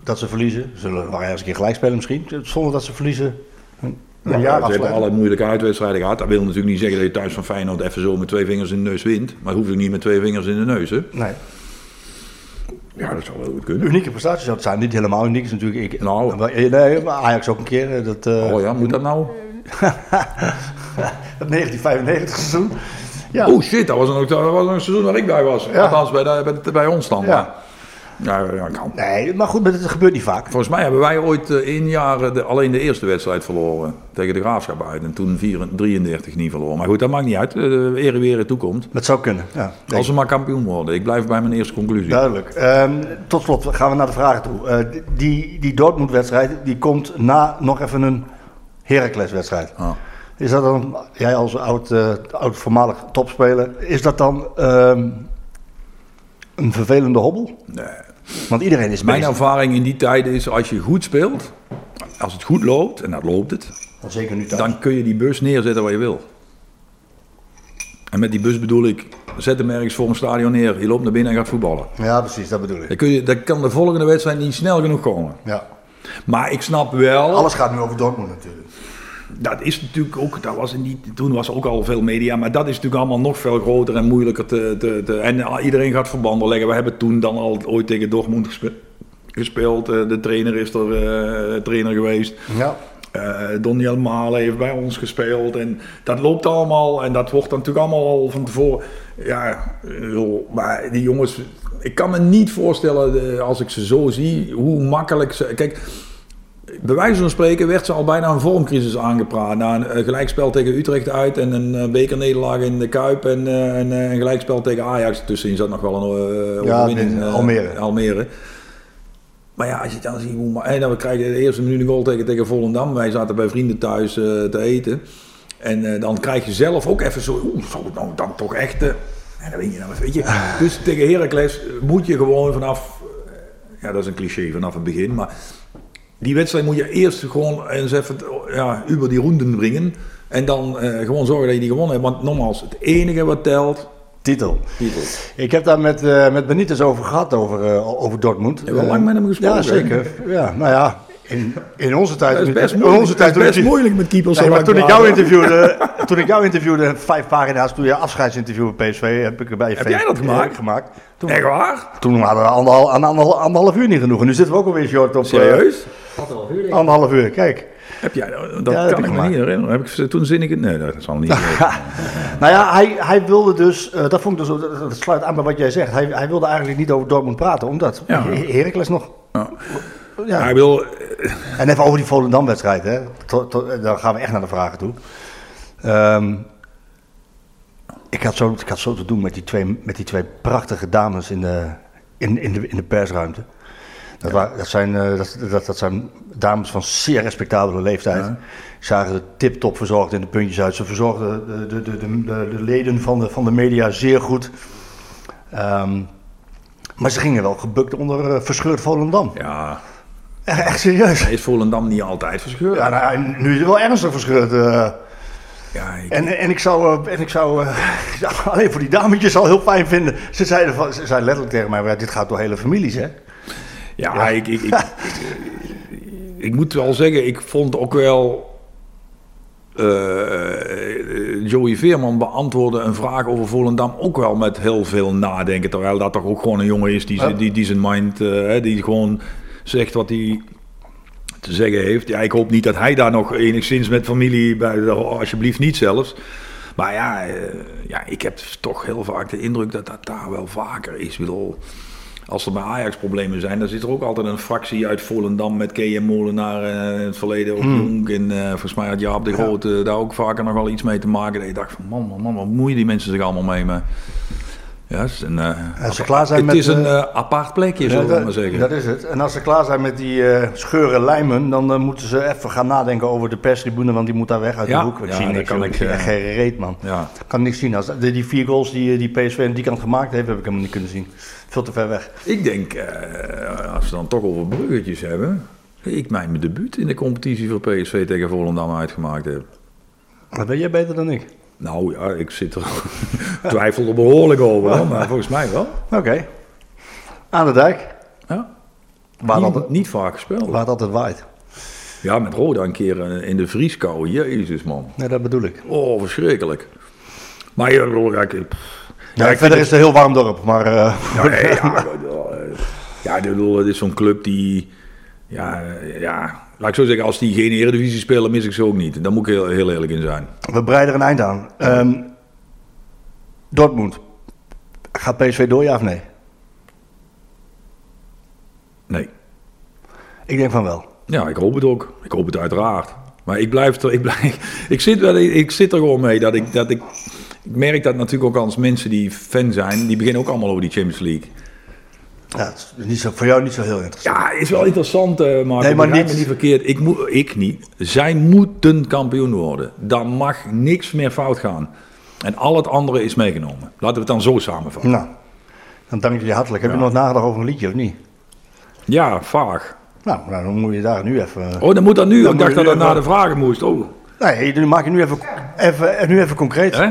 dat ze verliezen, zullen we eens een keer gelijk spelen misschien, zonder dat ze verliezen, een, een Ja, ze hebben alle moeilijke uitwedstrijden gehad. Dat wil natuurlijk niet zeggen dat je thuis van Feyenoord even zo met twee vingers in de neus wint. Maar hoef je niet met twee vingers in de neus, hè? Nee, Ja, dat zou wel goed kunnen. unieke prestaties zou het zijn. Niet helemaal uniek is natuurlijk. Ik, Nou. Maar- Nee, maar Ajax ook een keer. eh, Dat, eh, Oh ja, moet dat nou? [laughs] dat 1995 seizoen. Ja. Oh shit, dat was nog, dat was een seizoen waar ik bij was. Ja. Althans, bij, de- bij, de- bij ons dan. Ja. Ja, ja, kan. Nee, maar goed, maar het gebeurt niet vaak. Volgens mij hebben wij ooit eh, in jaren de, alleen de eerste wedstrijd verloren. Tegen de Graafschap uit. En toen 34, 33 niet verloren. Maar goed, dat maakt niet uit. Eh, De ere weer in toekomst. Dat zou kunnen, ja. Als ze maar kampioen worden. Ik blijf bij mijn eerste conclusie. Duidelijk. Ehm, tot slot gaan we naar de vragen toe. Eh, die die Dortmund-wedstrijd die komt na nog even een Heracles-wedstrijd. Ah. Is dat dan, jij als oud, eh, oud voormalig topspeler, is dat dan ehm, een vervelende hobbel? Nee. Want iedereen is Mijn bezig. ervaring in die tijden is als je goed speelt, als het goed loopt, en dat loopt het, Zeker nu thuis. dan kun je die bus neerzetten waar je wil. En met die bus bedoel ik, zet hem ergens voor een stadion neer, je loopt naar binnen en gaat voetballen. Ja, precies, dat bedoel ik. Dan, kun je, dan kan de volgende wedstrijd niet snel genoeg komen. Ja. Maar ik snap wel... Alles gaat nu over Dortmund natuurlijk. Dat is natuurlijk ook, dat was die, toen was er ook al veel media, maar dat is natuurlijk allemaal nog veel groter en moeilijker te, te, te- en ah, iedereen gaat verbanden leggen. We hebben toen dan al ooit tegen Dortmund gespe- gespeeld. Eh, de trainer is er eh, trainer geweest. Ja. Eh Doniel Malen heeft bij ons gespeeld en dat loopt allemaal en dat wordt dan natuurlijk allemaal al van tevoren. Ja, eh, maar die jongens, ik kan me niet voorstellen eh, als ik ze zo zie, hoe makkelijk ze. Kijk, bij wijze van spreken werd ze al bijna een vormcrisis aangepraat. Na een eh, gelijkspel tegen Utrecht uit en een eh, bekernederlaag in de Kuip en een, eh, een gelijkspel tegen Ajax. Tussenin zat nog wel een eh, Ja, overwinning. in Almere. Almere. Maar ja, als je dan ziet hoe... En dan krijg je de eerste minuut een goal tegen, tegen Volendam. Wij zaten bij vrienden thuis te eten. En dan krijg je zelf ook even zo... Oeh, zal het nou dan toch echt... en dan weet je nou, weet je. Dus tegen Heracles moet je gewoon vanaf... Ja, dat is een cliché vanaf het begin, maar... Die wedstrijd moet je eerst gewoon eens even ja, over die ronden brengen. En dan eh, gewoon zorgen dat je die gewonnen hebt. Want nogmaals, het enige wat telt... Titel. Titel. Ik heb daar met, eh met Benitez over gehad, over, eh, over Dortmund. Je wel Eh, lang met hem gesproken, Ja, zeker. Ja, nou ja, in, in onze tijd... Dat is best in moeilijk, onze best ik- moeilijk met keepers Nee, maar toen ik, jou interviewde, [laughs] toen ik jou interviewde, vijf pagina's, toen je afscheidsinterview bij PSV, heb ik erbij Heb jij dat gemaakt? gemaakt. Toen, Echt waar? toen hadden we anderhalf, anderhalf, anderhalf uur niet genoeg. En nu zitten we ook alweer short op... Serieus? Anderhalf uur denk ik. anderhalf uur, kijk. Heb jij dat? Ja, dat kan heb ik me gemaakt. niet herinneren. Heb ik toen zin ik het? Nee, dat zal niet. [laughs] Nou ja, hij, hij wilde dus, eh, dat vond ik dus, dat dat sluit aan bij wat jij zegt. Hij, hij wilde eigenlijk niet over Dortmund praten, omdat Ja. Her- Heracles nog... Ja. Ja. Hij wil. En even over die Volendam-wedstrijd, hè. Tot, tot- dan gaan we echt naar de vragen toe. Ehm, ik, had zo, ik had zo te doen met die twee, met die twee prachtige dames in de, in, in de, in de persruimte. Dat, zijn, eh, dat, dat, dat zijn dames van zeer respectabele leeftijd. Ik zagen er tip-top verzorgd in de puntjes uit. Ze verzorgden de, de, de, de, de, de leden van de, van de media zeer goed. Ehm, maar ze gingen wel gebukt onder eh, verscheurd Volendam. Ja, Echt, echt serieus. hij is Volendam niet altijd verscheurd. Ja, nou, nu is het wel ernstig verscheurd. eh. Ja, ik- en, en ik zou, en ik zou ja, [laughs] alleen voor die dametjes al heel fijn vinden. Ze zeiden, van, ze zeiden letterlijk tegen mij, ja, dit gaat door hele families, hè? Ja, Ik, ik, ik, ik moet wel zeggen, ik vond ook wel. eh, Joey Veerman beantwoordde een vraag over Volendam ook wel met heel veel nadenken. Terwijl dat toch ook gewoon een jongen is die, die, die zijn mind, eh, die gewoon zegt wat hij te zeggen heeft. Ja, ik hoop niet dat hij daar nog enigszins met familie bij, alsjeblieft niet zelfs. Maar ja, eh, ja, ik heb toch heel vaak de indruk dat dat daar wel vaker is. Ik bedoel, als er bij Ajax problemen zijn, dan zit er ook altijd een fractie uit Volendam met K.M. Molenaar eh, in het verleden ook jong. En eh, volgens mij had Jaap de Grote daar ook vaker nog wel iets mee te maken. Dat je dacht van man, man, man, wat moeien die mensen zich allemaal mee? Maar, ja, het is een, eh, Als ze klaar zijn het met, is een eh, eh, apart plekje, zullen we maar zeggen. dat is het. En als ze klaar zijn met die scheuren lijmen, dan moeten ze even gaan nadenken over de perstribune, want die moet daar weg uit Ja, de hoek. Ik ja, zie niks, kan ik, ik zie echt geen reet, man. ja. Kan niks zien. Als, de, die vier goals die, die PSV aan die kant gemaakt heeft, heb ik helemaal niet kunnen zien. Veel te ver weg. Ik denk, als we dan toch over bruggetjes hebben. Ik mijn mijn debuut in de competitie voor PSV tegen Volendam uitgemaakt heb. Dat weet jij beter dan ik. Nou ja, ik zit er [laughs] twijfel er behoorlijk over, hoor, maar volgens mij wel. Oké. Aan de dijk, Ja. waar, Niet, altijd, niet vaak gespeeld. waar het altijd waait. Ja, met Roda een keer eh, in de vrieskou. Jezus man. Nee, dat bedoel ik. Oh, verschrikkelijk. Maar ja, bedoel, ja, ik, Ja, verder is het een heel warm dorp, maar... eh, Ja, nee, ja, ik bedoel, eh, ja, ik bedoel, het is zo'n club die... Ja, ja, laat ik zo zeggen, als die geen eredivisie spelen, mis ik ze ook niet. Daar moet ik heel, heel eerlijk in zijn. We breiden er een eind aan. Ehm, Dortmund. Gaat PSV door, ja of nee? Nee. Ik denk van wel. Ja, ik hoop het ook. Ik hoop het uiteraard. Maar ik blijf er, ik blijf, [laughs] ik zit, wel, ik zit er gewoon mee dat ik, dat ik, ik merk dat natuurlijk ook als mensen die fan zijn, die beginnen ook allemaal over die Champions League. Ja, het is niet zo, voor jou niet zo heel interessant. Ja, is wel interessant, eh maar, Nee, maar niet- me niet verkeerd. Ik, moet, ik niet. Zij moeten kampioen worden. Dan mag niks meer fout gaan. En al het andere is meegenomen. Laten we het dan zo samenvatten. Nou, dan dank je hartelijk. Heb je nog nagedacht over een liedje of niet? Ja, vaag. Nou, nou, dan moet je daar nu even... Oh, dan moet dat nu. Dan ik dacht dat dat na even- de vragen moest. Oh. Nee, dan maak je nu even, even, nu even concreet. Hè?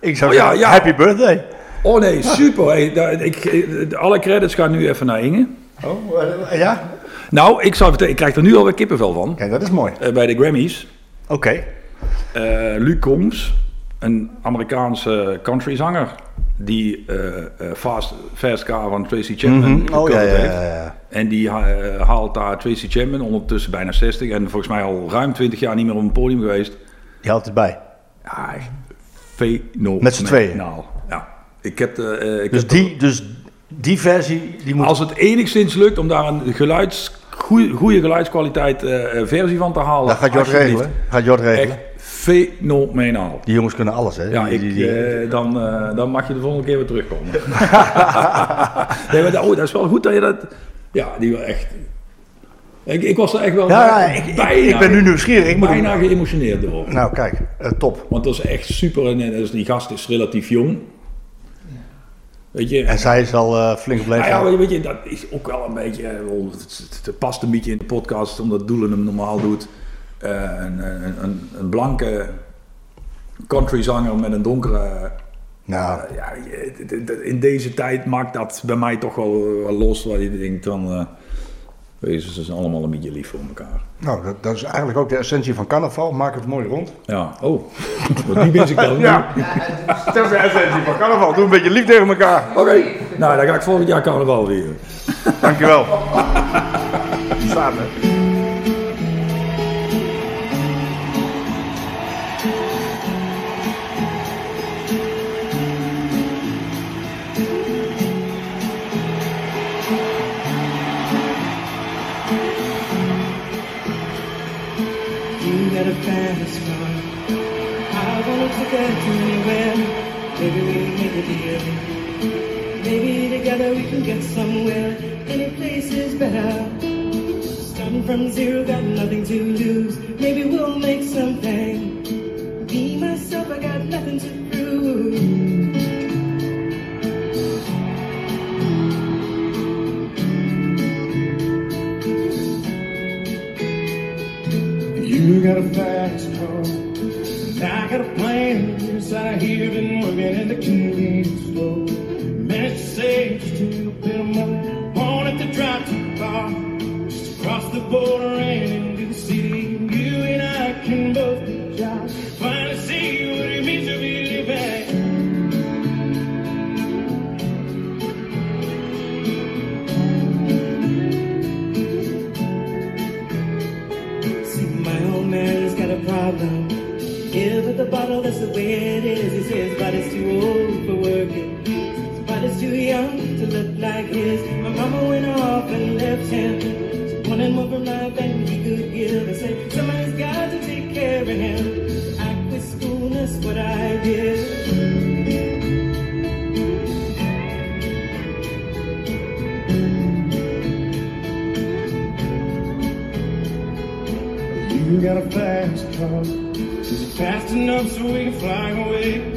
Ik zou Oh, ja, zeggen, ja. happy birthday. Oh nee, super. Hey, daar- ik, ik- alle credits gaan nu even naar Inge. Oh, eh, ja? Nou, ik zou ik krijg er nu alweer kippenvel van. Kijk, dat is mooi. Eh, bij de Grammys. Oké. Eh, Luc Combs, een Amerikaanse countryzanger. Die eh, eh, Fast, Fast Car van Tracy Chapman Mhm. Oh, ja, ja, ja, ja. En die eh, haalt daar Tracy Chapman, ondertussen bijna 60. En volgens mij al ruim 20 jaar niet meer op een podium geweest. Je houdt het bij. Ja, fenomenaal. Met z'n tweeën? Ja. Ik heb, de, eh, ik Dus heb die, dus die versie, die moet... Als het enigszins lukt om daar een geluids, goeie, goede geluidskwaliteit eh, eh, versie van te halen. Dat gaat Jort alsjeblieft. regelen. Gaat Jort regelen. Echt fenomenaal. Die jongens kunnen alles, hè? Ja, ik, die- die- eh, dan, eh, dan mag je de volgende keer weer terugkomen. [laughs] nee, maar dat, oh, dat is wel goed dat je dat... Ja, die wel echt... Ik, ik was er echt wel Ja, ja, ik- bijna, ik ben nu nieuwsgierig. Ik bijna geëmotioneerd door. Nou, kijk, eh, top. Want dat is echt super. En, eh, dus die gast is relatief jong. Weet je, En zij is al eh, flink gebleven. nou ja, weet je, dat is ook wel een beetje. eh, Het, past een beetje in de podcast, omdat Doelen hem normaal doet. Eh, een, een, een, een blanke countryzanger met een donkere. Nou, ja, het- in deze tijd maakt dat bij mij toch wel, wel los. Waar je denkt van. Wezen, ze zijn allemaal een beetje lief voor elkaar. nou dat, dat is eigenlijk ook de essentie van carnaval. Maak het mooi rond. Ja, oh, [laughs] Want die mis ik dan. [laughs] Ja, dat is de essentie van carnaval. Doe een beetje lief tegen elkaar. Oké, nou dan ga ik volgend jaar carnaval weer. Dankjewel. [laughs] Staat get somewhere. Any place is better. Starting from zero, got nothing to lose. Maybe we'll make something. Be myself, I got nothing to prove. You got a fast car. I got a plan. Yes, I hear been working at the convenience store. Managed to save the border and into the city. You and I can both get jobs. Finally see what it means to be living. See, my old man's got a problem. Ill at the bottle, that's the way it is. He says his body's too old for working. His body's too young to look like his. My mama went off and left him. More from life than he could give. I say, somebody's got to take care of him. I quit school, that's what I did. You got a fast car. Fast enough so we can fly away?